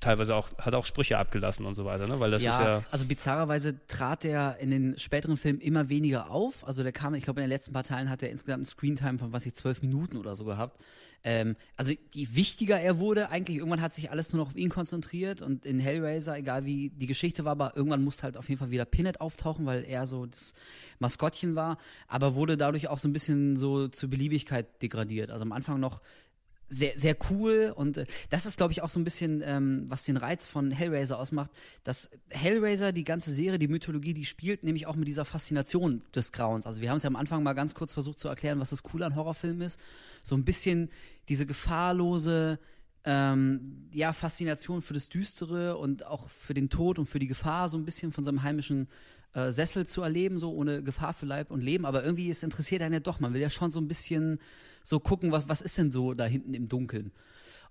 teilweise auch, hat auch Sprüche abgelassen und so weiter, ne? Weil das ja, ist ja. also bizarrerweise trat der in den späteren Filmen immer weniger auf. Also der kam, ich glaube, in den letzten paar Teilen hat er insgesamt einen Screentime von, was ich, zwölf Minuten oder so gehabt. Ähm, also je wichtiger er wurde, eigentlich irgendwann hat sich alles nur noch auf ihn konzentriert und in Hellraiser, egal wie die Geschichte war, aber irgendwann musste halt auf jeden Fall wieder Pinhead auftauchen, weil er so das Maskottchen war, aber wurde dadurch auch so ein bisschen so zur Beliebigkeit degradiert. Also am Anfang noch sehr, sehr cool und äh, das ist, glaube ich, auch so ein bisschen, ähm, was den Reiz von Hellraiser ausmacht, dass Hellraiser, die ganze Serie, die Mythologie, die spielt nämlich auch mit dieser Faszination des Grauens. Also wir haben es ja am Anfang mal ganz kurz versucht zu erklären, was das Coole an Horrorfilmen ist. So ein bisschen diese gefahrlose, ähm, ja, Faszination für das Düstere und auch für den Tod und für die Gefahr, so ein bisschen von seinem heimischen äh, Sessel zu erleben, so ohne Gefahr für Leib und Leben. Aber irgendwie ist interessiert einen ja doch. Man will ja schon so ein bisschen so gucken, was, was ist denn so da hinten im Dunkeln.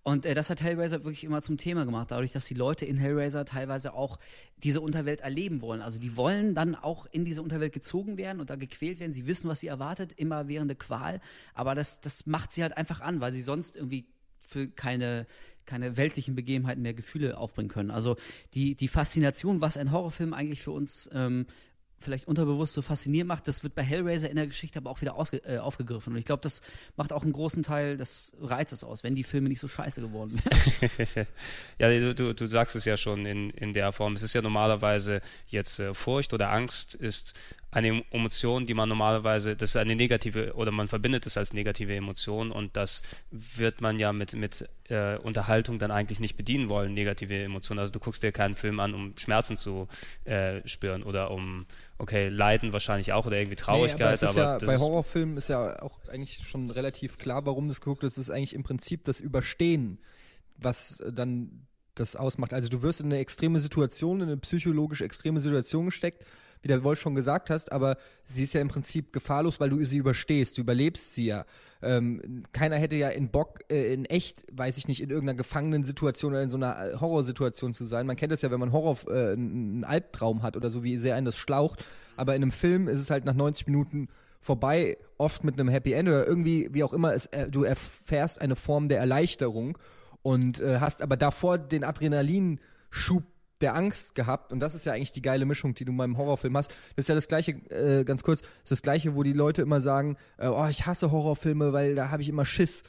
Und äh, das hat Hellraiser wirklich immer zum Thema gemacht, dadurch, dass die Leute in Hellraiser teilweise auch diese Unterwelt erleben wollen. Also die wollen dann auch in diese Unterwelt gezogen werden und da gequält werden. Sie wissen, was sie erwartet, immer während der Qual. Aber das, das macht sie halt einfach an, weil sie sonst irgendwie für keine, keine weltlichen Begebenheiten mehr Gefühle aufbringen können. Also die, die Faszination, was ein Horrorfilm eigentlich für uns ähm, vielleicht unterbewusst so faszinierend macht, das wird bei Hellraiser in der Geschichte aber auch wieder äh, aufgegriffen. Und ich glaube, das macht auch einen großen Teil des Reizes aus, wenn die Filme nicht so scheiße geworden wären. [LAUGHS] [LAUGHS] ja, du, du, du sagst es ja schon in, in der Form. Es ist ja normalerweise jetzt äh, Furcht oder Angst ist eine Emotion, die man normalerweise, das ist eine negative, oder man verbindet es als negative Emotion und das wird man ja mit, mit äh, Unterhaltung dann eigentlich nicht bedienen wollen, negative Emotionen. Also du guckst dir keinen Film an, um Schmerzen zu äh, spüren oder um, okay, Leiden wahrscheinlich auch oder irgendwie Traurigkeit. Nee, aber es ist ja, bei Horrorfilmen ist ja auch eigentlich schon relativ klar, warum das geguckt ist. Es ist eigentlich im Prinzip das Überstehen, was dann das ausmacht. Also du wirst in eine extreme Situation, in eine psychologisch extreme Situation gesteckt, wie der Wolf schon gesagt hast, aber sie ist ja im Prinzip gefahrlos, weil du sie überstehst, du überlebst sie ja. Ähm, keiner hätte ja in Bock, äh, in echt, weiß ich nicht, in irgendeiner Gefangenen-Situation oder in so einer äh, Horrorsituation zu sein. Man kennt das ja, wenn man Horror, äh, einen Albtraum hat oder so, wie sehr einen das schlaucht. Aber in einem Film ist es halt nach 90 Minuten vorbei, oft mit einem Happy End oder irgendwie, wie auch immer, es, äh, du erfährst eine Form der Erleichterung und äh, hast aber davor den Adrenalinschub der Angst gehabt und das ist ja eigentlich die geile Mischung, die du beim Horrorfilm hast. Das ist ja das gleiche, äh, ganz kurz, das ist das gleiche, wo die Leute immer sagen, äh, oh, ich hasse Horrorfilme, weil da habe ich immer Schiss.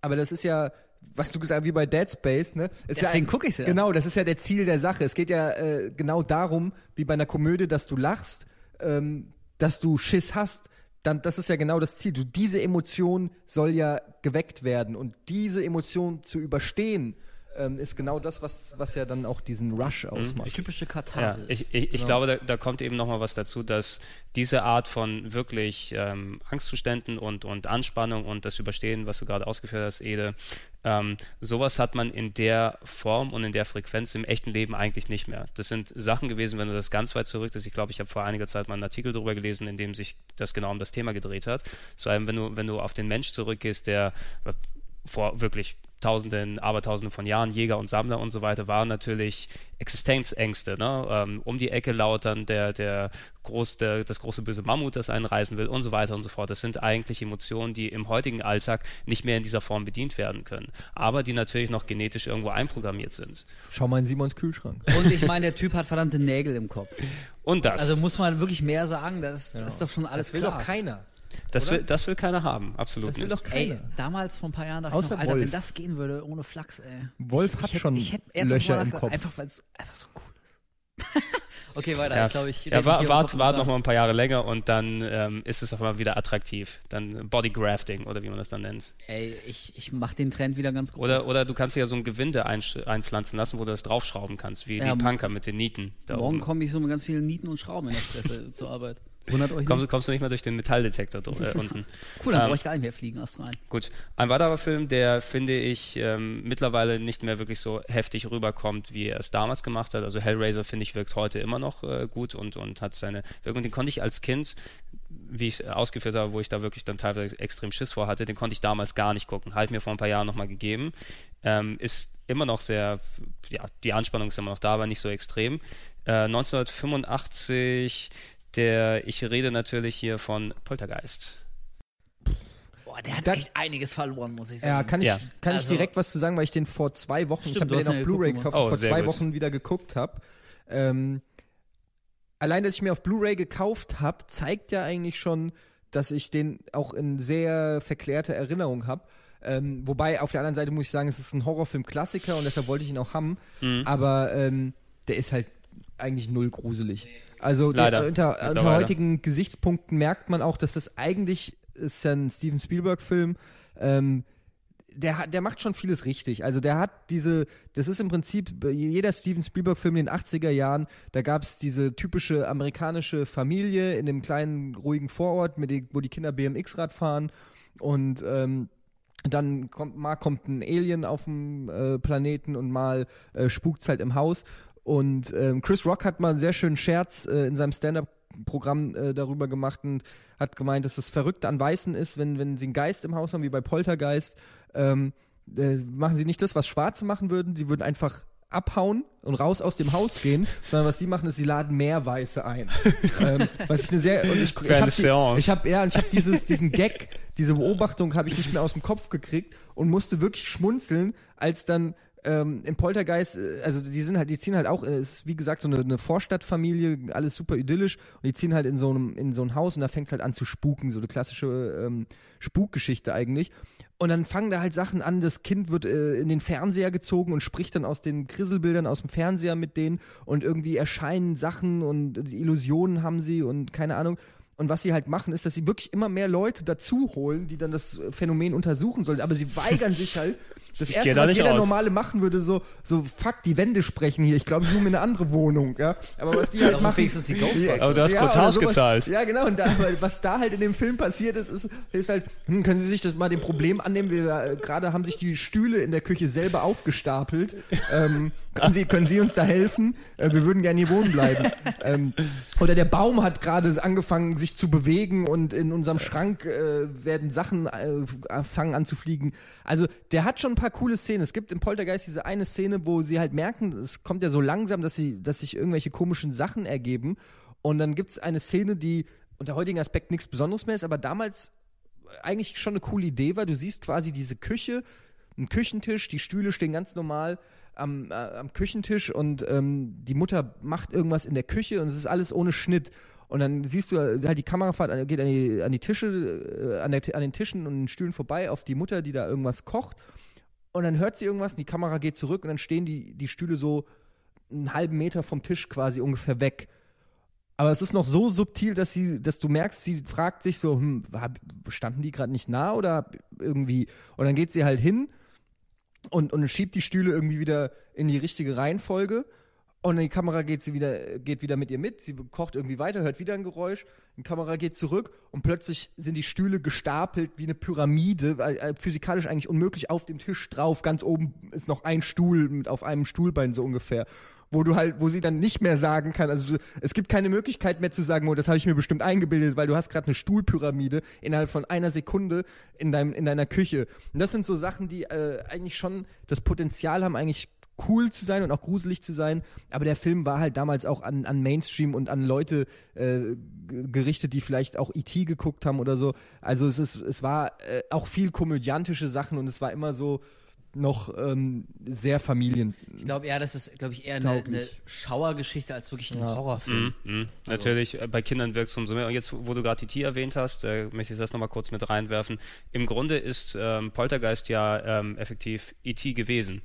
Aber das ist ja, was du gesagt hast, wie bei Dead Space, ne? Ist Deswegen ja, guck ich's ja. Genau, das ist ja der Ziel der Sache. Es geht ja äh, genau darum, wie bei einer Komödie, dass du lachst, ähm, dass du Schiss hast. Dann, das ist ja genau das Ziel. Du, diese Emotion soll ja geweckt werden und diese Emotion zu überstehen, ähm, ist genau das, was, was ja dann auch diesen Rush ausmacht. Typische Ja, Katharsis. ich, ich, ich Genau. glaube, da, da kommt eben nochmal was dazu, dass diese Art von wirklich ähm, Angstzuständen und, und Anspannung und das Überstehen, was du gerade ausgeführt hast, Ede, ähm, sowas hat man in der Form und in der Frequenz im echten Leben eigentlich nicht mehr. Das sind Sachen gewesen, wenn du das ganz weit zurück ist. Ich glaube, ich habe vor einiger Zeit mal einen Artikel darüber gelesen, in dem sich das genau um das Thema gedreht hat. Vor allem, wenn du, wenn du auf den Mensch zurückgehst, der vor wirklich Tausenden, Abertausenden von Jahren, Jäger und Sammler und so weiter, waren natürlich Existenzängste. Ne? Ähm, um die Ecke lautern, der, der groß, der, das große böse Mammut, das einen reisen will und so weiter und so fort. Das sind eigentlich Emotionen, die im heutigen Alltag nicht mehr in dieser Form bedient werden können, aber die natürlich noch genetisch irgendwo einprogrammiert sind. Schau mal in Simons Kühlschrank. Und ich meine, der Typ hat verdammte Nägel im Kopf. Und das, Also muss man wirklich mehr sagen, das, das ist doch schon alles Das will klar. doch keiner. Das, will, das will keiner haben, absolut Das will nicht. doch Ey, keiner. damals vor ein paar Jahren dachte Außer ich noch, Alter, Wolf. wenn das gehen würde, ohne Flachs, ey. Wolf hat ich schon ich hätte ernsthaft Löcher im Kopf. Einfach, weil es einfach so cool ist. [LAUGHS] okay, weiter. Ja, Ich glaube, ich ja, wart, wart Kragen. noch mal ein paar Jahre länger und dann ähm, ist es auch mal wieder attraktiv. Dann Body Grafting oder wie man das dann nennt. Ey, ich, ich mach den Trend wieder ganz groß. Oder, oder du kannst dir ja so ein Gewinde einsch- einpflanzen lassen, wo du das draufschrauben kannst, wie Ja, die Punker mit den Nieten. Da Morgen komme ich so mit ganz vielen Nieten und Schrauben in der Fresse [LAUGHS] zur Arbeit. Wundert euch Kommst, nicht. kommst du nicht mehr durch den Metalldetektor äh, unten. [LAUGHS] Cool, dann Ähm, brauche ich gar nicht mehr fliegen, rein. Gut. Ein weiterer Film, der finde ich ähm, mittlerweile nicht mehr wirklich so heftig rüberkommt, wie er es damals gemacht hat. Also Hellraiser finde ich wirkt heute immer noch äh, gut und, und hat seine Wirkung. Den konnte ich als Kind, wie ich ausgeführt habe, wo ich da wirklich dann teilweise extrem Schiss vor hatte, den konnte ich damals gar nicht gucken. Halt mir vor ein paar Jahren nochmal gegeben. Ähm, ist immer noch sehr, ja, die Anspannung ist immer noch da, aber nicht so extrem. Äh, 1985, der, ich rede natürlich hier von Poltergeist. Boah, der hat Das- echt einiges verloren, muss ich sagen. Ja, kann ich, Ja. kann ich Also- direkt was zu sagen, weil ich den vor zwei Wochen, ich Stimmt, habe du den auf Blu-ray gekauft, Oh, vor zwei gut. Wochen wieder geguckt habe. Ähm, allein, dass ich mir auf Blu-ray gekauft habe, zeigt ja eigentlich schon, dass ich den auch in sehr verklärter Erinnerung habe. Ähm, wobei auf der anderen Seite muss ich sagen, es ist ein Horrorfilm-Klassiker und deshalb wollte ich ihn auch haben. Mhm. Aber ähm, der ist halt eigentlich null gruselig. Also Leider, der, unter, unter heutigen Gesichtspunkten merkt man auch, dass das eigentlich ist ja ein Steven Spielberg-Film. Ähm, der, der macht schon vieles richtig. Also der hat diese, das ist im Prinzip jeder Steven Spielberg-Film in den 80er Jahren, da gab es diese typische amerikanische Familie in dem kleinen, ruhigen Vorort, mit den, wo die Kinder BMX-Rad fahren und ähm, dann kommt mal kommt ein Alien auf dem äh, Planeten und mal äh, spukt's halt im Haus. Und ähm, Chris Rock hat mal einen sehr schönen Scherz äh, in seinem Stand-up-Programm äh, darüber gemacht und hat gemeint, dass das Verrückte an Weißen ist, wenn, wenn sie einen Geist im Haus haben, wie bei Poltergeist, ähm, äh, machen sie nicht das, was Schwarze machen würden, sie würden einfach abhauen und raus aus dem Haus gehen, sondern was sie machen, ist, sie laden mehr Weiße ein. [LAUGHS] ähm, was ich eine sehr und ich, ich habe hab, ja, und ich habe dieses diesen Gag, diese Beobachtung habe ich nicht mehr aus dem Kopf gekriegt und musste wirklich schmunzeln, als dann ähm, im Poltergeist, äh, also die sind halt, die ziehen halt auch, äh, es ist wie gesagt so eine, eine Vorstadtfamilie, alles super idyllisch und die ziehen halt in so einem in so ein Haus und da fängt halt an zu spuken, so eine klassische ähm, Spukgeschichte eigentlich. Und dann fangen da halt Sachen an, das Kind wird äh, in den Fernseher gezogen und spricht dann aus den Krisselbildern aus dem Fernseher mit denen und irgendwie erscheinen Sachen und die Illusionen haben sie und keine Ahnung. Und was sie halt machen, ist, dass sie wirklich immer mehr Leute dazu holen, die dann das Phänomen untersuchen sollen. Aber sie weigern [LAUGHS] sich halt. Das geh erste, da was jeder aus. normale machen würde, so, so, fuck, die Wände sprechen hier. Ich glaube, ich suche mir eine andere Wohnung, ja. Aber was die halt machen. wenigstens die Ghostbusters. Aber du hast Ja, Cottage gezahlt. Ja, genau. Und da, was da halt in dem Film passiert ist, ist, ist halt, hm, können Sie sich das mal dem Problem annehmen? Wir äh, gerade haben sich die Stühle in der Küche selber aufgestapelt. Ähm, können, Sie, können Sie uns da helfen? Äh, wir würden gerne hier wohnen bleiben. ähm, oder der Baum hat gerade angefangen, sich zu bewegen und in unserem Schrank äh, werden Sachen äh, fangen an zu fliegen. Also der hat schon ein paar coole Szenen. Es gibt im Poltergeist diese eine Szene, wo sie halt merken, es kommt ja so langsam, dass sie, dass sich irgendwelche komischen Sachen ergeben. Und dann gibt es eine Szene, die unter heutigen Aspekt nichts Besonderes mehr ist, aber damals eigentlich schon eine coole Idee war. Du siehst quasi diese Küche, einen Küchentisch, die Stühle stehen ganz normal am, äh, am Küchentisch und ähm, die Mutter macht irgendwas in der Küche und es ist alles ohne Schnitt. Und dann siehst du halt die Kamerafahrt äh, geht an die, an die Tische, äh, an, der, an den Tischen und den Stühlen vorbei auf die Mutter, die da irgendwas kocht. Und dann hört sie irgendwas und die Kamera geht zurück und dann stehen die, die Stühle so einen halben Meter vom Tisch quasi ungefähr weg. Aber es ist noch so subtil, dass sie, dass du merkst, sie fragt sich so, hm, standen die gerade nicht nah oder irgendwie? Und dann geht sie halt hin und, und schiebt die Stühle irgendwie wieder in die richtige Reihenfolge. Und die Kamera geht sie wieder, geht wieder mit ihr mit. Sie kocht irgendwie weiter, hört wieder ein Geräusch. Die Kamera geht zurück und plötzlich sind die Stühle gestapelt wie eine Pyramide, weil, äh, physikalisch eigentlich unmöglich auf dem Tisch drauf. Ganz oben ist noch ein Stuhl mit auf einem Stuhlbein so ungefähr, wo du halt, wo sie dann nicht mehr sagen kann. Also es gibt keine Möglichkeit mehr zu sagen, oh, das habe ich mir bestimmt eingebildet, weil du hast gerade eine Stuhlpyramide innerhalb von einer Sekunde in deinem in deiner Küche. Und das sind so Sachen, die äh, eigentlich schon das Potenzial haben, eigentlich cool zu sein und auch gruselig zu sein, aber der Film war halt damals auch an, an Mainstream und an Leute äh, gerichtet, die vielleicht auch E.T. geguckt haben oder so. Also es ist, es war äh, auch viel komödiantische Sachen und es war immer so noch ähm, sehr Familien. Ich glaube eher, das ist, glaube ich, eher eine, eine Schauergeschichte als wirklich ein Horrorfilm. Mhm, mhm. Natürlich, äh, bei Kindern wirkst du umso mehr. Und jetzt, wo du gerade E.T. erwähnt hast, äh, möchte ich das nochmal kurz mit reinwerfen. Im Grunde ist ähm, Poltergeist ja ähm, effektiv E.T. gewesen.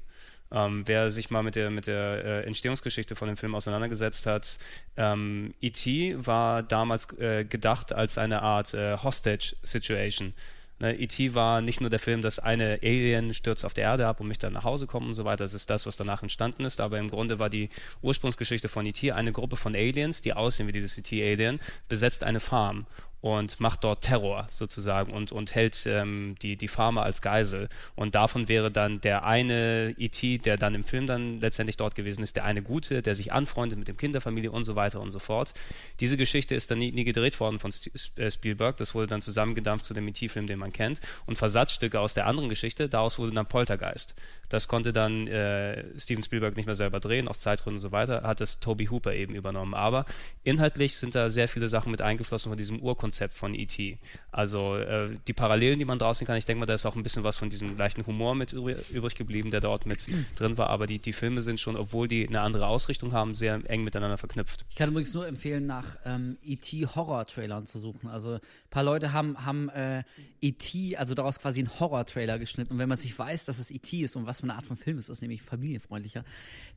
Ähm, wer sich mal mit der, mit der äh, Entstehungsgeschichte von dem Film auseinandergesetzt hat, ähm, E.T. war damals äh, gedacht als eine Art äh, Hostage-Situation. Ne, E.T. war nicht nur der Film, dass eine Alien stürzt auf der Erde ab und mich dann nach Hause kommt und so weiter. Das ist das, was danach entstanden ist. Aber im Grunde war die Ursprungsgeschichte von E.T. eine Gruppe von Aliens, die aussehen wie dieses E.T.-Alien, besetzt eine Farm und macht dort Terror sozusagen und, und hält ähm, die, die Farmer als Geisel. Und davon wäre dann der eine E.T., der dann im Film dann letztendlich dort gewesen ist, der eine Gute, der sich anfreundet mit dem Kinderfamilie und so weiter und so fort. Diese Geschichte ist dann nie, nie gedreht worden von äh, Spielberg. Das wurde dann zusammengedampft zu dem E.T.-Film, den man kennt. Und Versatzstücke aus der anderen Geschichte, daraus wurde dann Poltergeist. Das konnte dann äh, Steven Spielberg nicht mehr selber drehen, aus Zeitgründen und so weiter, hat es Toby Hooper eben übernommen. Aber inhaltlich sind da sehr viele Sachen mit eingeflossen von diesem Urkonzept von E.T. Also äh, die Parallelen, die man draußen kann, ich denke mal, da ist auch ein bisschen was von diesem leichten Humor mit übrig geblieben, der dort mit drin war. Aber die, die Filme sind schon, obwohl die eine andere Ausrichtung haben, sehr eng miteinander verknüpft. Ich kann übrigens nur empfehlen, nach ähm, E.T. Horror-Trailern zu suchen. Also ein paar Leute haben, haben äh, E.T., also daraus quasi einen Horror-Trailer geschnitten. Und wenn man sich weiß, dass es E.T. ist und was für eine Art von Film es ist, nämlich familienfreundlicher,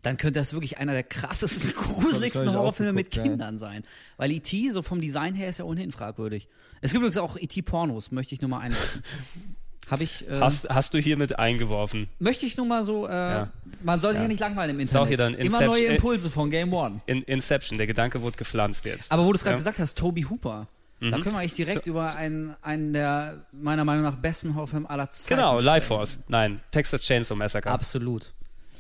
dann könnte das wirklich einer der krassesten, [LAUGHS] gruseligsten Horrorfilme mit Kindern sein. Weil E.T. so vom Design her ist ja ohnehin fragwürdig. Es gibt übrigens auch E.T.-Pornos, möchte ich nur mal einwerfen. Habe ich. Ähm, hast, hast du hiermit eingeworfen? Möchte ich nur mal so. Äh, ja. Man soll sich ja. ja nicht langweilen im Internet. Ist auch hier dann Immer neue Impulse von Game One. In, Inception, der Gedanke wurde gepflanzt jetzt. Aber wo du es gerade ja. gesagt hast, Toby Hooper. Mhm. Da können wir eigentlich direkt so, über einen, einen der meiner Meinung nach besten Horrorfilme aller Zeiten Genau, Life Force. Nein, Texas Chainsaw Massacre. Absolut.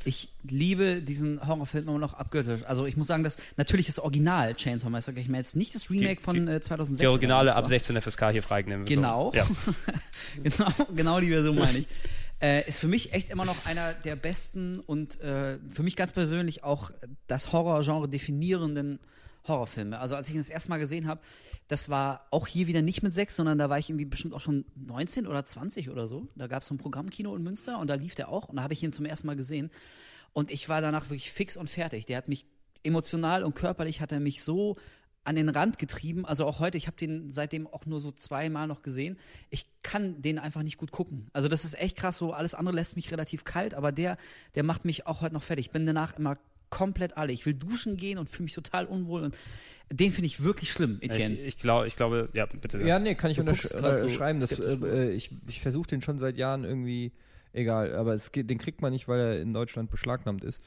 Ich liebe diesen Horrorfilm immer noch abgöttisch. Also ich muss sagen, das natürlich das Original Chainsaw Massacre. Ich meine jetzt nicht das Remake die, von äh, 2006. Die Originale ab 16 FSK hier freigenommen. Genau. So. Ja. [LAUGHS] genau. Genau die Version meine ich. Äh, ist für mich echt immer noch einer der besten und äh, für mich ganz persönlich auch das Horrorgenre definierenden Horrorfilme. Also als ich ihn das erste Mal gesehen habe, das war auch hier wieder nicht mit sechs, sondern da war ich irgendwie bestimmt auch schon 19 oder 20 oder so. Da gab es so ein Programmkino in Münster und da lief der auch und da habe ich ihn zum ersten Mal gesehen. Und ich war danach wirklich fix und fertig. Der hat mich emotional und körperlich hat er mich so an den Rand getrieben. Also auch heute, ich habe den seitdem auch nur so zweimal noch gesehen. Ich kann den einfach nicht gut gucken. Also das ist echt krass so. Alles andere lässt mich relativ kalt, aber der, der macht mich auch heute noch fertig. Ich bin danach immer komplett alle. Ich will duschen gehen und fühle mich total unwohl und den finde ich wirklich schlimm, Etienne. Ich, ich, glaub, ich glaube, ja, bitte. Ja, nee, kann ich unterschreiben. So das, äh, ich ich versuche den schon seit Jahren irgendwie, egal, aber es, den kriegt man nicht, weil er in Deutschland beschlagnahmt ist.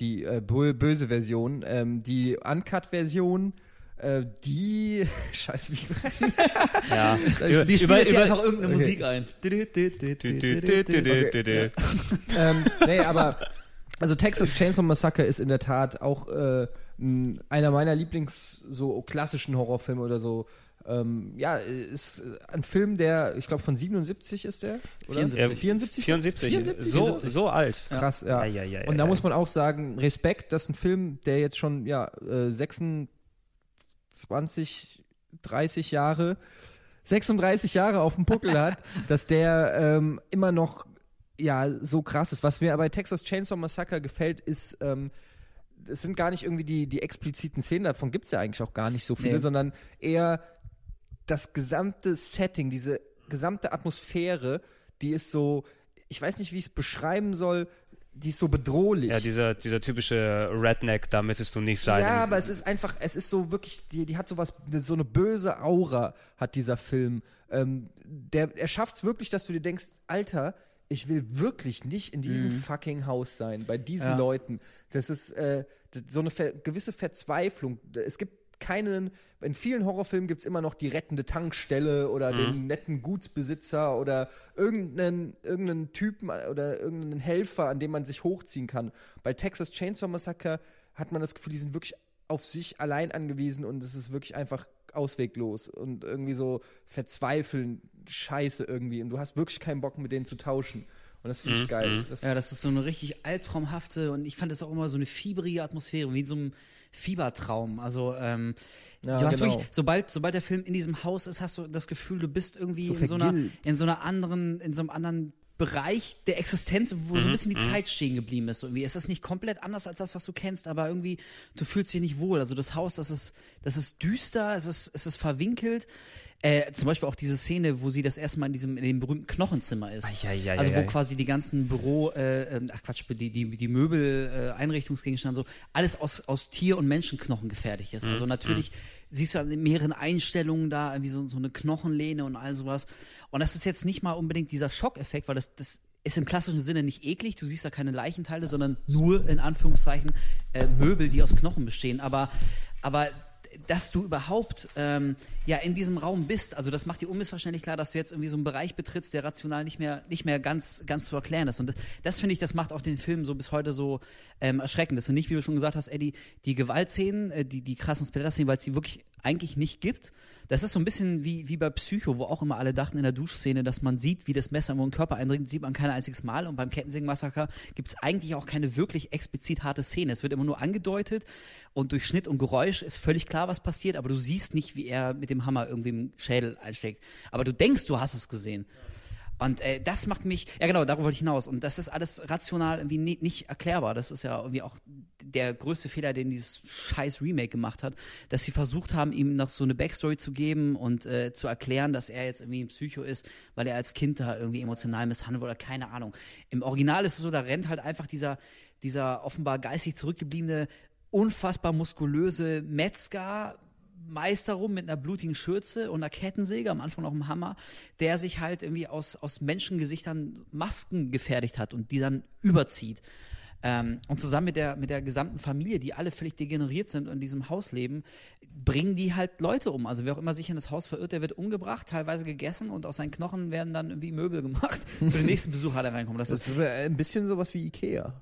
Die äh, böse Version, ähm, die Uncut-Version, äh, die [LAUGHS] Scheiße, wie [LAUGHS] ja. Die spielt über, einfach irgendeine okay. Musik ein. okay. ähm, nee, aber also Texas Chainsaw Massacre ist in der Tat auch äh, einer meiner Lieblings so klassischen Horrorfilme oder so. Ähm, ja, ist ein Film, der, ich glaube, von 77 ist der? Oder? 74. 74? 74. 74? So, so alt. Krass, ja. ja. ja, ja Und da muss man auch sagen, Respekt, dass ein Film, der jetzt schon, ja, 26, 30 Jahre 36 Jahre auf dem Puckel hat, [LAUGHS] dass der ähm, immer noch ja so krass ist. Was mir bei Texas Chainsaw Massacre gefällt, ist, ähm, es sind gar nicht irgendwie die, die expliziten Szenen, davon gibt es ja eigentlich auch gar nicht so viele, nee. sondern eher das gesamte Setting, diese gesamte Atmosphäre, die ist so, ich weiß nicht, wie ich es beschreiben soll, die ist so bedrohlich. Ja, dieser, dieser typische Redneck, da möchtest du nicht sein. Ja, aber es ist einfach, es ist so wirklich, die, die hat so was, so eine böse Aura hat dieser Film. Ähm, der, er schafft es wirklich, dass du dir denkst, Alter, ich will wirklich nicht in diesem fucking Haus sein, bei diesen Ja. Leuten. Das ist äh, so eine ver gewisse Verzweiflung. Es gibt keinen, in vielen Horrorfilmen gibt es immer noch die rettende Tankstelle oder den netten Gutsbesitzer oder irgendeinen, irgendeinen Typen oder irgendeinen Helfer, an dem man sich hochziehen kann. Bei Texas Chainsaw Massacre hat man das Gefühl, die sind wirklich auf sich allein angewiesen und es ist wirklich einfach ausweglos und irgendwie so verzweifeln, scheiße irgendwie. Und du hast wirklich keinen Bock, mit denen zu tauschen. Und das finde ich geil. Das, Ja, das ist so eine richtig albtraumhafte und ich fand das auch immer so eine fiebrige Atmosphäre, wie in so einem Fiebertraum. Also ähm, Ja, du hast genau. wirklich, sobald, sobald der Film in diesem Haus ist, hast du das Gefühl, du bist irgendwie So in so einer, in so einer anderen, in so einem anderen Bereich der Existenz, wo so ein bisschen die Zeit stehen geblieben ist. Irgendwie. Es ist nicht komplett anders als das, was du kennst, aber irgendwie, du fühlst dich nicht wohl. Also das Haus, das ist, das ist düster, es ist, es ist verwinkelt. Äh, zum Beispiel auch diese Szene, wo sie das erste Mal in diesem, in dem berühmten Knochenzimmer ist. Eieieiei. also wo quasi die ganzen Büro, äh, ähm, ach Quatsch, die, die, die Möbel, äh, Einrichtungsgegenstände, so, alles aus, aus Tier- und Menschenknochen gefertigt ist. Also natürlich siehst du in mehreren Einstellungen da, irgendwie so, so eine Knochenlehne und all sowas. Und das ist jetzt nicht mal unbedingt dieser Schockeffekt, weil das, das ist im klassischen Sinne nicht eklig, du siehst da keine Leichenteile, sondern nur in Anführungszeichen äh, Möbel, die aus Knochen bestehen. Aber, aber dass du überhaupt ähm, ja in diesem Raum bist, also das macht dir unmissverständlich klar, dass du jetzt irgendwie so einen Bereich betrittst, der rational nicht mehr nicht mehr ganz ganz zu erklären ist. Und das, das finde ich, das macht auch den Film so bis heute so ähm, erschreckend. Das sind nicht, wie du schon gesagt hast, Eddie, die Gewaltszenen, äh, die die krassen Splatter-Szenen, weil es die wirklich eigentlich nicht gibt. Das ist so ein bisschen wie, wie bei Psycho, wo auch immer alle dachten in der Duschszene, dass man sieht, wie das Messer in den Körper eindringt, sieht man kein einziges Mal. Und beim Kettensägen-Massaker gibt es eigentlich auch keine wirklich explizit harte Szene. Es wird immer nur angedeutet und durch Schnitt und Geräusch ist völlig klar, was passiert, aber du siehst nicht, wie er mit dem Hammer irgendwie im Schädel einsteckt. Aber du denkst, du hast es gesehen. Und äh, das macht mich, ja genau, darauf wollte ich hinaus. Und das ist alles rational irgendwie nie, nicht erklärbar. Das ist ja irgendwie auch der größte Fehler, den dieses scheiß Remake gemacht hat, dass sie versucht haben, ihm noch so eine Backstory zu geben und äh, zu erklären, dass er jetzt irgendwie ein Psycho ist, weil er als Kind da irgendwie emotional misshandelt wurde keine Ahnung. Im Original ist es so, da rennt halt einfach dieser, dieser offenbar geistig zurückgebliebene, unfassbar muskulöse Metzger Meister rum mit einer blutigen Schürze und einer Kettensäge, am Anfang noch einem Hammer, der sich halt irgendwie aus, aus Menschengesichtern Masken gefertigt hat und die dann überzieht. Ähm, und zusammen mit der, mit der gesamten Familie, die alle völlig degeneriert sind und in diesem Haus leben, bringen die halt Leute um. Also wer auch immer sich in das Haus verirrt, der wird umgebracht, teilweise gegessen und aus seinen Knochen werden dann irgendwie Möbel gemacht [LAUGHS] für den nächsten Besucher, der reinkommt. Das das ist ist ein bisschen sowas wie Ikea.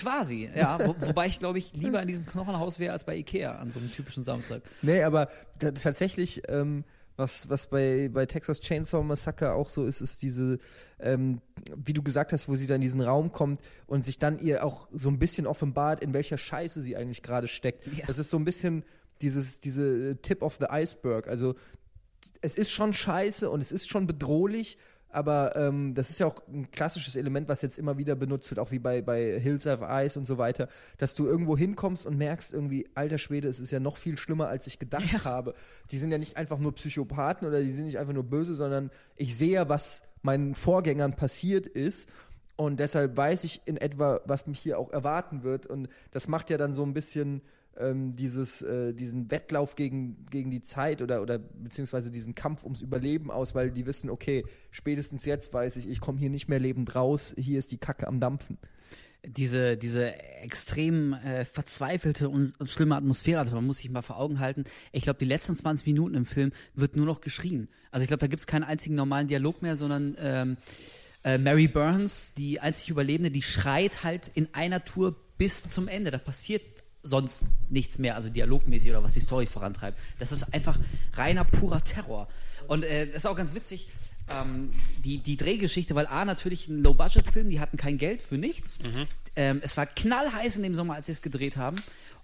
Quasi, ja. Wo, wobei ich, glaube ich, lieber in diesem Knochenhaus wäre als bei Ikea an so einem typischen Samstag. Nee, aber ta- tatsächlich, ähm, was, was bei, bei Texas Chainsaw Massacre auch so ist, ist diese, ähm, wie du gesagt hast, wo sie dann in diesen Raum kommt und sich dann ihr auch so ein bisschen offenbart, in welcher Scheiße sie eigentlich gerade steckt. Ja. Das ist so ein bisschen dieses, diese Tip of the Iceberg. Also es ist schon scheiße und es ist schon bedrohlich, aber ähm, das ist ja auch ein klassisches Element, was jetzt immer wieder benutzt wird, auch wie bei, bei Hills of Ice und so weiter, dass du irgendwo hinkommst und merkst irgendwie, alter Schwede, es ist ja noch viel schlimmer, als ich gedacht habe. Die sind ja nicht einfach nur Psychopathen oder die sind nicht einfach nur böse, sondern ich sehe ja, was meinen Vorgängern passiert ist. Und deshalb weiß ich in etwa, was mich hier auch erwarten wird. Und das macht ja dann so ein bisschen ähm, dieses, äh, diesen Wettlauf gegen, gegen die Zeit oder, oder beziehungsweise diesen Kampf ums Überleben aus, weil die wissen, okay, spätestens jetzt weiß ich, ich komme hier nicht mehr lebend raus, hier ist die Kacke am Dampfen. diese, diese extrem äh, verzweifelte und, und schlimme Atmosphäre, also man muss sich mal vor Augen halten, ich glaube, die letzten 20 Minuten im Film wird nur noch geschrien. Also ich glaube, da gibt's keinen einzigen normalen Dialog mehr, sondern ähm, äh, Mary Burns, die einzig Überlebende, die schreit halt in einer Tour bis zum Ende. Da passiert sonst nichts mehr, also dialogmäßig oder was die Story vorantreibt. Das ist einfach reiner, purer Terror. Und äh, das ist auch ganz witzig, ähm, die, die Drehgeschichte, weil A, natürlich ein Low-Budget-Film, die hatten kein Geld für nichts. Ähm, es war knallheiß in dem Sommer, als sie es gedreht haben.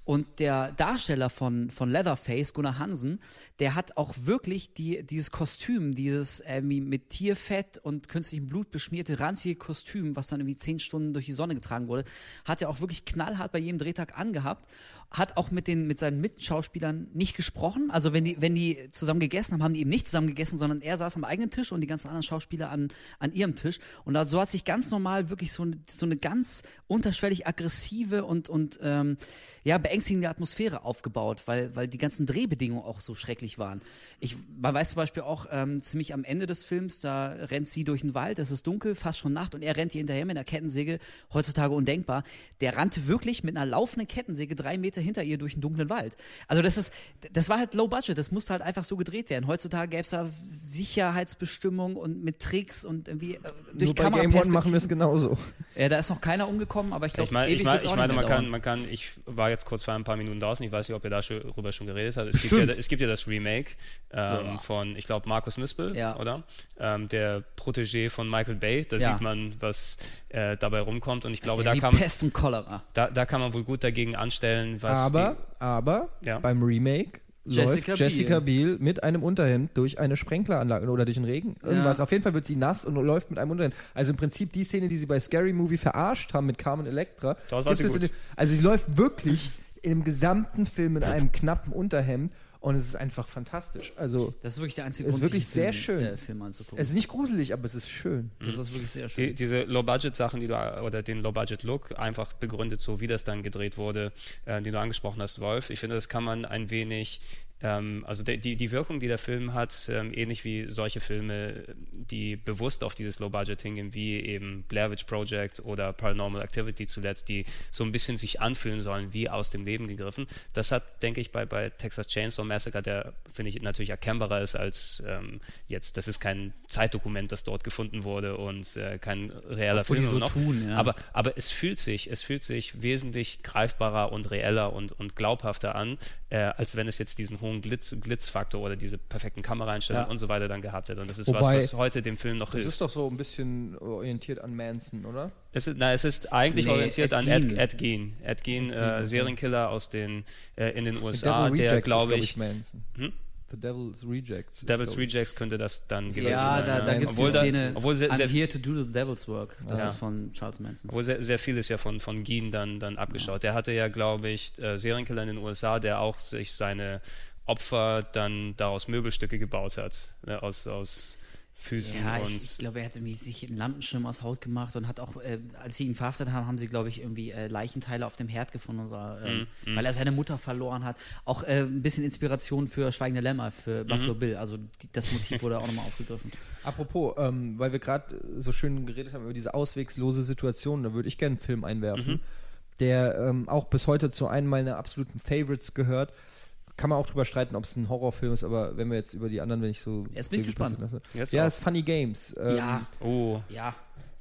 Und der Darsteller von, von Leatherface, Gunnar Hansen, der hat auch wirklich die, dieses Kostüm, dieses irgendwie mit Tierfett und künstlichem Blut beschmierte, ranzige Kostüm, was dann irgendwie zehn Stunden durch die Sonne getragen wurde, hat er auch wirklich knallhart bei jedem Drehtag angehabt. Hat auch mit den, mit seinen Mitschauspielern nicht gesprochen. Also wenn die, wenn die zusammen gegessen haben, haben die eben nicht zusammen gegessen, sondern er saß am eigenen Tisch und die ganzen anderen Schauspieler an, an ihrem Tisch. Und da, so hat sich ganz normal wirklich so, eine- so eine ganz unterschwellig aggressive und, und ähm, ja, beängstigende Atmosphäre aufgebaut, weil, weil die ganzen Drehbedingungen auch so schrecklich waren. Ich, man weiß zum Beispiel auch ähm, ziemlich am Ende des Films, da rennt sie durch den Wald, es ist dunkel, fast schon Nacht und er rennt ihr hinterher mit einer Kettensäge, heutzutage undenkbar. Der rannte wirklich mit einer laufenden Kettensäge drei Meter hinter ihr durch den dunklen Wald. Also das ist, das war halt low budget, das musste halt einfach so gedreht werden. Heutzutage gäbe es da Sicherheitsbestimmungen und mit Tricks und irgendwie äh, durch Nur bei Game One machen wir es genauso. Ja, da ist noch keiner umgekommen, aber ich glaube, Ich meine, ewig ich, mein, ich meine nicht man, kann, man kann, ich war jetzt kurz vor ein paar Minuten draußen, ich weiß nicht, ob ihr darüber schon geredet habt. Es gibt, ja, es gibt ja das Remake ähm, von, ich glaube, Markus Nispel, Ja. oder? Ähm, der Protégé von Michael Bay. Da Ja. sieht man, was äh, dabei rumkommt. Und ich glaube, da kann, Pest und Cholera. da, da kann man wohl gut dagegen anstellen, was Aber, aber Ja. beim Remake Jessica läuft Jessica Biel mit einem Unterhemd durch eine Sprenkleranlage oder durch den Regen. Irgendwas. Ja. Auf jeden Fall wird sie nass und läuft mit einem Unterhemd. Also im Prinzip die Szene, die sie bei Scary Movie verarscht haben mit Carmen Electra. Dort war gibt sie es gut. in also sie läuft wirklich im gesamten Film mit einem knappen Unterhemd und es ist einfach fantastisch. Also Das ist wirklich der einzige Ist Grund, wirklich sich den sehr Film, schön. Äh, Film anzugucken. es ist nicht gruselig, aber es ist schön. das ist wirklich sehr Die, schön. diese Low-Budget-Sachen, die du, oder den Low-Budget-Look einfach begründet, so wie das dann gedreht wurde, äh, die du angesprochen hast, Wolf. Ich finde, das kann man ein wenig, ähm, also de, die, die Wirkung, die der Film hat, ähm, ähnlich wie solche Filme, die bewusst auf dieses Low-Budget hingehen, wie eben Blair Witch Project oder Paranormal Activity zuletzt, die so ein bisschen sich anfühlen sollen, wie aus dem Leben gegriffen. Das hat, denke ich, bei, bei Texas Chainsaw Massacre, der, finde ich, natürlich erkennbarer ist als ähm, jetzt, das ist kein Zeitdokument, das dort gefunden wurde und äh, kein reeller Obwohl Film. die so noch. tun, ja. Aber, aber es fühlt sich, es fühlt sich wesentlich greifbarer und reeller und, und glaubhafter an, äh, als wenn es jetzt diesen hohen Glitz, Glitzfaktor oder diese perfekten Kameraeinstellungen Ja. und so weiter dann gehabt hätte. Und das ist Wobei- was, was heute dem Film noch Das hilft. ist doch so ein bisschen orientiert an Manson, oder? Es ist, na, es ist eigentlich Nee, orientiert Ed an Ed, Gein. Ed Gein. Ed Gein, äh, Serienkiller aus den, äh, in den USA, Devil der, Rejects ist, glaube glaub ich, Manson. Hm? The Devil's Rejects. ist, Devil's ich. Rejects könnte das dann gewesen Ja, sein. da, da ja. gibt es die Obwohl da- Szene, obwohl sehr- I'm sehr- here to do the devil's work. Das Ja. ist von Charles Manson. Wo sehr, sehr viel ist ja von, von Geen dann, dann abgeschaut. Der hatte ja, glaube ich, äh, Serienkiller in den USA, der auch sich seine Opfer dann daraus Möbelstücke gebaut hat. Ne, aus, aus Füßen Ja, und. ich, ich glaube, er hat irgendwie sich einen Lampenschirm aus Haut gemacht und hat auch, äh, als sie ihn verhaftet haben, haben sie, glaube ich, irgendwie äh, Leichenteile auf dem Herd gefunden, und so, ähm, Mhm, weil er seine Mutter verloren hat. Auch äh, ein bisschen Inspiration für Schweigende Lämmer, für Mhm. Buffalo Bill. Also die, das Motiv wurde auch nochmal aufgegriffen. [LAUGHS] Apropos, ähm, weil wir gerade so schön geredet haben über diese auswegslose Situation, da würde ich gerne einen Film einwerfen, Mhm. der ähm, auch bis heute zu einem meiner absoluten Favorites gehört. Kann man auch drüber streiten, ob es ein Horrorfilm ist, aber wenn wir jetzt über die anderen, wenn ich so. Jetzt bin ich gespannt. Jetzt Ja, auch. es ist Funny Games. Ähm, ja, Oh, ja.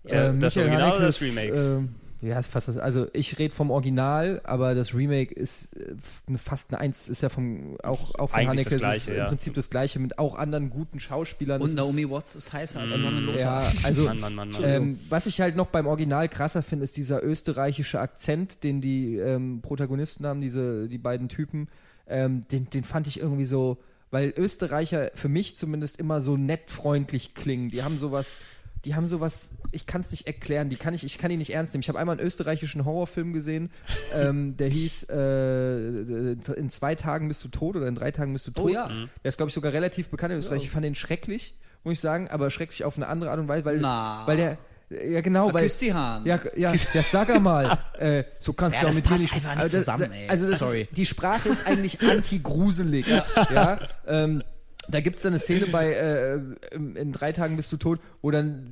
Der- äh, das Michael Original oder das Hanekes, Remake? ähm, ja, ist fast das, also ich rede vom Original, aber das Remake ist äh, fast eine Eins, ist ja vom, auch, auch von Eigentlich das Haneke, es Gleiche, ist ja. im Prinzip das Gleiche mit auch anderen guten Schauspielern. Und Naomi Watts ist heißer als Mm, Susanne Lothar. Ja, also Mann, Mann, Mann, Mann. ähm, was ich halt noch beim Original krasser finde, ist dieser österreichische Akzent, den die ähm, Protagonisten haben, diese die beiden Typen. Ähm, den, den fand ich irgendwie so, weil Österreicher für mich zumindest immer so nett freundlich klingen. Die haben sowas, die haben sowas, ich kann es nicht erklären, die kann ich, ich kann die nicht ernst nehmen. Ich habe einmal einen österreichischen Horrorfilm gesehen, ähm, der hieß äh, In zwei Tagen bist du tot oder in drei Tagen bist du tot. Oh ja. Der ist, glaube ich, sogar relativ bekannt in Österreich. Ich fand den schrecklich, muss ich sagen, aber schrecklich auf eine andere Art und Weise, weil, Na. weil der, ja genau, weil, küsst die Hand. ja, ja, ja, sag einmal, [LAUGHS] äh, so kannst Ja, du auch mit passt nicht. einfach nicht also das, zusammen, ey. Also das Sorry. Ist, die Sprache ist eigentlich [LAUGHS] anti-gruselig. ja. ähm, da gibt es dann eine Szene bei äh, in, in drei Tagen bist du tot, wo dann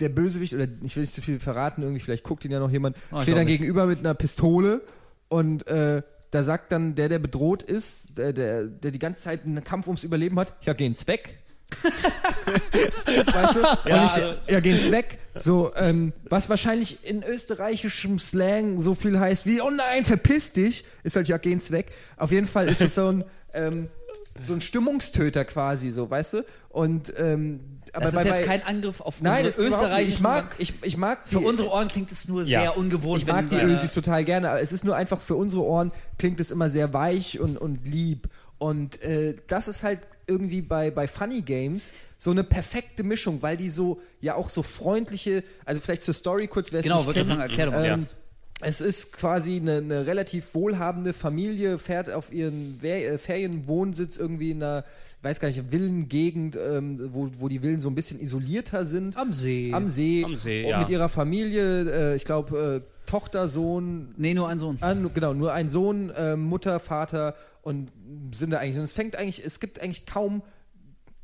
der Bösewicht, oder ich will nicht zu viel verraten, irgendwie, vielleicht guckt ihn ja noch jemand, Oh, steht dann nicht. gegenüber mit einer Pistole und äh, da sagt dann der, der bedroht ist, der, der, der die ganze Zeit einen Kampf ums Überleben hat, ja, geh ins Weg. [LAUGHS] weißt du? Ja, ich, also- ja, geh ins Weg. So, ähm, was wahrscheinlich in österreichischem Slang so viel heißt wie, oh nein, verpiss dich, ist halt ja, geh ins Weg. Auf jeden Fall ist es so ein, [LAUGHS] ähm, so ein Stimmungstöter quasi, so, weißt du? Und, ähm, aber Das bei, ist jetzt bei, kein Angriff auf Nein, das unsere österreichischen... Ich mag, ich, ich mag Für die- unsere Ohren klingt es nur Ja. sehr ungewohnt. ich mag die Ösis total gerne, aber es ist nur einfach für unsere Ohren klingt es immer sehr weich und, und lieb. Und äh, das ist halt irgendwie bei, bei Funny Games so eine perfekte Mischung, weil die so, ja auch so freundliche, also vielleicht zur Story kurz, wer es Genau, kennt. ich sagen, erklär. Ähm, es ist quasi eine, eine relativ wohlhabende Familie, fährt auf ihren äh, Ferienwohnsitz irgendwie in einer, ich weiß gar nicht, Villengegend, ähm, wo, wo die Villen so ein bisschen isolierter sind. Am See. Am See. Am See, und ja. mit ihrer Familie, äh, ich glaube, äh, Tochter, Sohn, Nee, nur ein Sohn. Ah, genau, nur ein Sohn, ähm, Mutter, Vater und sind da eigentlich. Und es fängt eigentlich, es gibt eigentlich kaum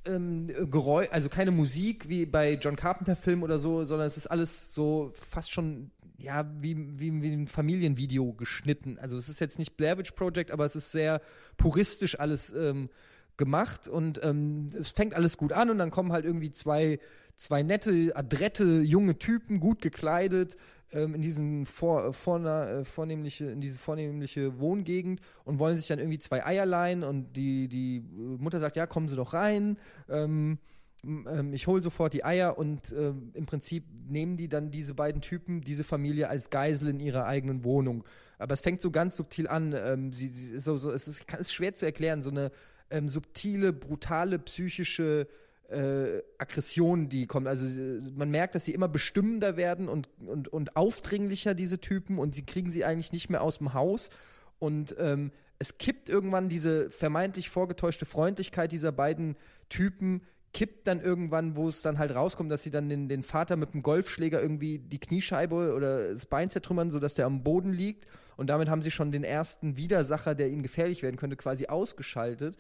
ähm, Geräusch, also keine Musik wie bei John Carpenter-Filmen oder so, sondern es ist alles so fast schon, ja, wie, wie, wie ein Familienvideo geschnitten. Also es ist jetzt nicht Blair Witch Project, aber es ist sehr puristisch alles ähm, gemacht und ähm, es fängt alles gut an und dann kommen halt irgendwie zwei, zwei nette, adrette, junge Typen, gut gekleidet, ähm, in diesen vor, vorna, äh, vornehmliche, in diese vornehmliche Wohngegend und wollen sich dann irgendwie zwei Eier leihen und die, die äh, Mutter sagt, ja, kommen Sie doch rein. Ähm, ähm, ich hole sofort die Eier und ähm, im Prinzip nehmen die dann diese beiden Typen, diese Familie als Geisel in ihrer eigenen Wohnung. Aber es fängt so ganz subtil an. Ähm, sie, sie, so, so, es ist, ist schwer zu erklären, so eine ähm, subtile, brutale, psychische äh, Aggression, die kommt. Also man merkt, dass sie immer bestimmender werden und, und, und aufdringlicher, diese Typen, und sie kriegen sie eigentlich nicht mehr aus dem Haus. Und ähm, es kippt irgendwann diese vermeintlich vorgetäuschte Freundlichkeit dieser beiden Typen, kippt dann irgendwann, wo es dann halt rauskommt, dass sie dann den, den Vater mit dem Golfschläger irgendwie die Kniescheibe oder das Bein zertrümmern, sodass der am Boden liegt. Und damit haben sie schon den ersten Widersacher, der ihnen gefährlich werden könnte, quasi ausgeschaltet.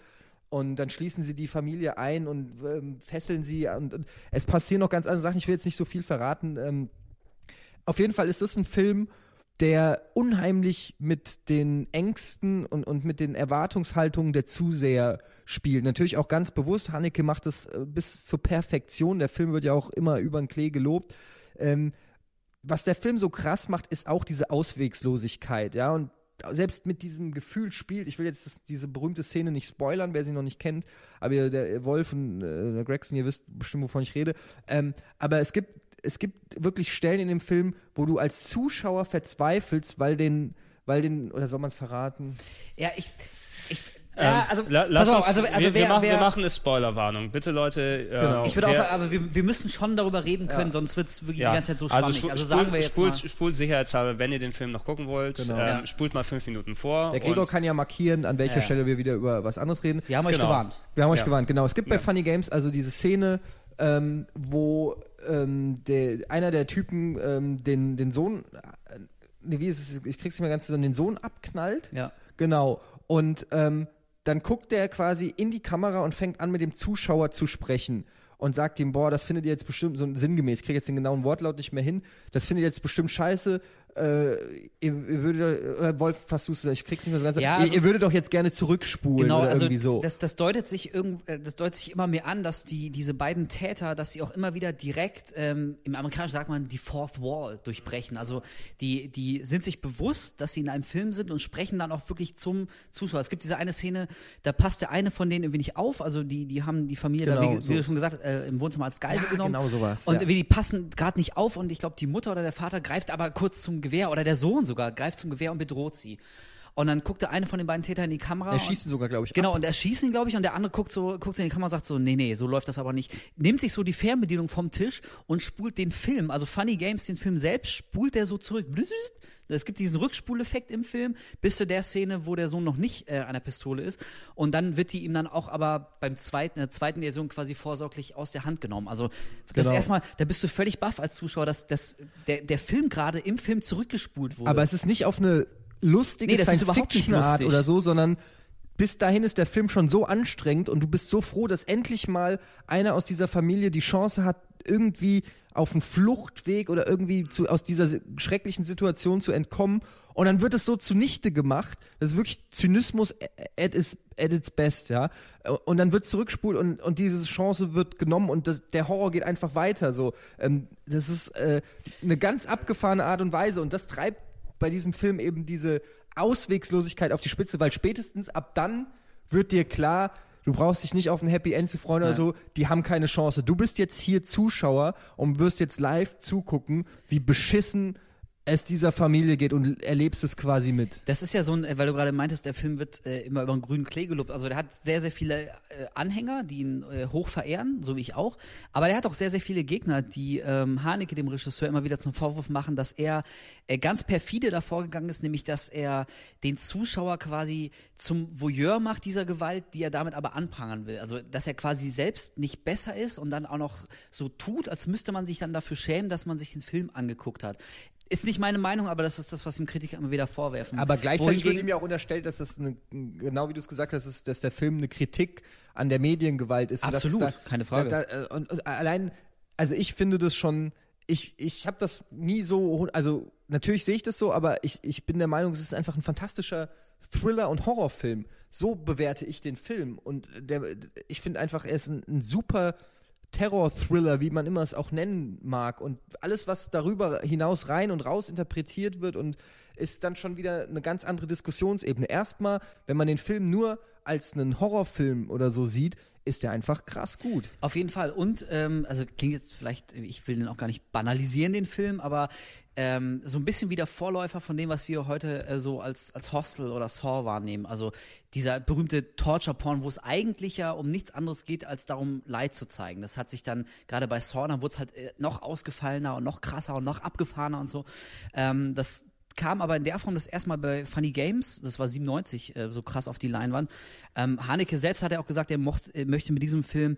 Und dann schließen sie die Familie ein und ähm, fesseln sie. Und, und es passieren noch ganz andere Sachen. Ich will jetzt nicht so viel verraten. Ähm, auf jeden Fall ist das ein Film, der unheimlich mit den Ängsten und, und mit den Erwartungshaltungen der Zuseher spielt. Natürlich auch ganz bewusst. Haneke macht das äh, bis zur Perfektion. Der Film wird ja auch immer über den Klee gelobt. Ähm, was der Film so krass macht, ist auch diese Auswegslosigkeit, ja, und selbst mit diesem Gefühl spielt, ich will jetzt diese berühmte Szene nicht spoilern, wer sie noch nicht kennt, aber ihr, der Wolf und äh, der Gregson, ihr wisst bestimmt, wovon ich rede, ähm, aber es gibt, es gibt wirklich Stellen in dem Film, wo du als Zuschauer verzweifelst, weil den, weil den, oder soll man es verraten? Ja, ich. ich ja, Ähm, also, la- lass pass auf, uns- also, also wir, wer, wir, machen, wer, wir machen eine Spoilerwarnung. Bitte Leute. äh, Genau. ich würde auch sagen, aber wir, wir müssen schon darüber reden können, sonst wird es wirklich ja. die ganze Zeit so schwammig. spu- Also, spult- sagen wir jetzt spult, mal. Spult sicherheitshalber, wenn ihr den Film noch gucken wollt, Genau. ähm, Ja. spult mal fünf Minuten vor. Der Gregor und- kann ja markieren, an welcher Ja. Stelle wir wieder über was anderes reden. Wir haben euch Genau. gewarnt. Wir haben euch Ja. gewarnt, genau. Es gibt bei Ja. Funny Games also diese Szene, ähm, wo ähm, der, einer der Typen ähm, den, den Sohn, äh, nee, wie ist es, ich krieg's nicht mehr ganz zusammen, den Sohn abknallt. Ja. Genau. Und ähm, dann guckt der quasi in die Kamera und fängt an, mit dem Zuschauer zu sprechen. Und sagt ihm, boah, das findet ihr jetzt bestimmt so sinngemäß, ich kriege jetzt den genauen Wortlaut nicht mehr hin, das findet ihr jetzt bestimmt scheiße, äh, ihr, ihr würdet, oder Wolf, fast du es, ich krieg's nicht mehr so ganz, Ja, ihr, also- ihr würdet doch jetzt gerne zurückspulen Genau, oder also irgendwie so. das, das deutet sich irgend, äh, das deutet sich immer mehr an, dass die diese beiden Täter, dass sie auch immer wieder direkt ähm, im Amerikanischen sagt man die Fourth Wall durchbrechen. Also die die sind sich bewusst, dass sie in einem Film sind und sprechen dann auch wirklich zum Zuschauer. Es gibt diese eine Szene, da passt der eine von denen irgendwie nicht auf. Also die die haben die Familie, da, Genau, wie, wie so. du schon gesagt äh, im Wohnzimmer als Geisel Ja, genommen. genau sowas, Und ja. wie die passen gerade nicht auf und ich glaube die Mutter oder der Vater greift aber kurz zum Gewehr oder der Sohn sogar greift zum Gewehr und bedroht sie. Und dann guckt der eine von den beiden Tätern in die Kamera. Er schießt ihn sogar, glaube ich, Genau, ab. und er schießt ihn, glaube ich, und der andere guckt so, guckt so in die Kamera und sagt so, nee, nee, so läuft das aber nicht. Nimmt sich so die Fernbedienung vom Tisch und spult den Film, also Funny Games, den Film selbst, spult er so zurück. Es gibt diesen Rückspuleffekt im Film, bis zu der Szene, wo der Sohn noch nicht äh, an der Pistole ist. Und dann wird die ihm dann auch aber beim zweiten, in der zweiten Version quasi vorsorglich aus der Hand genommen. Also das Genau. erstmal, da bist du völlig baff als Zuschauer, dass, dass der, der Film gerade im Film zurückgespult wurde. Aber es ist nicht auf eine lustige Nee, Science-Fiction-Art oder so, sondern bis dahin ist der Film schon so anstrengend und du bist so froh, dass endlich mal einer aus dieser Familie die Chance hat, irgendwie auf einen Fluchtweg oder irgendwie zu, aus dieser schrecklichen Situation zu entkommen. Und dann wird es so zunichte gemacht. Das ist wirklich Zynismus at its, at its best, ja. Und dann wird zurückspult und, und diese Chance wird genommen und das, der Horror geht einfach weiter. So, ähm, das ist äh, eine ganz abgefahrene Art und Weise und das treibt bei diesem Film eben diese Auswegslosigkeit auf die Spitze, weil spätestens ab dann wird dir klar, du brauchst dich nicht auf ein Happy End zu freuen oder so, die haben keine Chance. Du bist jetzt hier Zuschauer und wirst jetzt live zugucken, wie beschissen es dieser Familie geht und erlebst es quasi mit. Das ist ja so ein, äh, weil du gerade meintest, der Film wird äh, immer über einen grünen Klee gelobt. Also der hat sehr, sehr viele äh, Anhänger, die ihn äh, hoch verehren, so wie ich auch. Aber der hat auch sehr, sehr viele Gegner, die ähm, Haneke, dem Regisseur, immer wieder zum Vorwurf machen, dass er äh, ganz perfide davor gegangen ist, nämlich dass er den Zuschauer quasi zum Voyeur macht dieser Gewalt, die er damit aber anprangern will. Also dass er quasi selbst nicht besser ist und dann auch noch so tut, als müsste man sich dann dafür schämen, dass man sich den Film angeguckt hat. Ist nicht meine Meinung, aber das ist das, was ihm Kritiker immer wieder vorwerfen. Aber gleichzeitig wird ihm ja auch unterstellt, dass das eine, genau wie du es gesagt hast, ist, dass der Film eine Kritik an der Mediengewalt ist. Absolut, dass keine Frage. Da, da, und, und allein, also ich finde das schon, ich, ich habe das nie so, also natürlich sehe ich das so, aber ich, ich bin der Meinung, es ist einfach ein fantastischer Thriller- und Horrorfilm. So bewerte ich den Film. Und der, ich finde einfach, er ist ein, ein super Terror-Thriller, wie man immer es auch nennen mag. Und alles, was darüber hinaus rein und raus interpretiert wird und ist dann schon wieder eine ganz andere Diskussionsebene. Erstmal, wenn man den Film nur als einen Horrorfilm oder so sieht, ist der einfach krass gut. Auf jeden Fall. Und, ähm, also klingt jetzt vielleicht, ich will den auch gar nicht banalisieren, den Film, aber ähm, so ein bisschen wie der Vorläufer von dem, was wir heute äh, so als, als Hostel oder Saw wahrnehmen. Also dieser berühmte Torture-Porn, wo es eigentlich ja um nichts anderes geht, als darum, Leid zu zeigen. Das hat sich dann, gerade bei Saw, dann wurde es halt äh, noch ausgefallener und noch krasser und noch abgefahrener und so. Ähm, das kam aber in der Form das erste Mal bei Funny Games, das war 97, äh, so krass auf die Leinwand. Ähm, Haneke selbst hat ja auch gesagt, er mocht, er möchte mit diesem Film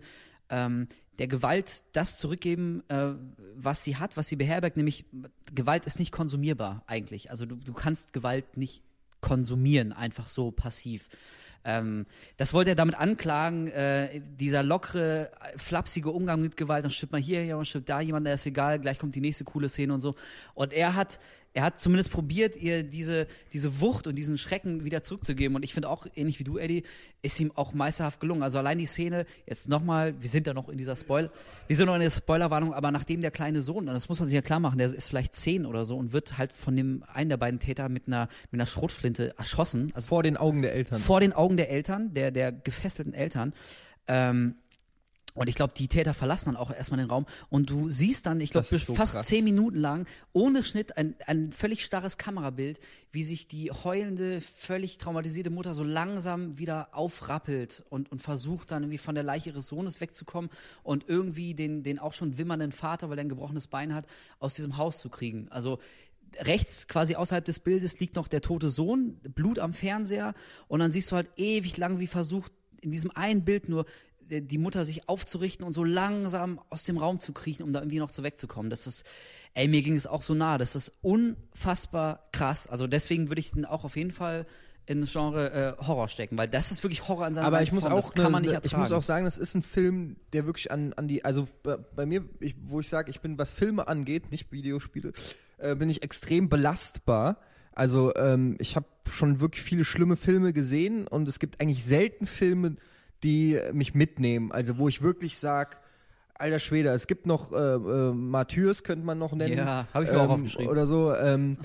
ähm, der Gewalt das zurückgeben, äh, was sie hat, was sie beherbergt, nämlich Gewalt ist nicht konsumierbar eigentlich. Also du, du kannst Gewalt nicht konsumieren, einfach so passiv. Ähm, das wollte er damit anklagen, äh, dieser lockere, flapsige Umgang mit Gewalt, dann stirbt mal hier, ja, dann stirbt da jemand, der ist egal, gleich kommt die nächste coole Szene und so. Und er hat, er hat zumindest probiert, ihr diese, diese Wucht und diesen Schrecken wieder zurückzugeben. Und ich finde auch, ähnlich wie du, Eddie, ist ihm auch meisterhaft gelungen. Also allein die Szene, jetzt nochmal, wir sind ja noch in dieser Spoiler, wir sind noch in der Spoilerwarnung, aber nachdem der kleine Sohn, das muss man sich ja klar machen, der ist vielleicht zehn oder so und wird halt von dem einen der beiden Täter mit einer, mit einer Schrotflinte erschossen. Also Vor den Augen der Eltern. vor den Augen der Eltern, der, der gefesselten Eltern. Ähm, und ich glaube, die Täter verlassen dann auch erstmal den Raum. Und du siehst dann, ich glaube, so fast krass. zehn Minuten lang, ohne Schnitt, ein, ein völlig starres Kamerabild, wie sich die heulende, völlig traumatisierte Mutter so langsam wieder aufrappelt und, und versucht dann irgendwie von der Leiche ihres Sohnes wegzukommen und irgendwie den, den auch schon wimmernden Vater, weil er ein gebrochenes Bein hat, aus diesem Haus zu kriegen. Also rechts quasi außerhalb des Bildes liegt noch der tote Sohn, Blut am Fernseher und dann siehst du halt ewig lang, wie versucht in diesem einen Bild nur die Mutter sich aufzurichten und so langsam aus dem Raum zu kriechen, um da irgendwie noch so wegzukommen. Das ist, ey, mir ging es auch so nah. Das ist unfassbar krass. Also deswegen würde ich den auch auf jeden Fall in das Genre äh, Horror stecken, weil das ist wirklich Horror in seiner Aber ich muss auch, kann man nicht ertragen. ich muss auch sagen, das ist ein Film, der wirklich an, an die, also bei, bei mir, ich, wo ich sage, ich bin, was Filme angeht, nicht Videospiele, äh, bin ich extrem belastbar. Also ähm, ich habe schon wirklich viele schlimme Filme gesehen und es gibt eigentlich selten Filme, die mich mitnehmen. Also wo ich wirklich sag, alter Schwede, es gibt noch äh, äh, Martyrs, könnte man noch nennen. Ja, hab ich mir auch aufgeschrieben. Oder so. Ähm,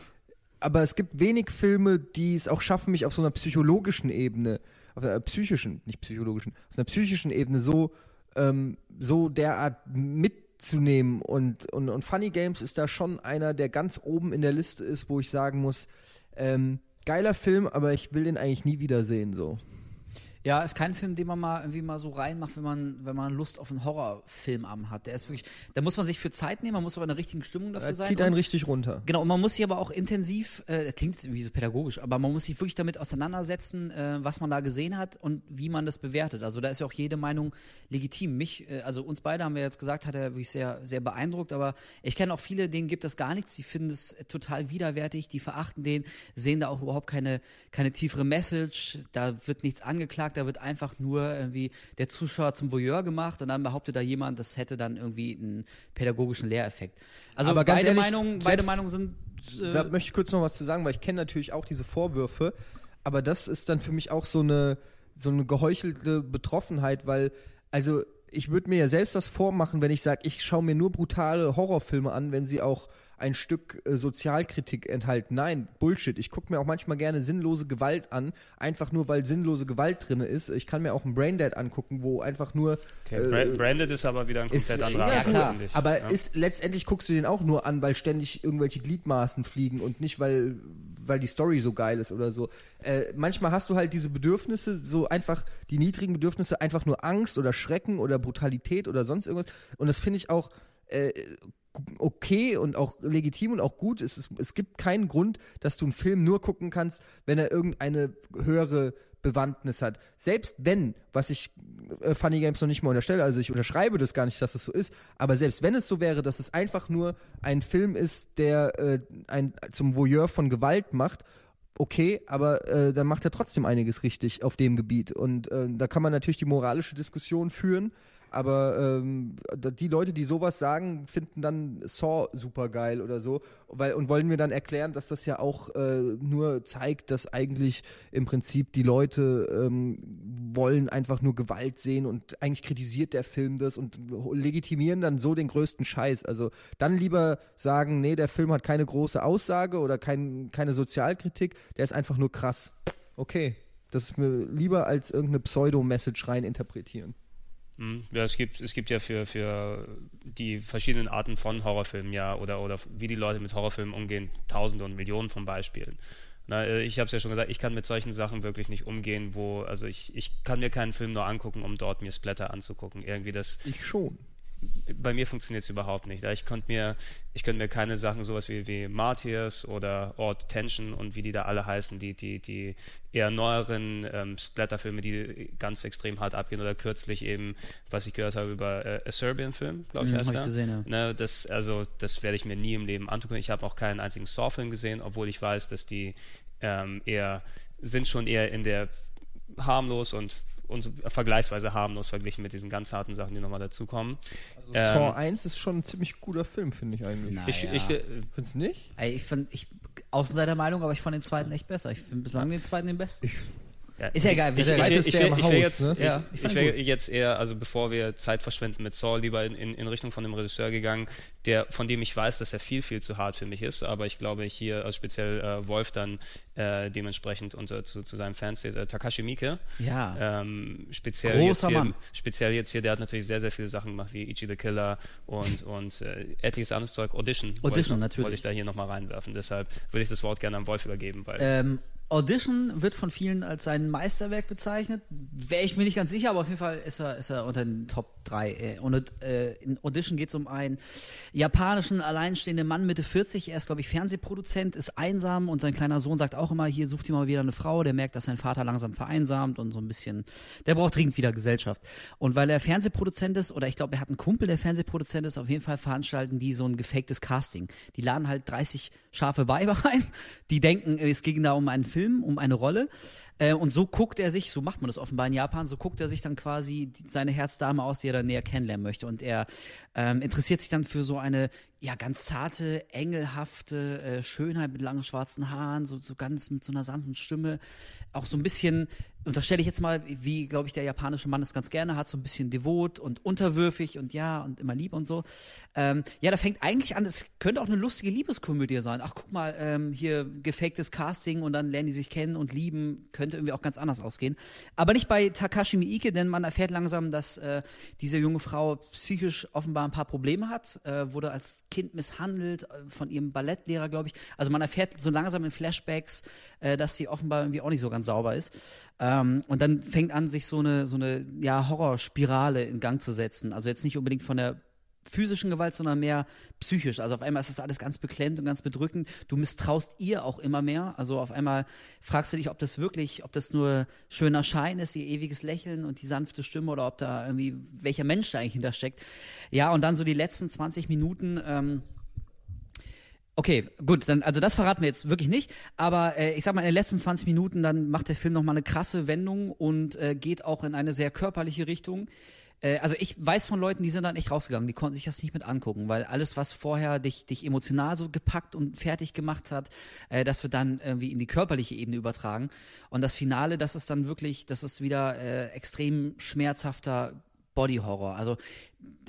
aber es gibt wenig Filme, die es auch schaffen, mich auf so einer psychologischen Ebene, auf einer psychischen, nicht psychologischen, auf einer psychischen Ebene so, ähm, so derart mitzunehmen. Und, und, und Funny Games ist da schon einer, der ganz oben in der Liste ist, wo ich sagen muss, ähm, geiler Film, aber ich will den eigentlich nie wiedersehen, so. Ja, ist kein Film, den man mal irgendwie mal so reinmacht, wenn man, wenn man Lust auf einen Horrorfilm am hat. Der ist wirklich, da muss man sich für Zeit nehmen, man muss auch in der richtigen Stimmung dafür Er sein. zieht und- einen richtig runter. Genau, und man muss sich aber auch intensiv, äh, das klingt jetzt irgendwie so pädagogisch, aber man muss sich wirklich damit auseinandersetzen, äh, was man da gesehen hat und wie man das bewertet. Also da ist ja auch jede Meinung legitim. Mich, äh, also uns beide haben wir jetzt gesagt, hat er wirklich sehr, sehr beeindruckt, aber ich kenne auch viele, denen gibt das gar nichts, die finden es äh, total widerwärtig, die verachten den, sehen da auch überhaupt keine, keine tiefere Message, da wird nichts angeklagt, da wird einfach nur irgendwie der Zuschauer zum Voyeur gemacht und dann behauptet da jemand, das hätte dann irgendwie einen pädagogischen Lehreffekt. Also Aber beide ehrlich, Meinungen, beide Meinungen sind äh, da möchte ich kurz noch was zu sagen, weil ich kenne natürlich auch diese Vorwürfe, aber das ist dann für mich auch so eine so eine geheuchelte Betroffenheit, weil also ich würde mir ja selbst was vormachen, wenn ich sage, ich schaue mir nur brutale Horrorfilme an, wenn sie auch ein Stück äh, Sozialkritik enthalten. Nein, Bullshit. Ich gucke mir auch manchmal gerne sinnlose Gewalt an, einfach nur weil sinnlose Gewalt drin ist. Ich kann mir auch einen Braindead angucken, wo einfach nur Okay, äh, Bra- Branded ist aber wieder ein komplett anderer ja, klar, aber ja. ist letztendlich guckst du den auch nur an, weil ständig irgendwelche Gliedmaßen fliegen und nicht weil weil die Story so geil ist oder so. Äh, manchmal hast du halt diese Bedürfnisse, so einfach die niedrigen Bedürfnisse, einfach nur Angst oder Schrecken oder Brutalität oder sonst irgendwas. Und das finde ich auch äh, okay und auch legitim und auch gut. Es, ist, es gibt keinen Grund, dass du einen Film nur gucken kannst, wenn er irgendeine höhere Bewandtnis hat. Selbst wenn, was ich äh, Funny Games noch nicht mal unterstelle, also ich unterschreibe das gar nicht, dass es so ist, aber selbst wenn es so wäre, dass es einfach nur ein Film ist, der äh, ein zum Voyeur von Gewalt macht okay, aber äh, dann macht er trotzdem einiges richtig auf dem Gebiet. Und äh, da kann man natürlich die moralische Diskussion führen, aber ähm, die Leute, die sowas sagen, finden dann Saw super geil oder so, weil und wollen mir dann erklären, dass das ja auch äh, nur zeigt, dass eigentlich im Prinzip die Leute ähm, wollen einfach nur Gewalt sehen und eigentlich kritisiert der Film das und legitimieren dann so den größten Scheiß. Also dann lieber sagen, nee, der Film hat keine große Aussage oder kein, keine Sozialkritik, der ist einfach nur krass. Okay, das ist mir lieber als irgendeine Pseudo-Message rein interpretieren. Hm, ja, es gibt, es gibt ja für, für die verschiedenen Arten von Horrorfilmen ja oder, oder wie die Leute mit Horrorfilmen umgehen, tausende und Millionen von Beispielen. Na, äh, ich habe es ja schon gesagt, ich kann mit solchen Sachen wirklich nicht umgehen, wo, also ich, ich kann mir keinen Film nur angucken, um dort mir Splatter anzugucken. Irgendwie das. Ich schon bei mir funktioniert es überhaupt nicht. Ich konnte mir, ich könnte mir keine Sachen sowas wie, wie Martyrs oder Odd Tension und wie die da alle heißen, die, die, die eher neueren ähm, Splatter-Filme, die ganz extrem hart abgehen oder kürzlich eben, was ich gehört habe über äh, A Serbian-Film, glaube ich, mhm, heißt der. Gesehen, ja. ne, das, also, das werde ich mir nie im Leben antun. Ich habe auch keinen einzigen Saw-Film gesehen, obwohl ich weiß, dass die ähm, eher, sind schon eher in der harmlos und und so vergleichsweise harmlos verglichen mit diesen ganz harten Sachen, die nochmal dazukommen. Also ähm, Saw 1 ist schon ein ziemlich guter Film, finde ich eigentlich. Naja. Ich, ich, äh, Findest du nicht? Ey, ich finde, ich, Außenseiter Meinung, aber ich fand den zweiten echt besser. Ich finde bislang den zweiten den besten. Ich ist ja egal. Ich, ich, ich, ich, ich wäre jetzt, ne? ja, ich, ich wär jetzt eher, also bevor wir Zeit verschwenden mit Saul, lieber in, in, in, Richtung von dem Regisseur gegangen, der, von dem ich weiß, dass er viel, viel zu hart für mich ist, aber ich glaube hier, also speziell äh, Wolf dann äh, dementsprechend unter, zu, zu seinem Fans, äh, Takashi Miike. Ja. Ähm, speziell, jetzt hier, speziell jetzt hier, der hat natürlich sehr, sehr viele Sachen gemacht, wie Ichi the Killer und, [LAUGHS] und äh, etliches anderes Zeug. Audition. Audition, wollte, natürlich. Wollte ich da hier nochmal reinwerfen. Deshalb würde ich das Wort gerne an Wolf übergeben. Weil ähm, Audition wird von vielen als sein Meisterwerk bezeichnet. Wäre ich mir nicht ganz sicher, aber auf jeden Fall ist er, ist er unter den Top 3. Äh, und äh, in Audition geht es um einen japanischen, alleinstehenden Mann Mitte 40. Er ist, glaube ich, Fernsehproduzent, ist einsam und sein kleiner Sohn sagt auch immer, hier sucht ihr mal wieder eine Frau. Der merkt, dass sein Vater langsam vereinsamt und so ein bisschen, der braucht dringend wieder Gesellschaft. Und weil er Fernsehproduzent ist, oder ich glaube, er hat einen Kumpel, der Fernsehproduzent ist, auf jeden Fall veranstalten die so ein gefaktes Casting. Die laden halt 30 scharfe Weiber [LAUGHS] ein, die denken, es ging da um einen Film, um eine Rolle. Äh, und so guckt er sich, so macht man das offenbar in Japan, so guckt er sich dann quasi seine Herzdame aus, die er dann näher kennenlernen möchte. Und er ähm, interessiert sich dann für so eine ja ganz zarte, engelhafte äh, Schönheit mit langen schwarzen Haaren, so, so ganz mit so einer sanften Stimme. Auch so ein bisschen, unterstelle ich jetzt mal, wie, glaube ich, der japanische Mann das ganz gerne hat, so ein bisschen devot und unterwürfig und ja, und immer lieb und so. Ähm, ja, da fängt eigentlich an, es könnte auch eine lustige Liebeskomödie sein. Ach, guck mal, ähm, hier gefaktes Casting und dann lernen die sich kennen und lieben, könnte irgendwie auch ganz anders ausgehen. Aber nicht bei Takashi Miike, denn man erfährt langsam, dass äh, diese junge Frau psychisch offenbar ein paar Probleme hat, äh, wurde als Kind misshandelt äh, von ihrem Ballettlehrer, glaube ich. Also man erfährt so langsam in Flashbacks, äh, dass sie offenbar irgendwie auch nicht so ganz sauber ist. Ähm, und dann fängt an, sich so eine so eine ja Horrorspirale in Gang zu setzen. Also jetzt nicht unbedingt von der physischen Gewalt, sondern mehr psychisch. Also auf einmal ist das alles ganz beklemmt und ganz bedrückend. Du misstraust ihr auch immer mehr. Also auf einmal fragst du dich, ob das wirklich, ob das nur schöner Schein ist, ihr ewiges Lächeln und die sanfte Stimme oder ob da irgendwie welcher Mensch da eigentlich hintersteckt. Ja, und dann so die letzten 20 Minuten. Ähm, Okay, gut, dann also das verraten wir jetzt wirklich nicht, aber äh, ich sag mal in den letzten 20 Minuten dann macht der Film noch mal eine krasse Wendung und äh, geht auch in eine sehr körperliche Richtung. Äh, also ich weiß von Leuten, die sind dann echt rausgegangen, die konnten sich das nicht mit angucken, weil alles, was vorher dich, dich emotional so gepackt und fertig gemacht hat, äh, das wird dann irgendwie in die körperliche Ebene übertragen. Und das Finale, das ist dann wirklich, das ist wieder äh, extrem schmerzhafter Body Horror. Also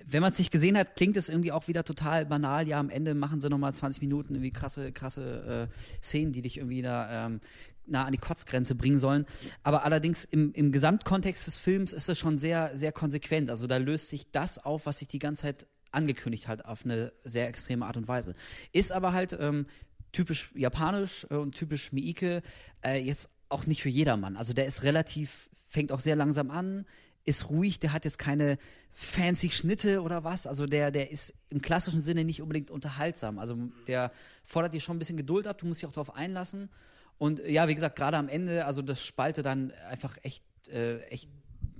wenn man es nicht gesehen hat, klingt es irgendwie auch wieder total banal. Ja, am Ende machen sie nochmal 20 Minuten irgendwie krasse, krasse äh, Szenen, die dich irgendwie da ähm, nah an die Kotzgrenze bringen sollen. Aber allerdings im, im Gesamtkontext des Films ist es schon sehr, sehr konsequent. Also da löst sich das auf, was sich die ganze Zeit angekündigt hat, auf eine sehr extreme Art und Weise. Ist aber halt ähm, typisch japanisch äh, und typisch Miike äh, jetzt auch nicht für jedermann. Also der ist relativ, fängt auch sehr langsam an, ist ruhig, der hat jetzt keine fancy Schnitte oder was. Also der, der ist im klassischen Sinne nicht unbedingt unterhaltsam. Also der fordert dir schon ein bisschen Geduld ab, du musst dich auch darauf einlassen. Und äh, ja, wie gesagt, gerade am Ende, also das spalte dann einfach echt, äh, echt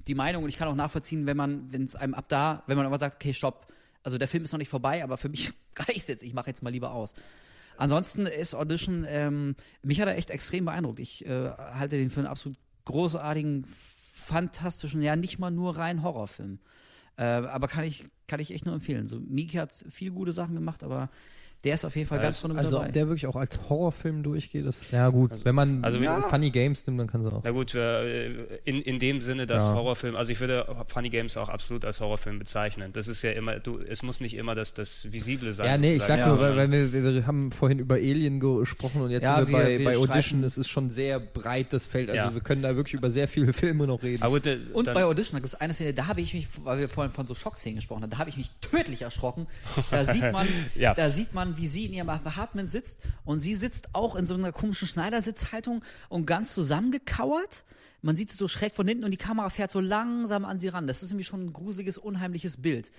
die Meinung. Und ich kann auch nachvollziehen, wenn man, wenn es einem ab da, wenn man aber sagt, okay, stopp, also der Film ist noch nicht vorbei, aber für mich [LAUGHS] reicht's jetzt, ich mache jetzt mal lieber aus. Ansonsten ist Audition, ähm, mich hat er echt extrem beeindruckt. Ich äh, halte den für einen absolut großartigen, fantastischen, ja nicht mal nur rein Horrorfilm. Äh, aber kann ich, kann ich echt nur empfehlen. So, Miki hat viel gute Sachen gemacht, aber der ist auf jeden Fall ganz vorne mit Also dabei. ob der wirklich auch als Horrorfilm durchgeht, das ja gut. wenn man also ja, Funny Games nimmt, dann kann sie auch. Na gut, äh, in, in dem Sinne, dass Ja. Horrorfilm, also ich würde Funny Games auch absolut als Horrorfilm bezeichnen. Das ist ja immer, du, es muss nicht immer das, das Visible sein. Ja, nee, ich sag nur, weil, weil wir, wir haben vorhin über Alien gesprochen und jetzt Ja, sind wir, wir- bei, wir bei Audition, es ist schon sehr breit das Feld, also Ja. wir können da wirklich über sehr viele [LAUGHS] Filme noch reden. Aber äh, Und bei Audition, da gibt es eine Szene, da habe ich mich, weil wir vorhin von so Schockszenen gesprochen haben, da habe ich mich tödlich erschrocken. Da sieht man, [LAUGHS] Ja. da sieht man, wie sie in ihrem Apartment sitzt und sie sitzt auch in so einer komischen Schneidersitzhaltung und ganz zusammengekauert. Man sieht sie so schräg von hinten und die Kamera fährt so langsam an sie ran. Das ist irgendwie schon ein gruseliges, unheimliches Bild.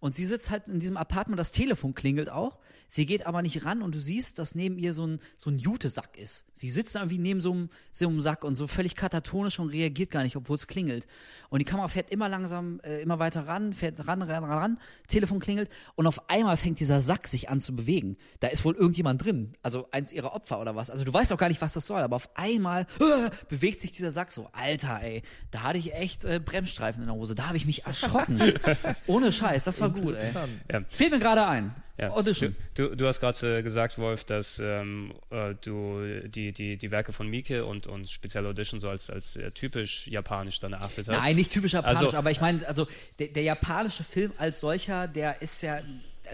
Und sie sitzt halt in diesem Apartment, das Telefon klingelt auch. Sie geht aber nicht ran und du siehst, dass neben ihr so ein, so ein Jutesack ist. Sie sitzt irgendwie neben so einem, so einem Sack und so völlig katatonisch und reagiert gar nicht, obwohl es klingelt. Und die Kamera fährt immer langsam, äh, immer weiter ran, fährt ran, ran, ran, ran, Telefon klingelt und auf einmal fängt dieser Sack sich an zu bewegen. Da ist wohl irgendjemand drin, also eins ihrer Opfer oder was. Also du weißt auch gar nicht, was das soll, aber auf einmal äh, bewegt sich dieser Sack so. Alter, ey, da hatte ich echt äh, Bremsstreifen in der Hose. Da habe ich mich erschrocken. [LAUGHS] Ohne Scheiß, das war gut, ey. ja. Fehlt mir gerade ein. Ja. Audition. Du, du, hast gerade äh, gesagt, Wolf, dass ähm, äh, du die, die, die Werke von Mieke und, und speziell Audition so als, als äh, typisch japanisch dann erachtet hast. Nein, nicht typisch japanisch, Also- aber ich meine, also der, der japanische Film als solcher, der ist ja,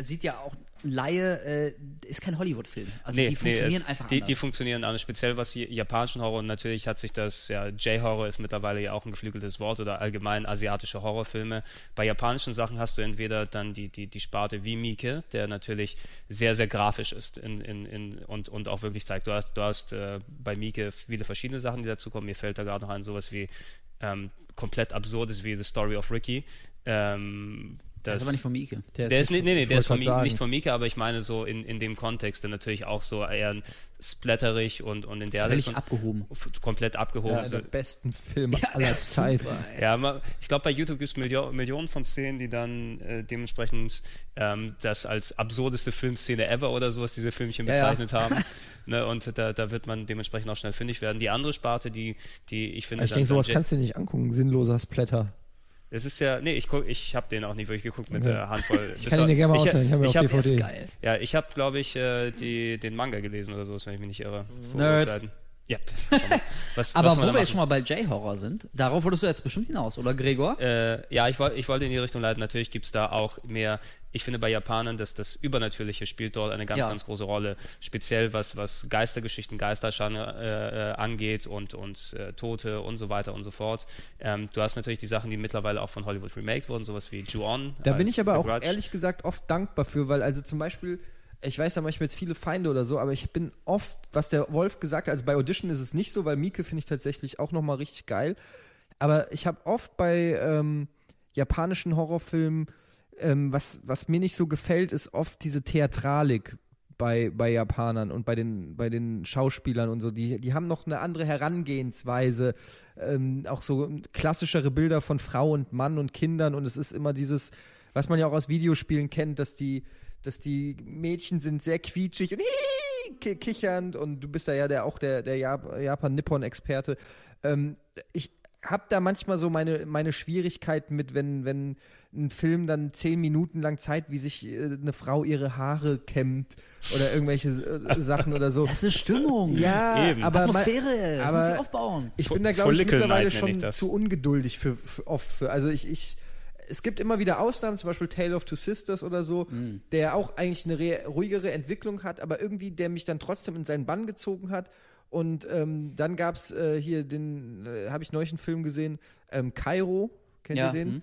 sieht ja auch Laie, äh, ist kein Hollywood-Film. Also die funktionieren es, einfach die, anders. Die funktionieren anders, speziell was die japanischen Horror und natürlich hat sich das, ja, J-Horror ist mittlerweile ja auch ein geflügeltes Wort oder allgemein asiatische Horrorfilme. Bei japanischen Sachen hast du entweder dann die, die, die Sparte wie Mieke, der natürlich sehr, sehr grafisch ist in, in, in, und, und auch wirklich zeigt. Du hast, du hast äh, bei Mieke viele verschiedene Sachen, die dazu kommen. Mir fällt da gerade noch ein, sowas wie ähm, komplett absurdes wie The Story of Ricky. Ähm, das ist aber nicht von Mieke. der, ist nicht, nee, nee, der ist von grad nicht sagen. von Mika, aber ich meine so in, in dem Kontext, der natürlich auch so eher splatterig und, und in der Völlig abgehoben. komplett abgehoben. Ja, so. der besten Filme [LAUGHS] Ja, aller der Zeiten. Ja, ma- ich glaube, bei YouTube gibt es Milio Millionen von Szenen, die dann äh, dementsprechend ähm, das als absurdeste Filmszene ever oder sowas diese Filmchen Ja, ja. bezeichnet haben. [LAUGHS] Ne, und da, da wird man dementsprechend auch schnell fündig werden. Die andere Sparte, die, die ich finde, Ich denke, sowas kannst du dir nicht angucken, sinnloser Splatter. Es ist ja, nee, ich guck, ich habe den auch nicht wirklich geguckt mit Okay. der Handvoll. Ich kann ihn dir gerne mal Ich- ausleihen, ich habe ihn auf hab- Der ist DVD. geil. Ja, ich habe, glaube ich, äh, die, den Manga gelesen oder sowas, wenn ich mich nicht irre. Vor Nerd. Ja. Was, Aber was wo wir schon mal bei J-Horror sind, darauf wolltest du jetzt bestimmt hinaus, oder Gregor? Äh, ja, ich, ich wollte in die Richtung leiten. Natürlich gibt's da auch mehr. Ich finde bei Japanern, dass das Übernatürliche spielt dort eine ganz, Ja. ganz große Rolle. Speziell was, was Geistergeschichten, Geisterschanne äh, äh, angeht und, und äh, Tote und so weiter und so fort. Ähm, du hast natürlich die Sachen, die mittlerweile auch von Hollywood remaked wurden, sowas wie Ju-On. Da bin ich aber auch ehrlich gesagt oft dankbar für, weil also zum Beispiel, ich weiß ja manchmal jetzt viele Feinde oder so, aber ich bin oft, was der Wolf gesagt hat, also bei Audition ist es nicht so, weil Mieke finde ich tatsächlich auch nochmal richtig geil. Aber ich habe oft bei ähm, japanischen Horrorfilmen, ähm, was, was mir nicht so gefällt, ist oft diese Theatralik bei, bei Japanern und bei den, bei den Schauspielern und so. Die, die haben noch eine andere Herangehensweise, ähm, auch so klassischere Bilder von Frau und Mann und Kindern und es ist immer dieses, was man ja auch aus Videospielen kennt, dass die, dass die Mädchen sind sehr quietschig und [LAUGHS] ki- kichernd und du bist da ja der, auch der, der Jap- Japan-Nippon-Experte. Ähm, ich habe da manchmal so meine, meine Schwierigkeiten mit, wenn, wenn ein Film dann zehn Minuten lang zeigt, wie sich äh, eine Frau ihre Haare kämmt oder irgendwelche äh, Sachen oder so. Das ist eine Stimmung. Ja, Eben. aber Atmosphäre, das aber muss ich aufbauen. ich bin da glaube ich mittlerweile Night nenne ich schon zu ungeduldig für, für oft für. Also ich, ich es gibt immer wieder Ausnahmen, zum Beispiel Tale of Two Sisters oder so, Mhm. der auch eigentlich eine re- ruhigere Entwicklung hat, aber irgendwie der mich dann trotzdem in seinen Bann gezogen hat. Und ähm, dann gab es äh, hier den, äh, habe ich neulich einen Film gesehen, ähm, Kairo, kennt ja, ihr den? hm.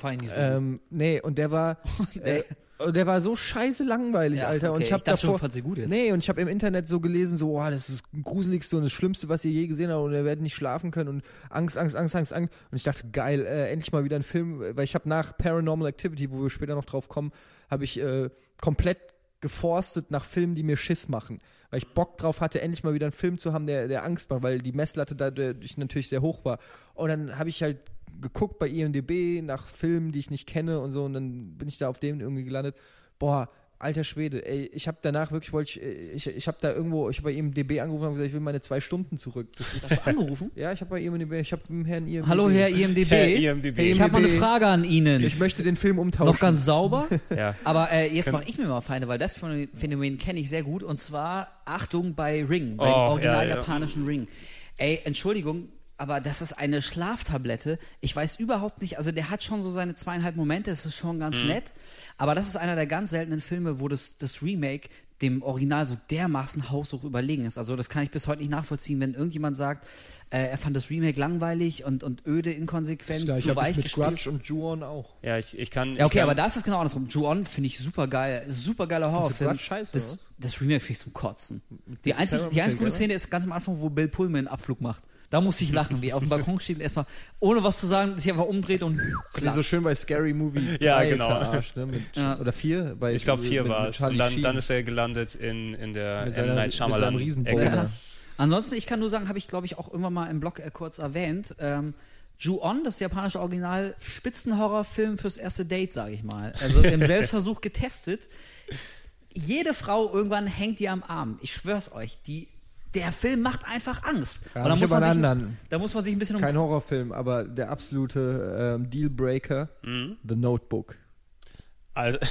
So. Ähm, nee, und der war, [LAUGHS] äh, der war so scheiße langweilig, Ja, Alter. Und okay, ich habe ich schon, davor, fandst ihn gut jetzt. nee, und ich habe im Internet so gelesen, so, oh, das ist das gruseligste und das Schlimmste, was ihr je gesehen habt, und ihr werdet nicht schlafen können und Angst, Angst, Angst, Angst, Angst. Und ich dachte, geil, äh, endlich mal wieder ein Film, weil ich habe nach Paranormal Activity, wo wir später noch drauf kommen, habe ich äh, komplett geforstet nach Filmen, die mir Schiss machen. Weil ich Bock drauf hatte, endlich mal wieder einen Film zu haben, der, der Angst macht, weil die Messlatte dadurch natürlich sehr hoch war. Und dann habe ich halt geguckt bei IMDB nach Filmen, die ich nicht kenne und so. Und dann bin ich da auf dem irgendwie gelandet. Boah, alter Schwede, ey, ich habe danach wirklich, wollte ich, ich, ich habe da irgendwo, ich habe bei IMDB angerufen und gesagt, ich will meine zwei Stunden zurück. Das ist, Hast du angerufen? [LAUGHS] ja, ich habe bei IMDB, ich habe dem Herrn IMDB. Hallo Herr IMDB. Herr IMDb. Hey, Ich habe mal eine. Frage an Ihnen. Ich möchte den Film umtauschen. Noch ganz sauber. [LAUGHS] Ja. Aber äh, jetzt mache ich mir mal Feinde, weil das Phänomen kenne ich sehr gut. Und zwar, Achtung, bei Ring, bei Oh, dem original ja, ja. japanischen Ring. Ey, Entschuldigung, aber das ist eine Schlaftablette. Ich weiß überhaupt nicht, also der hat schon so seine zweieinhalb Momente, das ist schon Mhm. ganz nett. Aber das ist einer der ganz seltenen Filme, wo das, das Remake dem Original so dermaßen haushoch überlegen ist. Also das kann ich bis heute nicht nachvollziehen, wenn irgendjemand sagt, äh, er fand das Remake langweilig und, und öde, inkonsequent, Ja, ich zu habe weich mit gespielt. Grudge und Juon auch. Ja, ich, ich kann. Ja, okay, ich kann, aber da ist es genau andersrum. Ju-On finde ich super geil. Super geiler Horrorfilm. Scheiße, das, das Remake finde ich zum Kotzen. Die Sarah die einzige gute? Szene ist ganz am Anfang, wo Bill Pullman einen Abflug macht. Da musste ich lachen, wie er auf dem Balkon steht und erstmal, ohne was zu sagen, sich einfach umdreht und Wie klar. so schön bei Scary Movie 3 Ja, genau. verarscht, ne? Mit, Ja. Oder vier? Bei, Ich glaube, vier mit- war mit es. Und dann, dann ist er gelandet in, in der Mit seiner- Night mit Shyamalan. seinem Riesenbogen. Ecke. Ja. Ja. Ansonsten, ich kann nur sagen, habe ich glaube ich auch irgendwann mal im Blog äh, kurz erwähnt, ähm, Ju-On, das japanische Original, Spitzenhorrorfilm fürs erste Date, sage ich mal. Also im [LAUGHS] Selbstversuch getestet. Jede Frau irgendwann hängt dir am Arm. Ich schwör's euch, die, der Film macht einfach Angst. Ja, Und ich aber man sich, anderen. da muss man sich ein bisschen um Kein Horrorfilm, aber der absolute ähm, Dealbreaker, Mhm. The Notebook. Also, [LAUGHS]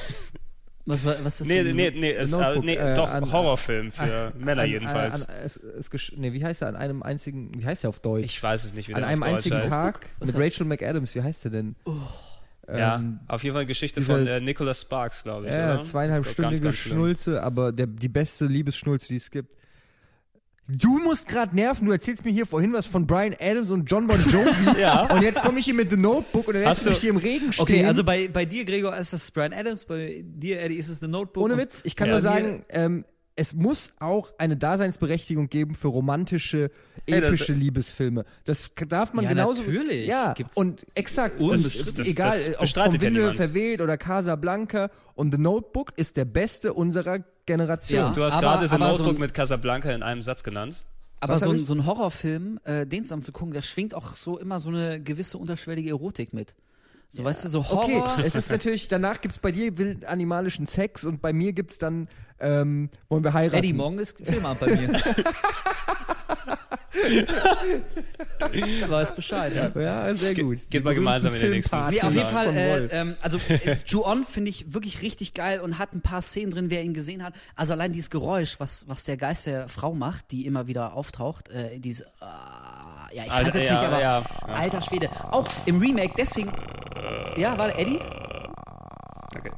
Was, was ist nee, denn? nee, nee, es, Notebook, nee äh, doch, an- Horrorfilm für Männer An- jedenfalls. An, an, es, es, gesch- nee, wie heißt er? An einem einzigen, wie heißt er auf Deutsch? ich weiß es nicht, wie an der einem auf Deutsch einzigen heißt. Tag Was mit Rachel McAdams, wie heißt er denn? Ja, Ähm, auf jeden Fall Geschichte diese- von äh, Nicholas Sparks, glaube ich. Ja, oder? zweieinhalbstündige. Schnulze, aber der, die beste Liebesschnulze, die es gibt. Du musst gerade nerven, du erzählst mir hier vorhin was von Brian Adams und John Bon Jovi. [LAUGHS] Ja. Und jetzt komme ich hier mit The Notebook und dann lässt du mich hier im Regen stehen. Okay, also bei, bei dir, Gregor, ist es Brian Adams, bei dir, Eddie, ist es The Notebook. Ohne Witz, ich kann Ja. nur sagen, ähm, es muss auch eine Daseinsberechtigung geben für romantische, Hey, das- epische Liebesfilme. Das darf man Ja, genauso. natürlich. Ja, Gibt's und exakt. unbestritten. Und Das- egal, das ob vom ja Winde niemand. verweht oder Casablanca. Und The Notebook ist der beste unserer Generation. Ja. Du hast gerade The aber so mit Casablanca in einem Satz genannt. Aber so ein, so ein Horrorfilm, äh, den zusammen zu gucken, da schwingt auch so immer so eine gewisse unterschwellige Erotik mit. So, weißt du, so Okay, Horror. [LAUGHS] es ist natürlich, danach gibt's bei dir wild animalischen Sex und bei mir gibt's dann, ähm, wollen wir heiraten. Eddie, morgen ist Filmabend bei mir. [LAUGHS] Weiß Bescheid, ja. Ja, sehr gut. geht mal gemeinsam in den nächsten Nee, auf jeden Fall, äh, ähm, also äh, Ju-On finde ich wirklich richtig geil und hat ein paar Szenen drin, wer ihn gesehen hat. Also allein dieses Geräusch, was, was der Geist der Frau macht, die immer wieder auftaucht, äh, diese, ah, ja, ich kann es Alter, jetzt ja, nicht, aber ja. alter Schwede. Auch im Remake, deswegen, ja, war Eddie? Okay.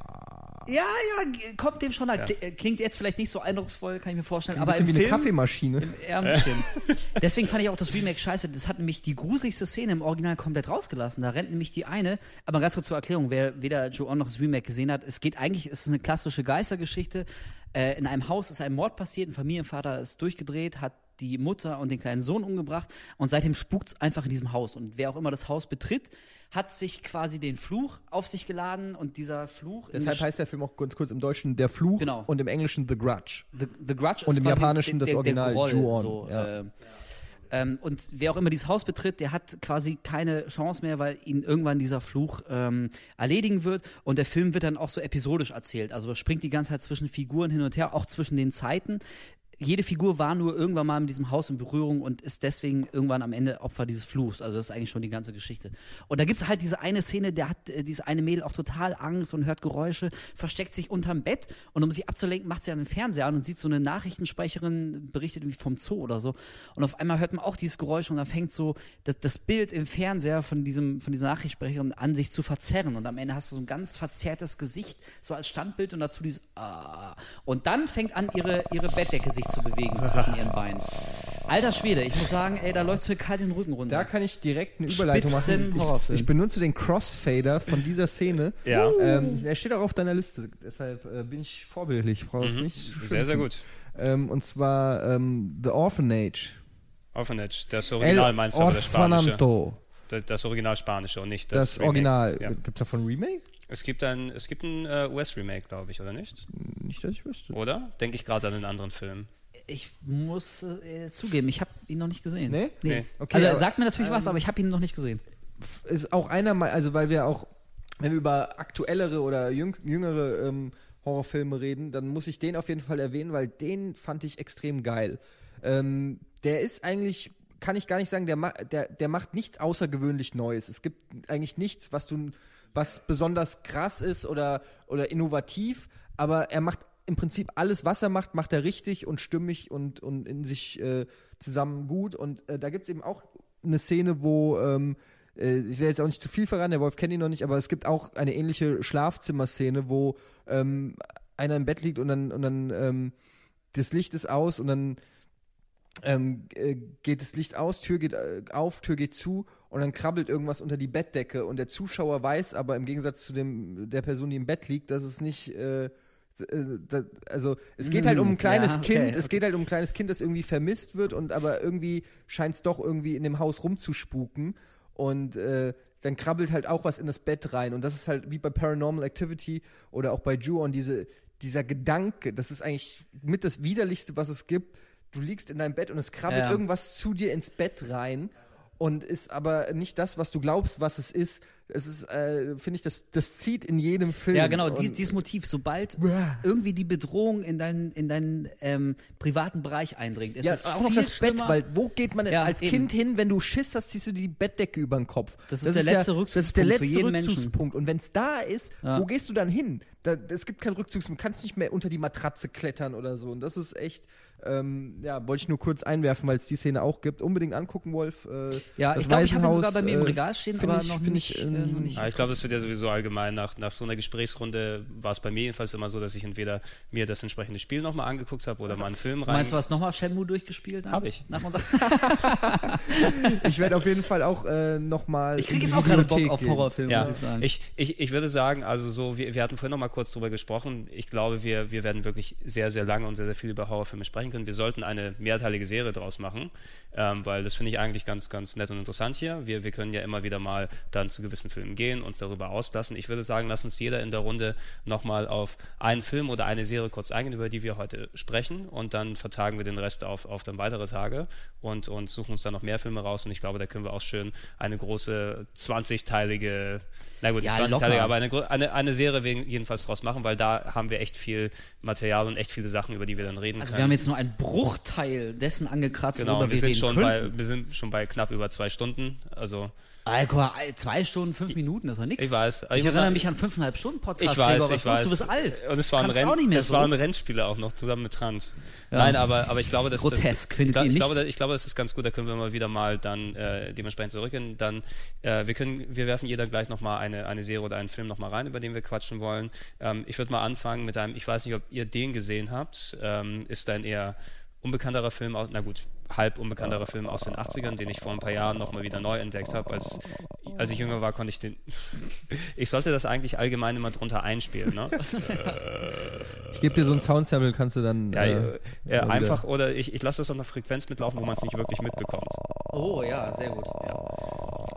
Ja, ja, kommt dem schon. Ja. Klingt jetzt vielleicht nicht so eindrucksvoll, kann ich mir vorstellen. Ein aber bisschen im wie eine Film, Kaffeemaschine. ja, ein bisschen. [LAUGHS] Deswegen fand ich auch das Remake scheiße. Das hat nämlich die gruseligste Szene im Original komplett rausgelassen. Da rennt nämlich die eine, aber ganz kurz zur Erklärung, wer weder Joe noch das Remake gesehen hat, es geht eigentlich, es ist eine klassische Geistergeschichte. Äh, in einem Haus ist ein Mord passiert, ein Familienvater ist durchgedreht, hat die Mutter und den kleinen Sohn umgebracht und seitdem spukt's einfach in diesem Haus. Und wer auch immer das Haus betritt, hat sich quasi den Fluch auf sich geladen und dieser Fluch. Deshalb heißt der Film auch ganz kurz im Deutschen Der Fluch Genau. und im Englischen The Grudge. The, The Grudge Und im Japanischen das Original, Ju-On, So, ja. äh, ähm, und wer auch immer dieses Haus betritt, der hat quasi keine Chance mehr, weil ihn irgendwann dieser Fluch ähm, erledigen wird. Und der Film wird dann auch so episodisch erzählt. Also springt die ganze Zeit zwischen Figuren hin und her, auch zwischen den Zeiten. Jede Figur war nur irgendwann mal mit diesem Haus in Berührung und ist deswegen irgendwann am Ende Opfer dieses Fluchs. Also das ist eigentlich schon die ganze Geschichte. Und da gibt's halt diese eine Szene, der hat äh, dieses eine Mädel auch total Angst und hört Geräusche, versteckt sich unterm Bett und um sich abzulenken, macht sie an den Fernseher an und sieht so eine Nachrichtensprecherin berichtet irgendwie vom Zoo oder so. Und auf einmal hört man auch dieses Geräusch und dann fängt so das, das Bild im Fernseher von diesem von dieser Nachrichtensprecherin an sich zu verzerren und am Ende hast du so ein ganz verzerrtes Gesicht so als Standbild und dazu dieses ah. und dann fängt an ihre ihre Bettdecke sich zu bewegen zwischen ihren Beinen. Alter Schwede, ich muss sagen, ey, da läuft's mir kalt den Rücken runter. Da kann ich direkt eine Überleitung machen. Spitzen-Horrorfilm. Ich, ich benutze den Crossfader von dieser Szene. Ja. Ähm, er steht auch auf deiner Liste, deshalb äh, bin ich vorbildlich. Brauchst nicht Mhm. Sehr, sehr schimpfen. gut. Ähm, und zwar ähm, The Orphanage. Orphanage, das El Original meinst du, aber das Spanische. Das, das Original Spanische und nicht Das, das, Remake. Original. Ja. Gibt es davon ein Remake? Es gibt ein, es gibt ein äh, US-Remake, glaube ich, oder nicht? Nicht, dass ich wüsste. Oder? Denke ich gerade an einen anderen Film. Ich muss äh, zugeben, ich habe ihn noch nicht gesehen. Nee? Nee. Okay, also er sagt mir natürlich was, ähm, aber ich habe ihn noch nicht gesehen. ist auch einer, also weil wir auch, wenn wir über aktuellere oder jüng, jüngere ähm, Horrorfilme reden, dann muss ich den auf jeden Fall erwähnen, weil den fand ich extrem geil. Ähm, der ist eigentlich, kann ich gar nicht sagen, der, ma der, der macht nichts außergewöhnlich Neues. Es gibt eigentlich nichts, was du, was besonders krass ist oder, oder innovativ, aber er macht im Prinzip alles, was er macht, macht er richtig und stimmig und, und in sich äh, zusammen gut. Und äh, da gibt es eben auch eine Szene, wo ähm, äh, ich will jetzt auch nicht zu viel verraten, der Wolf kennt ihn noch nicht, aber es gibt auch eine ähnliche Schlafzimmerszene, wo ähm, einer im Bett liegt und dann, und dann ähm, das Licht ist aus und dann ähm, äh, geht das Licht aus, Tür geht äh, auf, Tür geht zu und dann krabbelt irgendwas unter die Bettdecke und der Zuschauer weiß aber im Gegensatz zu dem der Person, die im Bett liegt, dass es nicht äh, also es geht halt um ein kleines ja, okay, Kind, es okay. geht halt um ein kleines Kind, das irgendwie vermisst wird und aber irgendwie scheint es doch irgendwie in dem Haus rumzuspuken und äh, dann krabbelt halt auch was in das Bett rein und das ist halt wie bei Paranormal Activity oder auch bei Ju-On diese dieser Gedanke, das ist eigentlich mit das widerlichste, was es gibt. Du liegst in deinem Bett und es krabbelt Ja. irgendwas zu dir ins Bett rein und ist aber nicht das, was du glaubst, was es ist. Es ist, äh, finde ich, das, das zieht in jedem Film. Ja, genau, dies, dieses Motiv, sobald irgendwie die Bedrohung in deinen, in deinen ähm, privaten Bereich eindringt, ist ja, es auch noch das Bett, schlimmer. weil wo geht man Ja, als eben. Kind hin, wenn du Schiss hast, ziehst du die Bettdecke über den Kopf. Das ist der letzte Das ist der Rückzugspunkt für letzte jeden Menschen. Rückzugspunkt. Und wenn es da ist, Ja. wo gehst du dann hin? Da, es gibt keinen Rückzugspunkt. Du kannst nicht mehr unter die Matratze klettern oder so. Und das ist echt, ähm, ja, wollte ich nur kurz einwerfen, weil es die Szene auch gibt. Unbedingt angucken, Wolf. Äh, Ja, das ich glaube, ich habe ihn sogar bei mir im äh, Regal stehen, aber ich- noch, nicht, ich, äh, ähm, noch nicht. Ja, ich glaube, das wird ja sowieso allgemein nach, nach so einer Gesprächsrunde war es bei mir jedenfalls immer so, dass ich entweder mir das entsprechende Spiel nochmal angeguckt habe oder mal einen Film Du rein. meinst, du hast nochmal Shenmue durchgespielt? dann? Hab ich. Nach unserer [LAUGHS] Ich werde auf jeden Fall auch äh, nochmal. ich kriege jetzt auch gerade Bock auf Horrorfilme, Ja, muss ich sagen. ich, ich, ich würde sagen, also so, wir, wir hatten vorhin noch mal kurz drüber gesprochen. Ich glaube, wir, wir werden wirklich sehr, sehr lange und sehr, sehr viel über Horrorfilme sprechen können. Wir sollten eine mehrteilige Serie draus machen, ähm, weil das finde ich eigentlich ganz, ganz nett und interessant hier. Wir, wir können ja immer wieder mal dann zu gewissen Filmen gehen, uns darüber auslassen. Ich würde sagen, lass uns jeder in der Runde nochmal auf einen Film oder eine Serie kurz eingehen, über die wir heute sprechen und dann vertagen wir den Rest auf, auf dann weitere Tage und, und suchen uns dann noch mehr Filme raus und ich glaube, da können wir auch schön eine große 20-teilige, na gut, Ja, 20 locker. Teile, aber eine, eine, eine Serie jedenfalls draus machen, weil da haben wir echt viel Material und echt viele Sachen, über die wir dann reden also können. wir haben jetzt nur einen Bruchteil dessen angekratzt, genau, worüber wir wir sind reden schon könnten. bei, wir sind schon bei knapp über zwei Stunden, also Ey, guck mal, ey, zwei Stunden, fünf Minuten, das war nix. Ich weiß, Ich, ich erinnere mich an fünfeinhalb Stunden Podcast. ich weiß, Gregor, ich weiß. Du bist alt. Und es war ein, Renn, auch nicht mehr es so. war ein Rennspieler auch noch zusammen mit Trans. Ja. Nein, aber, aber ich glaube, dass Grotesk, das, findet ich, ihr ich nicht? glaube, ich glaube, das ist ganz gut. Da können wir mal wieder mal dann äh, dementsprechend zurückgehen. Dann äh, wir können, wir werfen jeder gleich noch mal eine eine Serie oder einen Film noch mal rein, über den wir quatschen wollen. Ähm, ich würde mal anfangen mit einem. Ich weiß nicht, ob ihr den gesehen habt. Ähm, ist ein eher unbekannterer Film aus, na gut, halb unbekannterer Film aus den 80ern, den ich vor ein paar Jahren nochmal wieder neu entdeckt habe. Als, als ich jünger war, konnte ich den. [LAUGHS] ich sollte das eigentlich allgemein immer drunter einspielen, ne? [LAUGHS] Ich gebe dir so ein Soundsample, kannst du dann. Ja, äh, ja einfach, oder ich, ich lasse das auf einer Frequenz mitlaufen, wo man es nicht wirklich mitbekommt. Oh ja, sehr gut.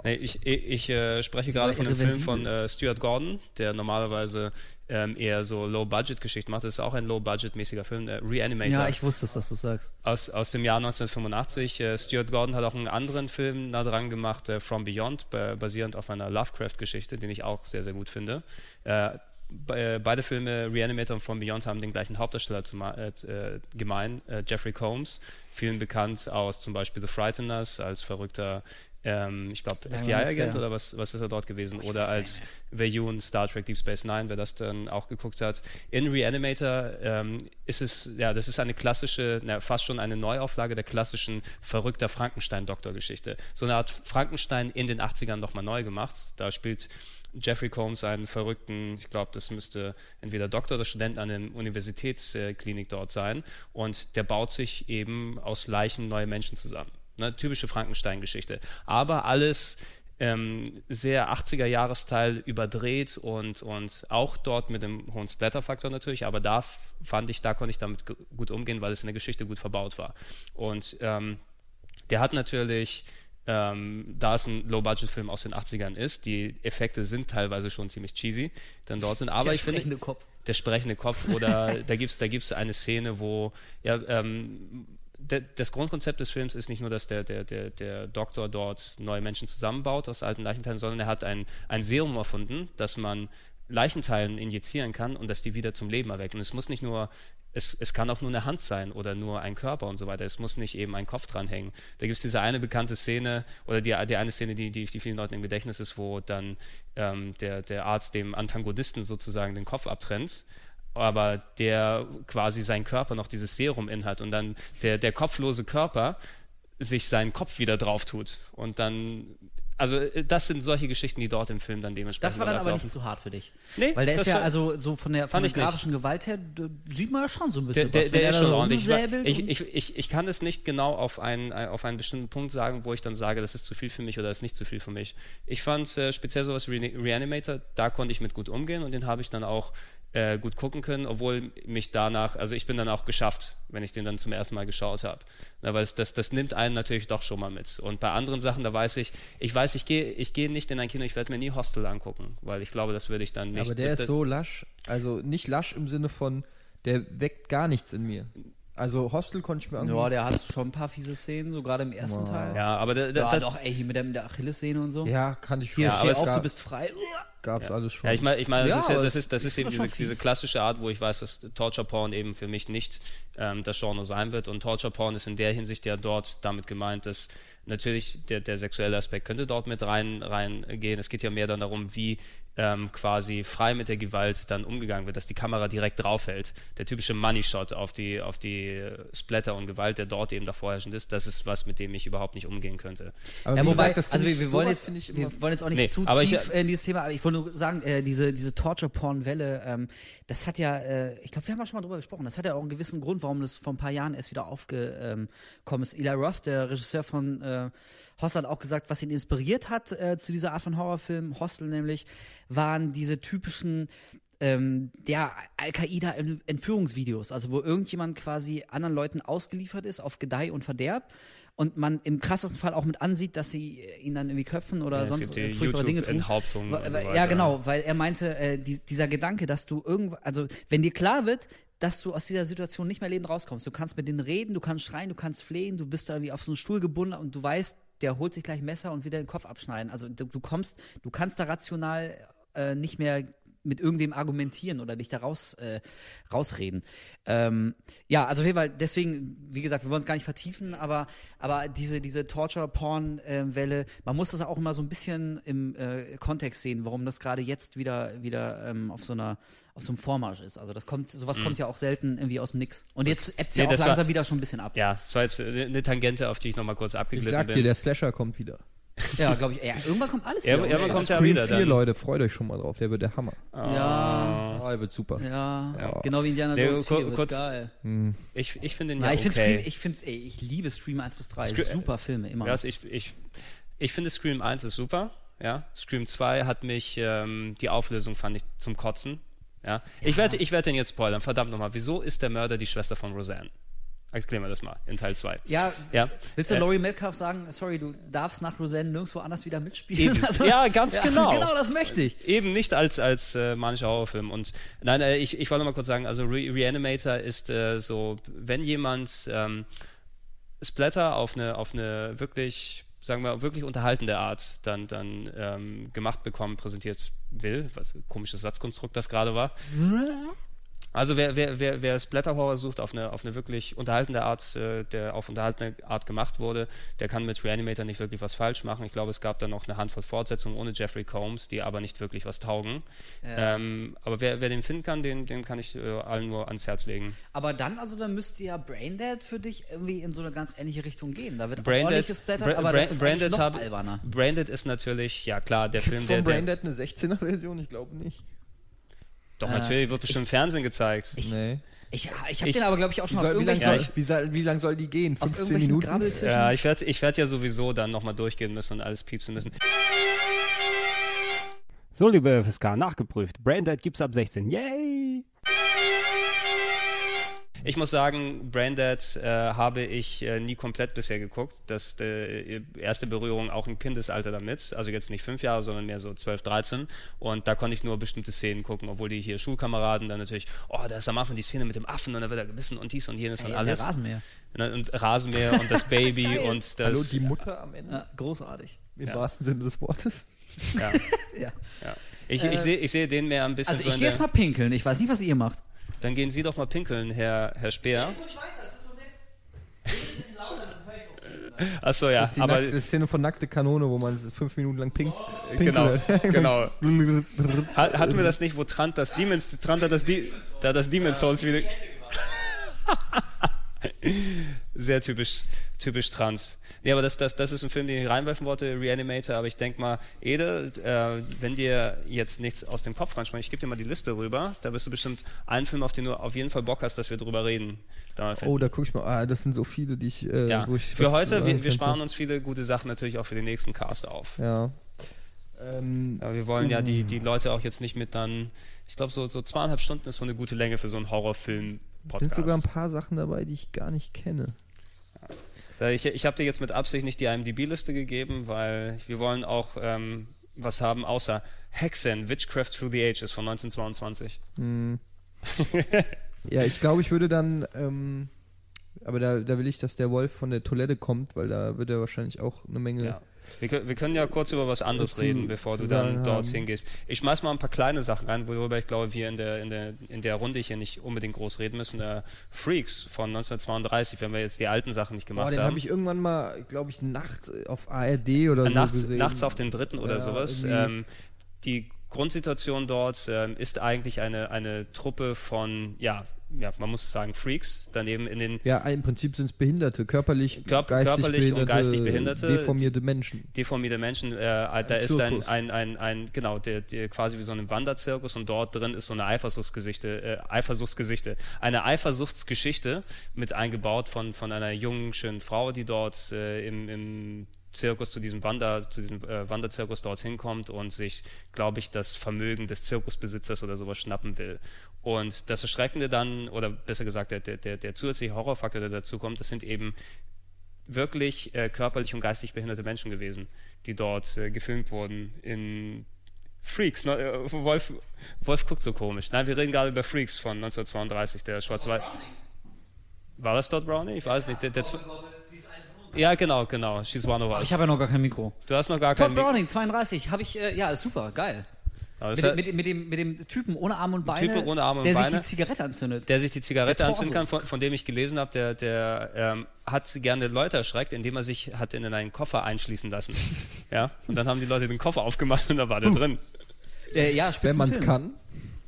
Nee, ich ich, ich äh, spreche gerade von einem Film von äh, Stuart Gordon, der normalerweise ähm, eher so Low-Budget-Geschichten macht. Das ist auch ein Low-Budget-mäßiger Film, äh, Reanimator. Ja, ich wusste es, dass du sagst. aus, aus dem Jahr 1985. Äh, Stuart Gordon hat auch einen anderen Film nah dran gemacht, äh, From Beyond, ba- basierend auf einer Lovecraft-Geschichte, den ich auch sehr, sehr gut finde. Äh, be äh, beide Filme, Reanimator und From Beyond, haben den gleichen Hauptdarsteller äh, gemein, Jeffrey Combs, vielen bekannt aus zum Beispiel The Frighteners, als verrückter, ähm, ich glaube, FBI-Agent ja. oder was, was ist er dort gewesen? ich oder als Veyun, Star Trek Deep Space Nine, wer das dann auch geguckt hat. In Reanimator ähm, ist es, ja, das ist eine klassische, na, fast schon eine Neuauflage der klassischen verrückter Frankenstein-Doktor-Geschichte. So eine Art Frankenstein in den 80ern nochmal neu gemacht. Da spielt Jeffrey Combs einen verrückten, ich glaube, das müsste entweder Doktor oder Student an der Universitätsklinik dort sein. Und der baut sich eben aus Leichen neue Menschen zusammen. Ne, typische Frankenstein-Geschichte. Aber alles ähm, sehr 80er-Jahresteil überdreht und, und auch dort mit einem hohen Splatter-Faktor natürlich, aber da fand ich, da konnte ich damit gu- gut umgehen, weil es in der Geschichte gut verbaut war. Und ähm, der hat natürlich ähm, da es ein Low-Budget-Film aus den 80ern ist, die Effekte sind teilweise schon ziemlich cheesy, dann dort sind. Aber Der ich finde, sprechende Kopf. der sprechende Kopf oder [LAUGHS] da gibt's da gibt's eine Szene, wo ja ähm, der, das Grundkonzept des Films ist nicht nur, dass der, der, der, der Doktor dort neue Menschen zusammenbaut aus alten Leichenteilen, sondern er hat ein, ein Serum erfunden, das man Leichenteilen injizieren kann und dass die wieder zum Leben erwecken. Und es muss nicht nur, es, es kann auch nur eine Hand sein oder nur ein Körper und so weiter. Es muss nicht eben ein Kopf dranhängen. Da gibt es diese eine bekannte Szene oder die, die eine Szene, die, die, die vielen Leuten im Gedächtnis ist, wo dann ähm, der, der Arzt dem Antagonisten sozusagen den Kopf abtrennt aber der quasi sein Körper noch dieses Serum inhat und dann der, der kopflose Körper sich seinen Kopf wieder drauf tut und dann also äh, das sind solche Geschichten, die dort im Film dann dementsprechend Das war dann aber nicht zu hart für dich. Nee, Weil der ist ja, also so von der, von der ich nicht. grafischen Gewalt her, sieht man ja schon so ein Der, bisschen der, was. Wenn der ist schon so ordentlich. Ich, ich, ich, ich, kann es nicht genau auf einen, auf einen bestimmten Punkt sagen, wo ich dann sage, das ist zu viel für mich oder das ist nicht zu viel für mich. Ich fand äh, speziell sowas wie Re Reanimator, da konnte ich mit gut umgehen und den habe ich dann auch äh, gut gucken können, obwohl mich danach, also ich bin dann auch geschafft, wenn ich den dann zum ersten Mal geschaut habe. Na, weil es, das, das nimmt einen natürlich doch schon mal mit. Und bei anderen Sachen, da weiß ich, ich weiß, ich gehe ich gehe nicht in ein Kino, ich werde mir nie Hostel angucken, weil ich glaube, das würde ich dann nicht. Aber der ist so lasch, also nicht lasch im Sinne von, der weckt gar nichts in mir. Also Hostel konnte ich mir angucken. ja, der hat schon ein paar fiese Szenen, so gerade im ersten Teil. Ja, aber der, der, Ja, das, doch, ey, hier mit der, mit der Achillessehne und so. Ja, kannte ich Hier, Ja, steh auf, gab, du bist frei. Gab's alles schon. Ja, ich meine, ich mein, Ja, das ist, ja, aber das ist, das ist eben diese, schon diese klassische Art, wo ich weiß, dass Torture Porn eben für mich nicht ähm, das Genre sein wird. Und Torture Porn ist in der Hinsicht ja dort damit gemeint, dass natürlich der, der sexuelle Aspekt könnte dort mit rein reingehen. Es geht ja mehr dann darum, wie ähm, quasi frei mit der Gewalt dann umgegangen wird, dass die Kamera direkt draufhält. Der typische Money Shot auf die auf die äh, Splatter und Gewalt, der dort eben da vorherrschend ist, das ist was, mit dem ich überhaupt nicht umgehen könnte. aber Ja, wie wobei, gesagt, das also wir, wir, wollen jetzt, wir wollen jetzt auch nicht Nee, zu aber ich- tief in dieses Thema, aber ich wollte nur sagen, äh, diese, diese Torture-Porn-Welle, ähm, das hat ja, äh, ich glaube, wir haben ja schon mal drüber gesprochen, das hat ja auch einen gewissen Grund, warum das vor ein paar Jahren erst wieder aufgekommen ist. Eli Roth, der Regisseur von äh, Hostel, hat auch gesagt, was ihn inspiriert hat äh, zu dieser Art von Horrorfilm, Hostel nämlich, waren diese typischen ähm, der Al-Qaida-Entführungsvideos, also wo irgendjemand quasi anderen Leuten ausgeliefert ist auf Gedeih und Verderb und man im krassesten Fall auch mit ansieht, dass sie äh, ihn dann irgendwie köpfen oder Ja, sonst äh, furchtbare Dinge tun. So Ja, genau, weil er meinte, äh, die, dieser Gedanke, dass du irgendwann, also wenn dir klar wird, dass du aus dieser Situation nicht mehr lebend rauskommst, du kannst mit denen reden, du kannst schreien, du kannst flehen, du bist da wie auf so einen Stuhl gebunden und du weißt, der holt sich gleich Messer und will den Kopf abschneiden. Also du, du kommst, du kannst da rational äh, nicht mehr mit irgendwem argumentieren oder dich da raus, äh, rausreden. Ähm, ja, also auf jeden Fall, deswegen, wie gesagt, wir wollen es gar nicht vertiefen, aber, aber diese, diese Torture-Porn-Welle, man muss das auch immer so ein bisschen im äh, Kontext sehen, warum das gerade jetzt wieder, wieder ähm, auf so einer auf so einem Vormarsch ist. Also das kommt, sowas kommt ja auch selten irgendwie aus dem Nix. Und jetzt ebbt Mhm. Nee, ja auch das war- langsam wieder schon ein bisschen ab. Ja, das war jetzt eine Tangente, auf die ich nochmal kurz Ich abgeglitten sag bin. dir, der Slasher kommt wieder. [LAUGHS] Ja, glaube ich. Ja, irgendwann kommt alles Ja, wieder. irgendwann kommt er Scream wieder 4, dann. Leute, freut euch schon mal drauf, der wird der Hammer. Ja, Ah, der wird super. ja, Ja. genau wie Indiana Jones kur- 4, wird kurz- geil. Ich, ich finde ihn Ja, ja, ich okay. Scream, ich finde, ey, ich liebe Scream 1 bis 3. Scre- Super Filme, immer. Ja, also ich, ich, ich finde Scream 1 ist super. Ja, Scream 2 hat mich, ähm, die Auflösung fand ich zum Kotzen. Ja, ich werde, ich werde den jetzt spoilern. Verdammt nochmal. Wieso ist der Mörder die Schwester von Roseanne? Erklären wir das mal in Teil 2. Ja, Ja. willst du Äh, Laurie Metcalf sagen, sorry, du darfst nach Roseanne nirgendwo anders wieder mitspielen? [LAUGHS] Also. Ja, ganz genau. Genau, das möchte ich. Eben nicht als, als äh, manischer Horrorfilm. Und nein, äh, ich, ich wollte mal kurz sagen, also Re Reanimator ist äh, so, wenn jemand ähm, Splatter auf eine, auf eine wirklich, sagen wir, wirklich unterhaltende Art dann, dann ähm, gemacht bekommen, präsentiert will, was komisches Satzkonstrukt das gerade war. Also wer, wer, wer, wer Splatter-Horror sucht auf eine, auf eine wirklich unterhaltende Art, äh, der auf unterhaltende Art gemacht wurde, der kann mit Reanimator nicht wirklich was falsch machen. Ich glaube, es gab dann noch eine Handvoll Fortsetzungen ohne Jeffrey Combs, die aber nicht wirklich was taugen. Ähm, aber wer, wer den finden kann, den, den kann ich äh, allen nur ans Herz legen. Aber dann, also dann müsste ja Braindead für dich irgendwie in so eine ganz ähnliche Richtung gehen. Da wird auch Braindead, ordentlich gesplattert, Bra- aber Bra- das ist eigentlich noch hab- alberner. Branded ist natürlich, ja klar, der Gibt's Film, der, von der Braindead eine 16er-Version? Ich glaube nicht. Doch Äh, natürlich wird bestimmt im Fernsehen gezeigt. Ich, Nee. ich, ich habe den aber, glaube ich, auch schon soll, auf wie, lang irgendwelchen, soll, wie, soll, wie lang soll die gehen? auf 15 irgendwelchen Minuten? Ja, ich werde ich werd ja sowieso dann nochmal durchgehen müssen und alles piepsen müssen. So, liebe FSK, nachgeprüft. Braindead gibt's ab 16. Yay! Ich muss sagen, Braindead äh, habe ich äh, nie komplett bisher geguckt. Das äh, erste Berührung auch im Kindesalter damit. Also jetzt nicht fünf Jahre, sondern mehr so 12, 13. Und da konnte ich nur bestimmte Szenen gucken, obwohl die hier Schulkameraden dann natürlich, oh, da ist am Anfang die Szene mit dem Affen und da wird er gebissen und dies und jenes Ey, und der alles. Rasenmäher. Ne, Und Rasenmäher und das Baby [LAUGHS] und das. Hallo, die Mutter am Ende, Ja, großartig. im Ja. wahrsten Sinne des Wortes. Ja, [LAUGHS] Ja. ja. Ich, ich sehe ich sehe den mehr ein bisschen Also so ich in gehe der, jetzt mal pinkeln. Ich weiß nicht, was ihr macht. Dann gehen Sie doch mal pinkeln, Herr, Herr Speer. Achso, ja, das ist die aber nackte Szene von Nackte Kanone, wo man fünf Minuten lang pink, genau, [LAUGHS] pinkelt. genau. [LAUGHS] Hat, hatten wir das nicht, wo Trant das Demons, Trant hat das, Die- da das Demon's Souls wieder. [LAUGHS] Sehr typisch, typisch Trans. Nee, aber das, das, das ist ein Film, den ich reinwerfen wollte, Reanimator, aber ich denke mal, Ede, äh, wenn dir jetzt nichts aus dem Kopf reinspringt, ich gebe dir mal die Liste rüber, da bist du bestimmt einen Film, auf den du auf jeden Fall Bock hast, dass wir drüber reden. Da Oh, da guck ich mal. Ah, das sind so viele, die ich. Äh, ja. wo ich Für heute, wir, wir sparen uns viele gute Sachen natürlich auch für den nächsten Cast auf. Ja. Ähm, Aber wir wollen ja die, die Leute auch jetzt nicht mit dann, ich glaube, so, so zweieinhalb Stunden ist so eine gute Länge für so einen Horrorfilm-Podcast. sind sogar ein paar Sachen dabei, die ich gar nicht kenne. Ich, ich habe dir jetzt mit Absicht nicht die IMDb-Liste gegeben, weil wir wollen auch ähm, was haben außer Hexen, Witchcraft Through the Ages von 1922. [LAUGHS] Ja, ich glaube, ich würde dann. Ähm, aber da, da will ich, dass der Wolf von der Toilette kommt, weil da wird er wahrscheinlich auch eine Menge. Ja. Wir, können- wir können ja kurz über was anderes Zu- reden, bevor du dann dort hingehst. Ich schmeiß mal ein paar kleine Sachen rein, worüber ich glaube, wir in der, in der, in der Runde hier nicht unbedingt groß reden müssen. Äh, Freaks von 1932, wenn wir jetzt die alten Sachen nicht Boah, gemacht den haben. habe ich irgendwann mal, glaube ich, nachts auf ARD oder so nachts, gesehen. nachts auf den dritten oder Ja, sowas. Ähm, die Grundsituation dort ähm, ist eigentlich eine, eine Truppe von, ja, ja, man muss sagen, Freaks. Daneben in den Ja, im Prinzip sind es Behinderte, körperlich, Körp- geistig, körperlich und behinderte, geistig Behinderte. deformierte Menschen. deformierte Menschen, äh, da ist ein, ein, ein, ein genau, der, der quasi wie so ein Wanderzirkus und dort drin ist so eine Eifersuchtsgeschichte, äh, Eifersuchtsgeschichte, eine Eifersuchtsgeschichte mit eingebaut von, von einer jungen, schönen Frau, die dort äh, im, im Zirkus zu diesem Wander, zu diesem äh, Wanderzirkus dorthin kommt und sich, glaube ich, das Vermögen des Zirkusbesitzers oder sowas schnappen will. Und das Erschreckende dann, oder besser gesagt, der, der, der, zusätzliche Horrorfaktor, der dazu kommt, das sind eben wirklich äh, körperlich und geistig behinderte Menschen gewesen, die dort äh, gefilmt wurden in Freaks. Ne? Äh, Wolf, Wolf guckt so komisch. Nein, wir reden gerade über Freaks von 1932, der schwarz-weiß. War das dort Brownie? Ich weiß nicht. Der, der ja, genau, genau. She's one of us. Ich habe ja noch gar kein Mikro. du hast noch gar Todd keinen. Mik- Browning, 32, habe ich, äh, ja, super, geil. Mit, hat- mit, mit, dem, mit dem Typen ohne Arme und Beine, Typen ohne Arme und der Beine. sich die Zigarette anzündet. der sich die Zigarette anzünden kann, von, von dem ich gelesen habe, der, der ähm, hat gerne Leute erschreckt, indem er sich hat in einen Koffer einschließen lassen. [LAUGHS] ja, und dann haben die Leute den Koffer aufgemacht und da war der drin. Äh, ja, Wenn man es kann.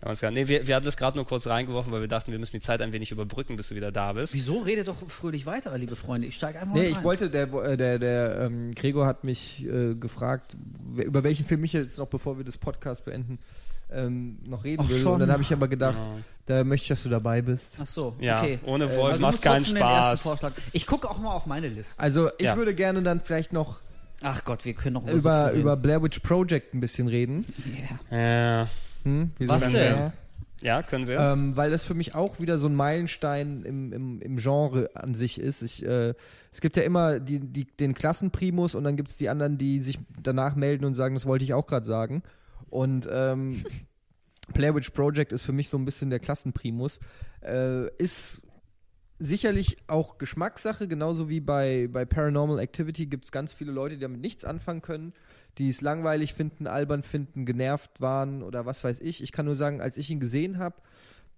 Ja, ganz klar. Nee, wir, wir hatten das gerade nur kurz reingeworfen, weil wir dachten, wir müssen die Zeit ein wenig überbrücken, bis du wieder da bist. Wieso? Redet doch fröhlich weiter, liebe Freunde. Ich steige einfach mal Nee, rein. ich wollte, der, der, der ähm, Gregor hat mich äh, gefragt, über welchen Film ich jetzt noch, bevor wir das Podcast beenden, ähm, noch reden Ach, will. schon? Und dann habe ich aber gedacht, Ja. da möchte ich, dass du dabei bist. Ach so, Ja, okay. ohne Äh, Wolf Also du macht musst keinen trotzdem den ersten Spaß. Vorschlag. Ich gucke auch mal auf meine Liste. Also ich Ja. würde gerne dann vielleicht noch Ach Gott, wir können noch so über, viel über. Blair Witch Project ein bisschen reden. Yeah. Ja, Hm? Wieso Was denn? Ja. ja, können wir. Ähm, weil das für mich auch wieder so ein Meilenstein im, im, im Genre an sich ist. Ich, äh, es gibt ja immer die, die, den Klassenprimus und dann gibt es die anderen, die sich danach melden und sagen, das wollte ich auch gerade sagen. Und ähm, [LAUGHS] Blair Witch Project ist für mich so ein bisschen der Klassenprimus. Äh, ist sicherlich auch Geschmackssache, genauso wie bei, bei Paranormal Activity gibt es ganz viele Leute, die damit nichts anfangen können, die es langweilig finden, albern finden, genervt waren oder was weiß ich. Ich kann nur sagen, als ich ihn gesehen habe,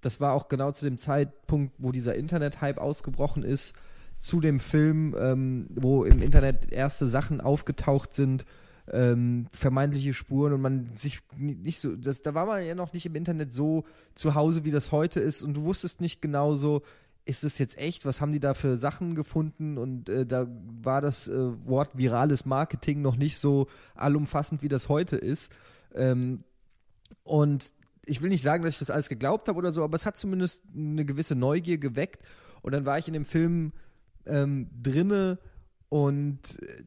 das war auch genau zu dem Zeitpunkt, wo dieser Internet-Hype ausgebrochen ist, zu dem Film, ähm, wo im Internet erste Sachen aufgetaucht sind, ähm, vermeintliche Spuren und man sich ni- nicht so, das, da war man ja noch nicht im Internet so zu Hause, wie das heute ist und du wusstest nicht genau so, ist das jetzt echt? Was haben die da für Sachen gefunden? Und äh, da war das äh, Wort virales Marketing noch nicht so allumfassend, wie das heute ist. Ähm, und ich will nicht sagen, dass ich das alles geglaubt habe oder so, aber es hat zumindest eine gewisse Neugier geweckt. Und dann war ich in dem Film ähm, drinne und äh,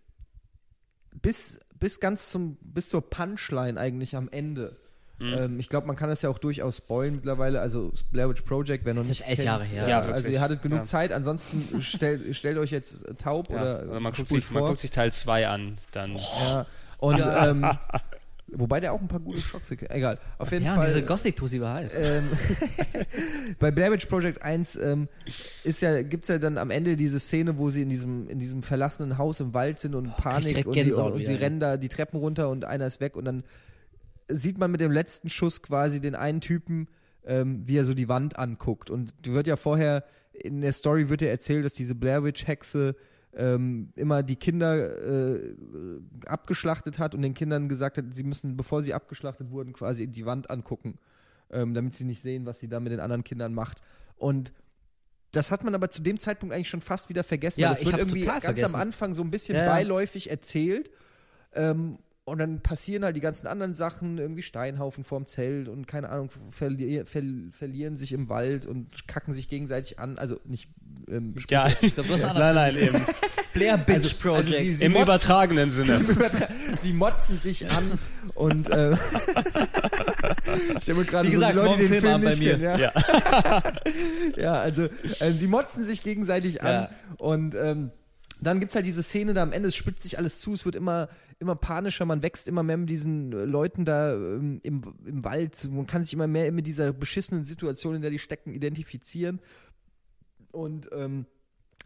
bis, bis ganz zum, bis zur Punchline eigentlich am Ende, Ähm, ich glaube, man kann das ja auch durchaus spoilen mittlerweile. Also Blair Witch Project, wer noch Das ist nicht elf kennt, Jahre her. da- Ja, also ihr hattet genug Ja. Zeit. Ansonsten [LAUGHS] stellt, stellt euch jetzt taub Ja, oder also man, guckt sich, man vor. guckt sich Teil 2 an, dann. Ja. Und [LAUGHS] ähm, wobei der auch ein paar gute Schocksequenzen. Egal. Auf jeden Ja, und Fall. diese Gothic-Tussi war heiß. ähm, [LAUGHS] bei Blair Witch Project 1 ähm, ist ja, gibt's ja dann am Ende diese Szene, wo sie in diesem, in diesem verlassenen Haus im Wald sind und Panik direkt und, die, und, und sie ja. rennen da die Treppen runter und einer ist weg und dann sieht man mit dem letzten Schuss quasi den einen Typen, ähm, wie er so die Wand anguckt. Und die wird ja vorher, in der Story wird ja erzählt, dass diese Blair Witch Hexe ähm, immer die Kinder äh, abgeschlachtet hat und den Kindern gesagt hat, sie müssen, bevor sie abgeschlachtet wurden, quasi die Wand angucken, ähm, damit sie nicht sehen, was sie da mit den anderen Kindern macht. Und das hat man aber zu dem Zeitpunkt eigentlich schon fast wieder vergessen. Ja, weil das ich wird irgendwie ganz vergessen. am Anfang so ein bisschen Ja, ja. beiläufig erzählt. Ähm, und dann passieren halt die ganzen anderen Sachen, irgendwie Steinhaufen vorm Zelt und keine Ahnung, verli ver verlieren sich im Wald und kacken sich gegenseitig an. Also nicht ähm, Ja, Ich glaub, du hast nein, nein, im, Blair Bitch Also- also Project. sie- sie im motzen- übertragenen Sinne. [LAUGHS] Übertra- sie motzen sich an und äh, [LAUGHS] ich stelle mir gerade so die gesagt, Leute, die den Film bei nicht mir. kennen. Ja, Ja. [LAUGHS] ja also äh, sie motzen sich gegenseitig an Ja. und ähm, dann gibt's halt diese Szene da am Ende, es spitzt sich alles zu, es wird immer, immer panischer, man wächst immer mehr mit diesen äh, Leuten da ähm, im, im Wald, man kann sich immer mehr mit dieser beschissenen Situation, in der die stecken, identifizieren. Und ähm,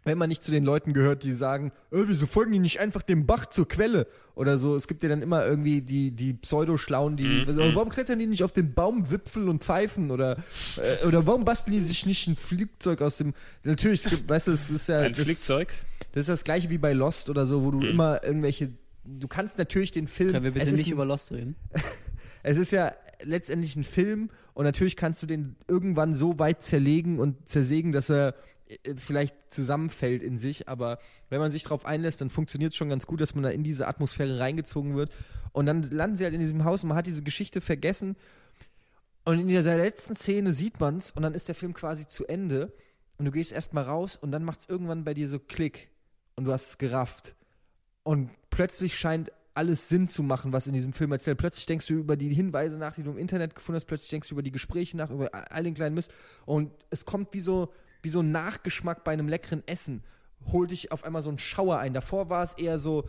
wenn man nicht zu den Leuten gehört, die sagen, äh, wieso folgen die nicht einfach dem Bach zur Quelle oder so. Es gibt ja dann immer irgendwie die, die Pseudoschlauen, die, Mhm. also, warum klettern die nicht auf den Baumwipfel und pfeifen oder, äh, oder warum basteln die sich nicht ein Flugzeug aus dem, [LAUGHS] natürlich, es gibt, weißt du, es ist ja, Ein das, Flickzeug. das ist das gleiche wie bei Lost oder so, wo du immer irgendwelche, du kannst natürlich den Film, Können wir bitte es ist nicht ein, über Lost reden? [LAUGHS] es ist ja letztendlich ein Film und natürlich kannst du den irgendwann so weit zerlegen und zersägen, dass er vielleicht zusammenfällt in sich, aber wenn man sich darauf einlässt, dann funktioniert es schon ganz gut, dass man da in diese Atmosphäre reingezogen wird. Und dann landen sie halt in diesem Haus und man hat diese Geschichte vergessen. Und in dieser letzten Szene sieht man es und dann ist der Film quasi zu Ende. Und du gehst erstmal raus und dann macht es irgendwann bei dir so Klick. Und du hast es gerafft. Und plötzlich scheint alles Sinn zu machen, was in diesem Film erzählt. Plötzlich denkst du über die Hinweise nach, die du im Internet gefunden hast, plötzlich denkst du über die Gespräche nach, über all den kleinen Mist. Und es kommt wie so, wie so ein Nachgeschmack bei einem leckeren Essen. Hol dich auf einmal so ein Schauer ein. Davor war es eher so,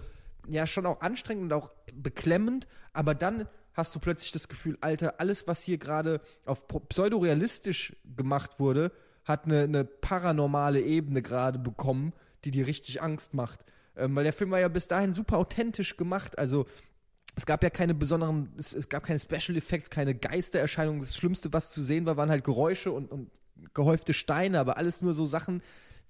ja, schon auch anstrengend und auch beklemmend, aber dann hast du plötzlich das Gefühl, Alter, alles, was hier gerade auf pseudorealistisch gemacht wurde, hat eine, eine paranormale Ebene gerade bekommen, die dir richtig Angst macht. Ähm, weil der Film war ja bis dahin super authentisch gemacht. Also es gab ja keine besonderen, es, es gab keine Special Effects, keine Geistererscheinungen. Das Schlimmste, was zu sehen war, waren halt Geräusche und, und gehäufte Steine, aber alles nur so Sachen,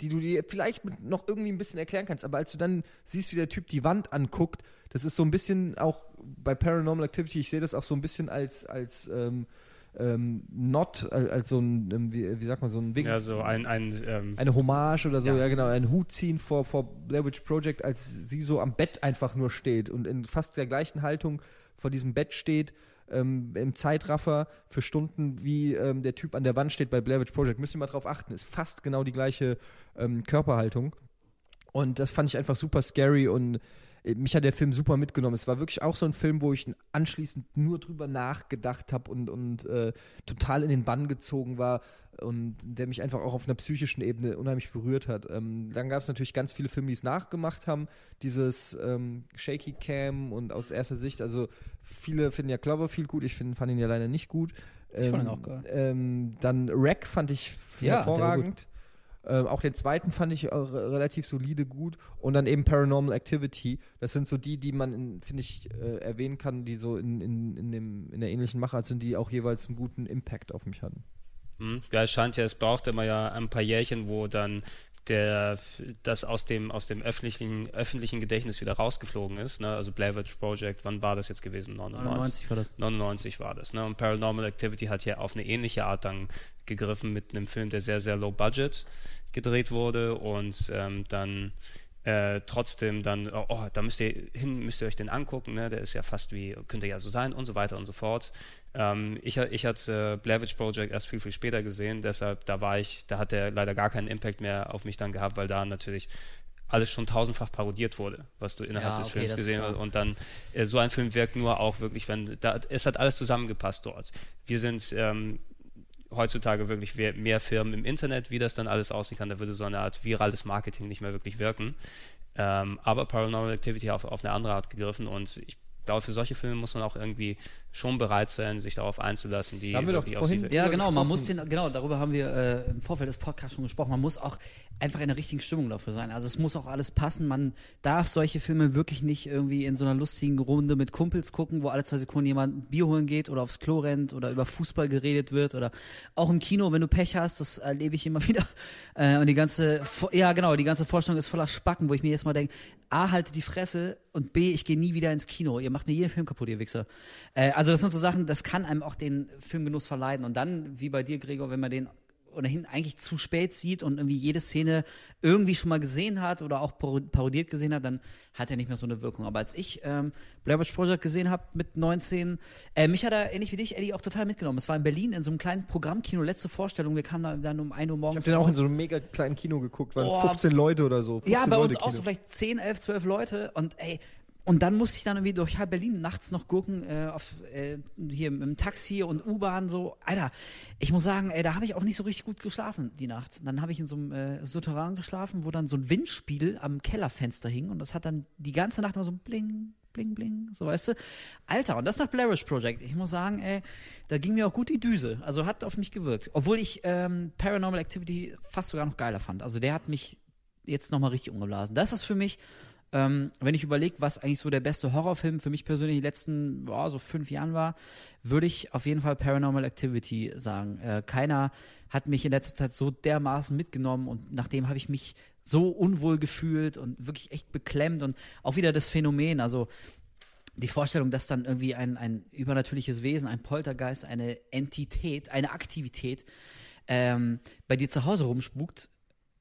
die du dir vielleicht noch irgendwie ein bisschen erklären kannst. Aber als du dann siehst, wie der Typ die Wand anguckt, das ist so ein bisschen auch bei Paranormal Activity, ich sehe das auch so ein bisschen als, als ähm, ähm, Not, als, so ein, ähm, wie, wie sagt man, so ein Wink, Ja, so ein, ein ähm, eine Hommage oder so, ja, Ja. genau, einen Hut ziehen vor, vor Blair Witch Project, als sie so am Bett einfach nur steht und in fast der gleichen Haltung vor diesem Bett steht, ähm, im Zeitraffer für Stunden, wie ähm, der Typ an der Wand steht bei Blair Witch Project. Müsst ihr mal drauf achten, ist fast genau die gleiche ähm, Körperhaltung. Und das fand ich einfach super scary und mich hat der Film super mitgenommen. Es war wirklich auch so ein Film, wo ich anschließend nur drüber nachgedacht habe und, und äh, total in den Bann gezogen war und der mich einfach auch auf einer psychischen Ebene unheimlich berührt hat. Ähm, dann gab es natürlich ganz viele Filme, die es nachgemacht haben. Dieses ähm, Shaky Cam und aus erster Sicht, also viele finden ja Cloverfield gut, ich find, fand ihn ja leider nicht gut. Ich fand ihn Ähm, auch geil. Ähm, dann Wreck fand ich Ja, hervorragend. Ähm, auch den zweiten fand ich re- relativ solide gut. Und dann eben Paranormal Activity. Das sind so die, die man, in- finde ich, äh, erwähnen kann, die so in, in, in, dem, in der ähnlichen Machart sind, die auch jeweils einen guten Impact auf mich hatten. Hm. Ja, es scheint ja, es braucht immer ja ein paar Jährchen, wo dann der das aus dem aus dem öffentlichen öffentlichen Gedächtnis wieder rausgeflogen ist. Ne? Also Blair Witch Project, wann war das jetzt gewesen? 99. 99 war das. 99 war das. Ne? Und Paranormal Activity hat ja auf eine ähnliche Art dann gegriffen mit einem Film, der sehr, sehr low budget gedreht wurde und ähm, dann äh, trotzdem dann, oh, oh, da müsst ihr hin, müsst ihr euch den angucken, ne? der ist ja fast wie, könnte ja so sein und so weiter und so fort. Ähm, ich, ich hatte äh, Blair Witch Project erst viel, viel später gesehen, deshalb da war ich, da hat der leider gar keinen Impact mehr auf mich dann gehabt, weil da natürlich alles schon tausendfach parodiert wurde, was du innerhalb Ja, des okay, Films gesehen hast. Und dann äh, so ein Film wirkt nur auch wirklich, wenn da, es hat alles zusammengepasst dort. Wir sind ähm, heutzutage wirklich mehr, Firmen im Internet, wie das dann alles aussehen kann. Da würde so eine Art virales Marketing nicht mehr wirklich wirken. Ähm, aber Paranormal Activity auf, auf eine andere Art gegriffen und ich glaube, für solche Filme muss man auch irgendwie schon bereit sein, sich darauf einzulassen, die Da haben wir doch vorhin- Ja, genau, man muss den, genau, darüber haben wir äh, im Vorfeld des Podcasts schon gesprochen. Man muss auch einfach in der richtigen Stimmung dafür sein. Also es muss auch alles passen. Man darf solche Filme wirklich nicht irgendwie in so einer lustigen Runde mit Kumpels gucken, wo alle zwei Sekunden jemand ein Bier holen geht oder aufs Klo rennt oder über Fußball geredet wird oder auch im Kino, wenn du Pech hast, das erlebe ich immer [LAUGHS] wieder. Äh, und die ganze, ja genau, die ganze Vorstellung ist voller Spacken, wo ich mir jetzt mal denke, A, halte die Fresse und B, ich gehe nie wieder ins Kino. Ihr macht mir jeden Film kaputt, ihr Wichser. Äh, also das sind so Sachen, das kann einem auch den Filmgenuss verleiden. Und dann, wie bei dir, Gregor, wenn man den ohnehin eigentlich zu spät sieht und irgendwie jede Szene irgendwie schon mal gesehen hat oder auch paro- parodiert gesehen hat, dann hat er nicht mehr so eine Wirkung. Aber als ich ähm, Blair Witch Project gesehen habe mit 19, äh, mich hat er ähnlich wie dich, Eddie, auch total mitgenommen. Es war in Berlin in so einem kleinen Programmkino, letzte Vorstellung. Wir kamen da dann um 1 Uhr Ich morgens. habe den auch in so einem mega kleinen Kino geguckt, waren Oh. 15 Leute oder so. 15 Ja, bei uns Leute auch so Kino. vielleicht 10, 11, 12 Leute und ey, und dann musste ich dann irgendwie durch Berlin nachts noch gucken, äh, auf, äh, hier im Taxi und U-Bahn so. Alter, ich muss sagen, ey, da habe ich auch nicht so richtig gut geschlafen die Nacht. Dann habe ich in so einem äh, Souterrain geschlafen, wo dann so ein Windspiegel am Kellerfenster hing und das hat dann die ganze Nacht immer so bling, bling, bling, so weißt du. Alter, und das nach Blair Witch Project. Ich muss sagen, ey, da ging mir auch gut die Düse. Also hat auf mich gewirkt. Obwohl ich ähm, Paranormal Activity fast sogar noch geiler fand. Also der hat mich jetzt nochmal richtig umgeblasen. Das ist für mich, ähm, wenn ich überlege, was eigentlich so der beste Horrorfilm für mich persönlich in den letzten boah, so fünf Jahren war, würde ich auf jeden Fall Paranormal Activity sagen. Äh, keiner hat mich in letzter Zeit so dermaßen mitgenommen und nachdem habe ich mich so unwohl gefühlt und wirklich echt beklemmt und auch wieder das Phänomen, also die Vorstellung, dass dann irgendwie ein, ein übernatürliches Wesen, ein Poltergeist, eine Entität, eine Aktivität ähm, bei dir zu Hause rumspukt,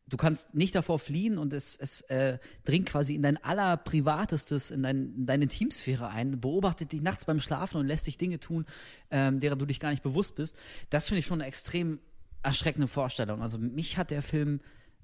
du kannst nicht davor fliehen und es, es äh, dringt quasi in dein allerprivatestes, in, dein, in deine Teamsphäre ein, beobachtet dich nachts beim Schlafen und lässt dich Dinge tun, ähm, derer du dich gar nicht bewusst bist. Das finde ich schon eine extrem erschreckende Vorstellung. Also mich hat der Film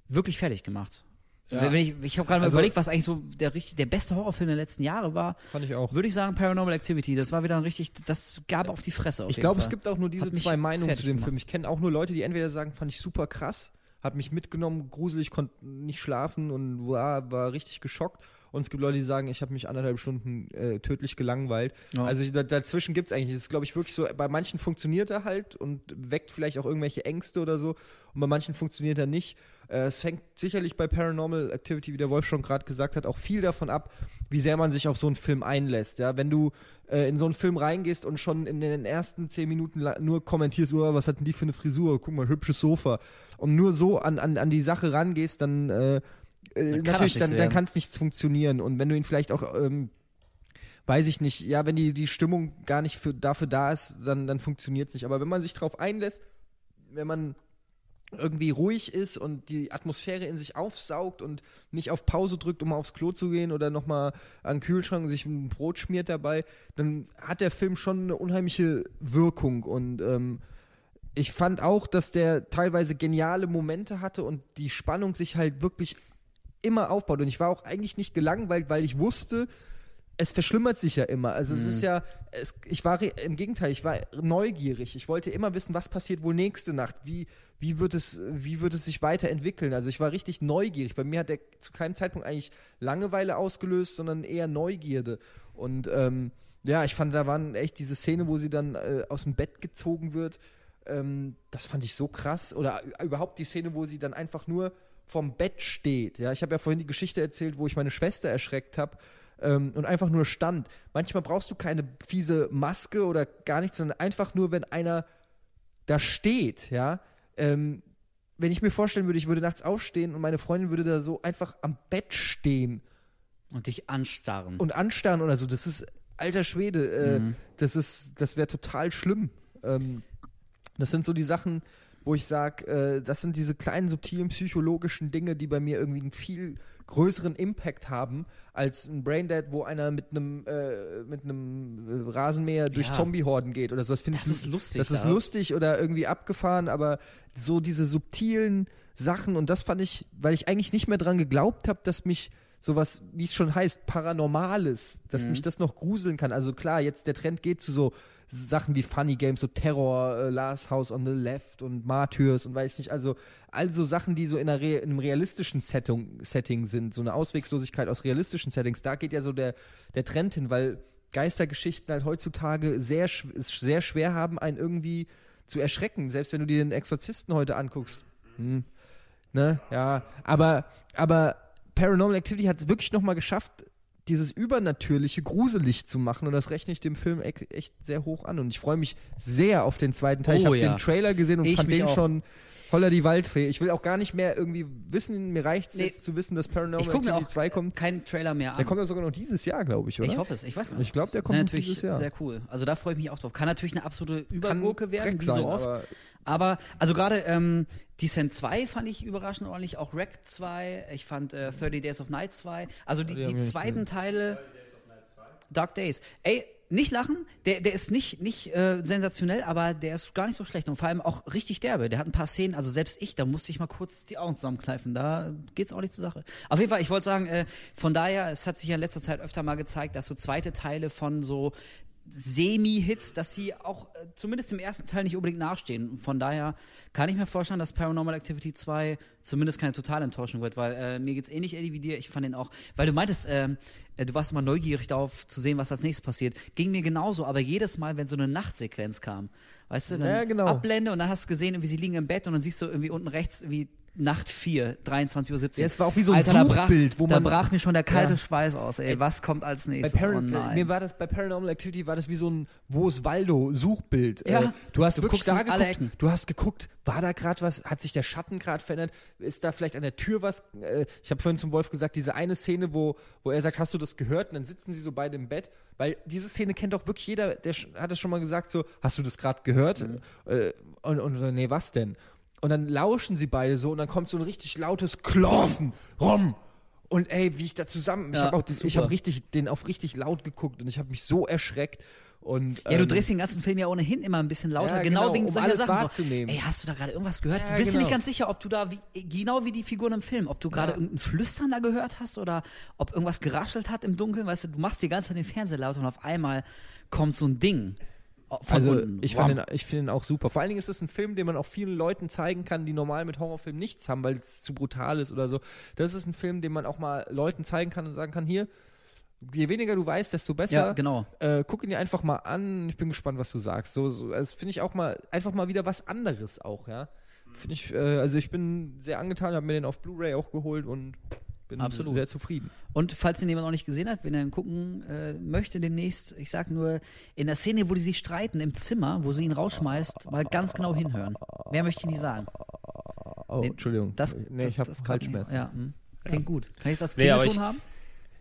wirklich fertig gemacht. Ja. Wenn ich ich habe gerade mal Also- überlegt, was eigentlich so der, richtig, der beste Horrorfilm der letzten Jahre war. Fand ich auch. Würde ich sagen, Paranormal Activity. Das war wieder ein richtig, das gab auf die Fresse. Auf Ich glaube, es gibt auch nur diese zwei Meinungen zu dem gemacht. Film. Ich kenne auch nur Leute, die entweder sagen, fand ich super krass, hat mich mitgenommen, gruselig, konnte nicht schlafen und war, war richtig geschockt. Und es gibt Leute, die sagen, ich habe mich anderthalb Stunden äh, tödlich gelangweilt. Ja. Also da, dazwischen gibt es eigentlich, das ist glaube ich wirklich so, bei manchen funktioniert er halt und weckt vielleicht auch irgendwelche Ängste oder so und bei manchen funktioniert er nicht. Äh, es fängt sicherlich bei Paranormal Activity, wie der Wolf schon gerade gesagt hat, auch viel davon ab, wie sehr man sich auf so einen Film einlässt. Ja, wenn du äh, in so einen Film reingehst und schon in den ersten zehn Minuten nur kommentierst, oh, was hat denn die für eine Frisur? Guck mal, hübsches Sofa. Und nur so an, an, an die Sache rangehst, dann äh, äh, natürlich, dann, dann kann es nichts funktionieren. Und wenn du ihn vielleicht auch ähm, weiß ich nicht, ja, wenn die, die Stimmung gar nicht für, dafür da ist, dann, dann funktioniert es nicht. Aber wenn man sich drauf einlässt, wenn man irgendwie ruhig ist und die Atmosphäre in sich aufsaugt und nicht auf Pause drückt, um aufs Klo zu gehen oder nochmal an den Kühlschrank sich ein Brot schmiert dabei, dann hat der Film schon eine unheimliche Wirkung und ähm, ich fand auch, dass der teilweise geniale Momente hatte und die Spannung sich halt wirklich immer aufbaut und ich war auch eigentlich nicht gelangweilt, weil ich wusste, es verschlimmert sich ja immer. Also es ist ja, es, ich war im Gegenteil, ich war neugierig. Ich wollte immer wissen, was passiert wohl nächste Nacht. Wie, wie wird es, wie wird es sich weiterentwickeln? Also ich war richtig neugierig. Bei mir hat der zu keinem Zeitpunkt eigentlich Langeweile ausgelöst, sondern eher Neugierde. Und ähm, ja, ich fand, da waren echt diese Szene, wo sie dann äh, aus dem Bett gezogen wird. Ähm, das fand ich so krass. Oder überhaupt die Szene, wo sie dann einfach nur vom Bett steht. Ja, ich habe ja vorhin die Geschichte erzählt, wo ich meine Schwester erschreckt habe ähm, und einfach nur stand. Manchmal brauchst du keine fiese Maske oder gar nichts, sondern einfach nur, wenn einer da steht, ja. Ähm, wenn ich mir vorstellen würde, ich würde nachts aufstehen und meine Freundin würde da so einfach am Bett stehen Und dich anstarren. und anstarren oder so, das ist alter Schwede, äh, Mhm. das ist, das wäre total schlimm. Ähm, das sind so die Sachen, wo ich sage, äh, das sind diese kleinen subtilen psychologischen Dinge, die bei mir irgendwie einen viel größeren Impact haben als ein Braindead, wo einer mit einem äh, mit einem äh, Rasenmäher durch Ja. Zombie-Horden geht oder so. Das finde ich ist lustig, Das ist ja. lustig oder irgendwie abgefahren, aber so diese subtilen Sachen und das fand ich, weil ich eigentlich nicht mehr dran geglaubt habe, dass mich sowas, wie es schon heißt, Paranormales, dass Mhm. mich das noch gruseln kann. Also klar, jetzt der Trend geht zu so Sachen wie Funny Games, so Terror, äh, Last House on the Left und Martyrs und weiß nicht, also all so Sachen, die so in, einer Re in einem realistischen Setting, Setting sind, so eine Ausweglosigkeit aus realistischen Settings, da geht ja so der, der Trend hin, weil Geistergeschichten halt heutzutage sehr, sehr schwer haben, einen irgendwie zu erschrecken. Selbst wenn du dir den Exorzisten heute anguckst. Hm, ne, ja, aber, aber Paranormal Activity hat es wirklich nochmal geschafft, dieses Übernatürliche gruselig zu machen und das rechne ich dem Film echt sehr hoch an und ich freue mich sehr auf den zweiten Teil. ich Oh habe ja. den Trailer gesehen und Ich fand den auch. schon holler die Waldfee. Ich will auch gar nicht mehr irgendwie wissen, mir reicht es Nee. jetzt zu wissen, dass Paranormal Ich Activity auch 2 kommt. keinen Trailer mehr an. Der kommt ja sogar noch dieses Jahr, glaube ich, oder? Ich hoffe es. Ich weiß gar nicht. Ich glaub, der kommt noch natürlich dieses Jahr. sehr cool. Also da freue ich mich auch drauf. Kann natürlich eine absolute Übergurke werden, wie sein, so oft. Aber also gerade ähm, Descent 2 fand ich überraschend ordentlich, auch Wreck 2, ich fand äh, 30 Days of Night 2, also die, Die die zweiten Teile. Dark Days. Ey, nicht lachen, der, der ist nicht, nicht äh, sensationell, aber der ist gar nicht so schlecht und vor allem auch richtig derbe. Der hat ein paar Szenen, also selbst ich, da musste ich mal kurz die Augen zusammenkneifen, da geht's auch nicht zur Sache. Auf jeden Fall, ich wollte sagen, äh, von daher, es hat sich ja in letzter Zeit öfter mal gezeigt, dass so zweite Teile von so Semi-Hits, dass sie auch äh, zumindest im ersten Teil nicht unbedingt nachstehen. Von daher kann ich mir vorstellen, dass Paranormal Activity 2 zumindest keine Totalenttäuschung wird, weil äh, mir geht's ähnlich, Eddie, wie dir. Ich fand den auch, weil du meintest, ähm, äh, du warst immer neugierig darauf zu sehen, was als nächstes passiert. Ging mir genauso, aber jedes Mal, wenn so eine Nachtsequenz kam, weißt du, dann Ja, genau. Abblende und dann hast du gesehen, wie sie liegen im Bett und dann siehst du irgendwie unten rechts wie Nacht 4, 23.17 Uhr. Ja, es war auch wie so ein Alter, da Suchbild, brach, wo Da man- brach mir schon der kalte Ja. Schweiß aus, ey. Was kommt als bei nächstes? Par oh nein. mir war das bei Paranormal Activity war das wie so ein Wo ist Waldo Suchbild. Ja. Äh, du hast Du wirklich da geguckt, du hast geguckt, war da gerade was, hat sich der Schatten gerade verändert, ist da vielleicht an der Tür was? Äh, ich habe vorhin zum Wolf gesagt, diese eine Szene, wo wo er sagt, hast du das gehört? Und dann sitzen sie so beide im Bett, weil diese Szene kennt doch wirklich jeder, der hat es schon mal gesagt so, hast du das gerade gehört? Mhm. Äh, und, und so, nee, was denn? Und dann lauschen sie beide so und dann kommt so ein richtig lautes Klopfen rum. Und ey, wie ich da zusammen, ich Ja, habe auch, das- ich habe richtig den auf richtig laut geguckt und ich habe mich so erschreckt und Ja, du ähm, drehst den ganzen Film ja ohnehin immer ein bisschen lauter, Ja, genau, genau, wegen um solcher alles Sachen. wahrzunehmen. So, ey, hast du da gerade irgendwas gehört? Ja, du bist dir genau. nicht ganz sicher, ob du da, wie, genau wie die Figuren im Film, ob du gerade Ja. irgendein Flüstern da gehört hast oder ob irgendwas geraschelt hat im Dunkeln. Weißt du, du machst die ganze Zeit den Fernseher laut und auf einmal kommt so ein Ding also unten. ich finde ihn, ich finde ihn auch super. Vor allen Dingen ist es ein Film, den man auch vielen Leuten zeigen kann, die normal mit Horrorfilmen nichts haben, weil es zu brutal ist oder so. Das ist ein Film, den man auch mal Leuten zeigen kann und sagen kann, hier, je weniger du weißt, desto besser. Ja, genau. Äh, guck ihn dir einfach mal an. Ich bin gespannt, was du sagst. So, so also finde ich auch mal einfach mal wieder was anderes auch, ja. Finde ich, äh, also ich bin sehr angetan, habe mir den auf Blu-ray auch geholt und bin Absolut. sehr zufrieden. Und falls ihn jemand noch nicht gesehen hat, wenn er ihn gucken äh, möchte demnächst, ich sag nur, in der Szene, wo die sich streiten im Zimmer, wo sie ihn rausschmeißt, mal ganz genau hinhören. Mehr möchte ich nicht sagen. Oh, Nee, Entschuldigung. Das, nee, das, ich habe nicht- Ja, hm. klingt gut. Kann ich das Nee, Klingelton ich- haben?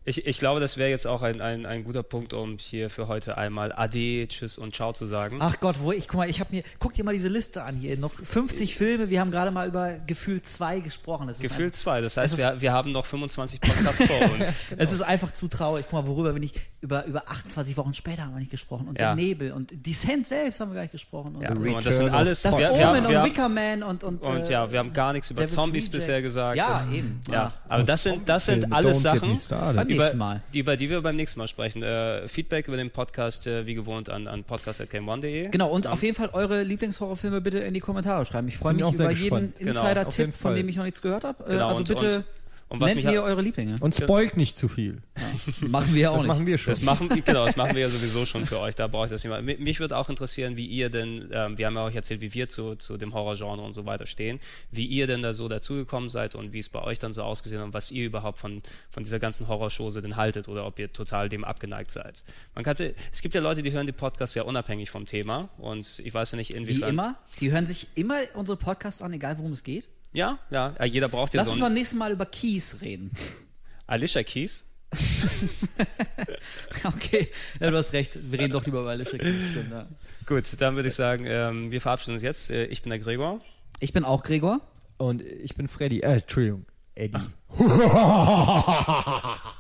Ich, ich glaube, das wäre jetzt auch ein, ein, ein guter Punkt, um hier für heute einmal Ade, Tschüss und Ciao zu sagen. Ach Gott, wo ich, guck mal, ich habe mir, guck dir mal diese Liste an hier, noch 50 Filme, wir haben gerade mal über Gefühl 2 gesprochen. Das ist Gefühl einfach, 2, das heißt, wir, wir haben noch 25 Podcasts vor [LAUGHS] uns. es ist einfach zu traurig. Guck mal, worüber bin ich, über, über 28 Wochen später haben wir nicht gesprochen und Ja. der Nebel und Descent selbst haben wir gar nicht gesprochen. Und Ja, guck mal, das sind alles. das wir, Omen wir, haben- und haben- Wicker Man und, und, Und äh, ja, wir haben gar nichts über Zombies Rejects. bisher gesagt. Ja, das, eben. Ja, aber das sind, das sind alles Sachen, nächsten Mal. die, über die wir beim nächsten Mal sprechen. Äh, Feedback über den Podcast, äh, wie gewohnt, an, an podcast.game1.de. Genau, und auf jeden Fall eure Lieblingshorrorfilme bitte in die Kommentare schreiben. Ich freue mich über jeden gespannt. Genau, auf jeden Insider-Tipp, von Fall. dem ich noch nichts gehört habe. Äh, Genau, also und- bitte und- Und was nennt mich mir eure Lieblinge. Und spoilt nicht zu viel. Machen wir ja auch Das nicht. machen wir schon. Das machen, genau, das machen wir ja sowieso schon für euch, da brauche ich das nicht mehr. Mi- Mich würde auch interessieren, wie ihr denn, ähm, wir haben ja euch erzählt, wie wir zu, zu dem Horrorgenre und so weiter stehen, wie ihr denn da so dazugekommen seid und wie es bei euch dann so ausgesehen hat und was ihr überhaupt von, von dieser ganzen Horrorschose denn haltet oder ob ihr total dem abgeneigt seid. Man kann, es gibt ja Leute, die hören die Podcasts ja unabhängig vom Thema und ich weiß ja nicht Wie inwiefern. immer, die hören sich immer unsere Podcasts an, egal worum es geht. Ja, ja, ja jeder braucht ja Lass so uns beim nächsten Mal über Keys reden. [LAUGHS] Alicia Keys? [LAUGHS] okay, ja, du hast recht. Wir reden doch lieber über Alicia Keys. Stimmt, ja. Gut, dann würde ich sagen, ähm, wir verabschieden uns jetzt. Äh, ich bin der Gregor. Ich bin auch Gregor. Und ich bin Freddy. Äh, Entschuldigung, Eddie. Ah. [LAUGHS]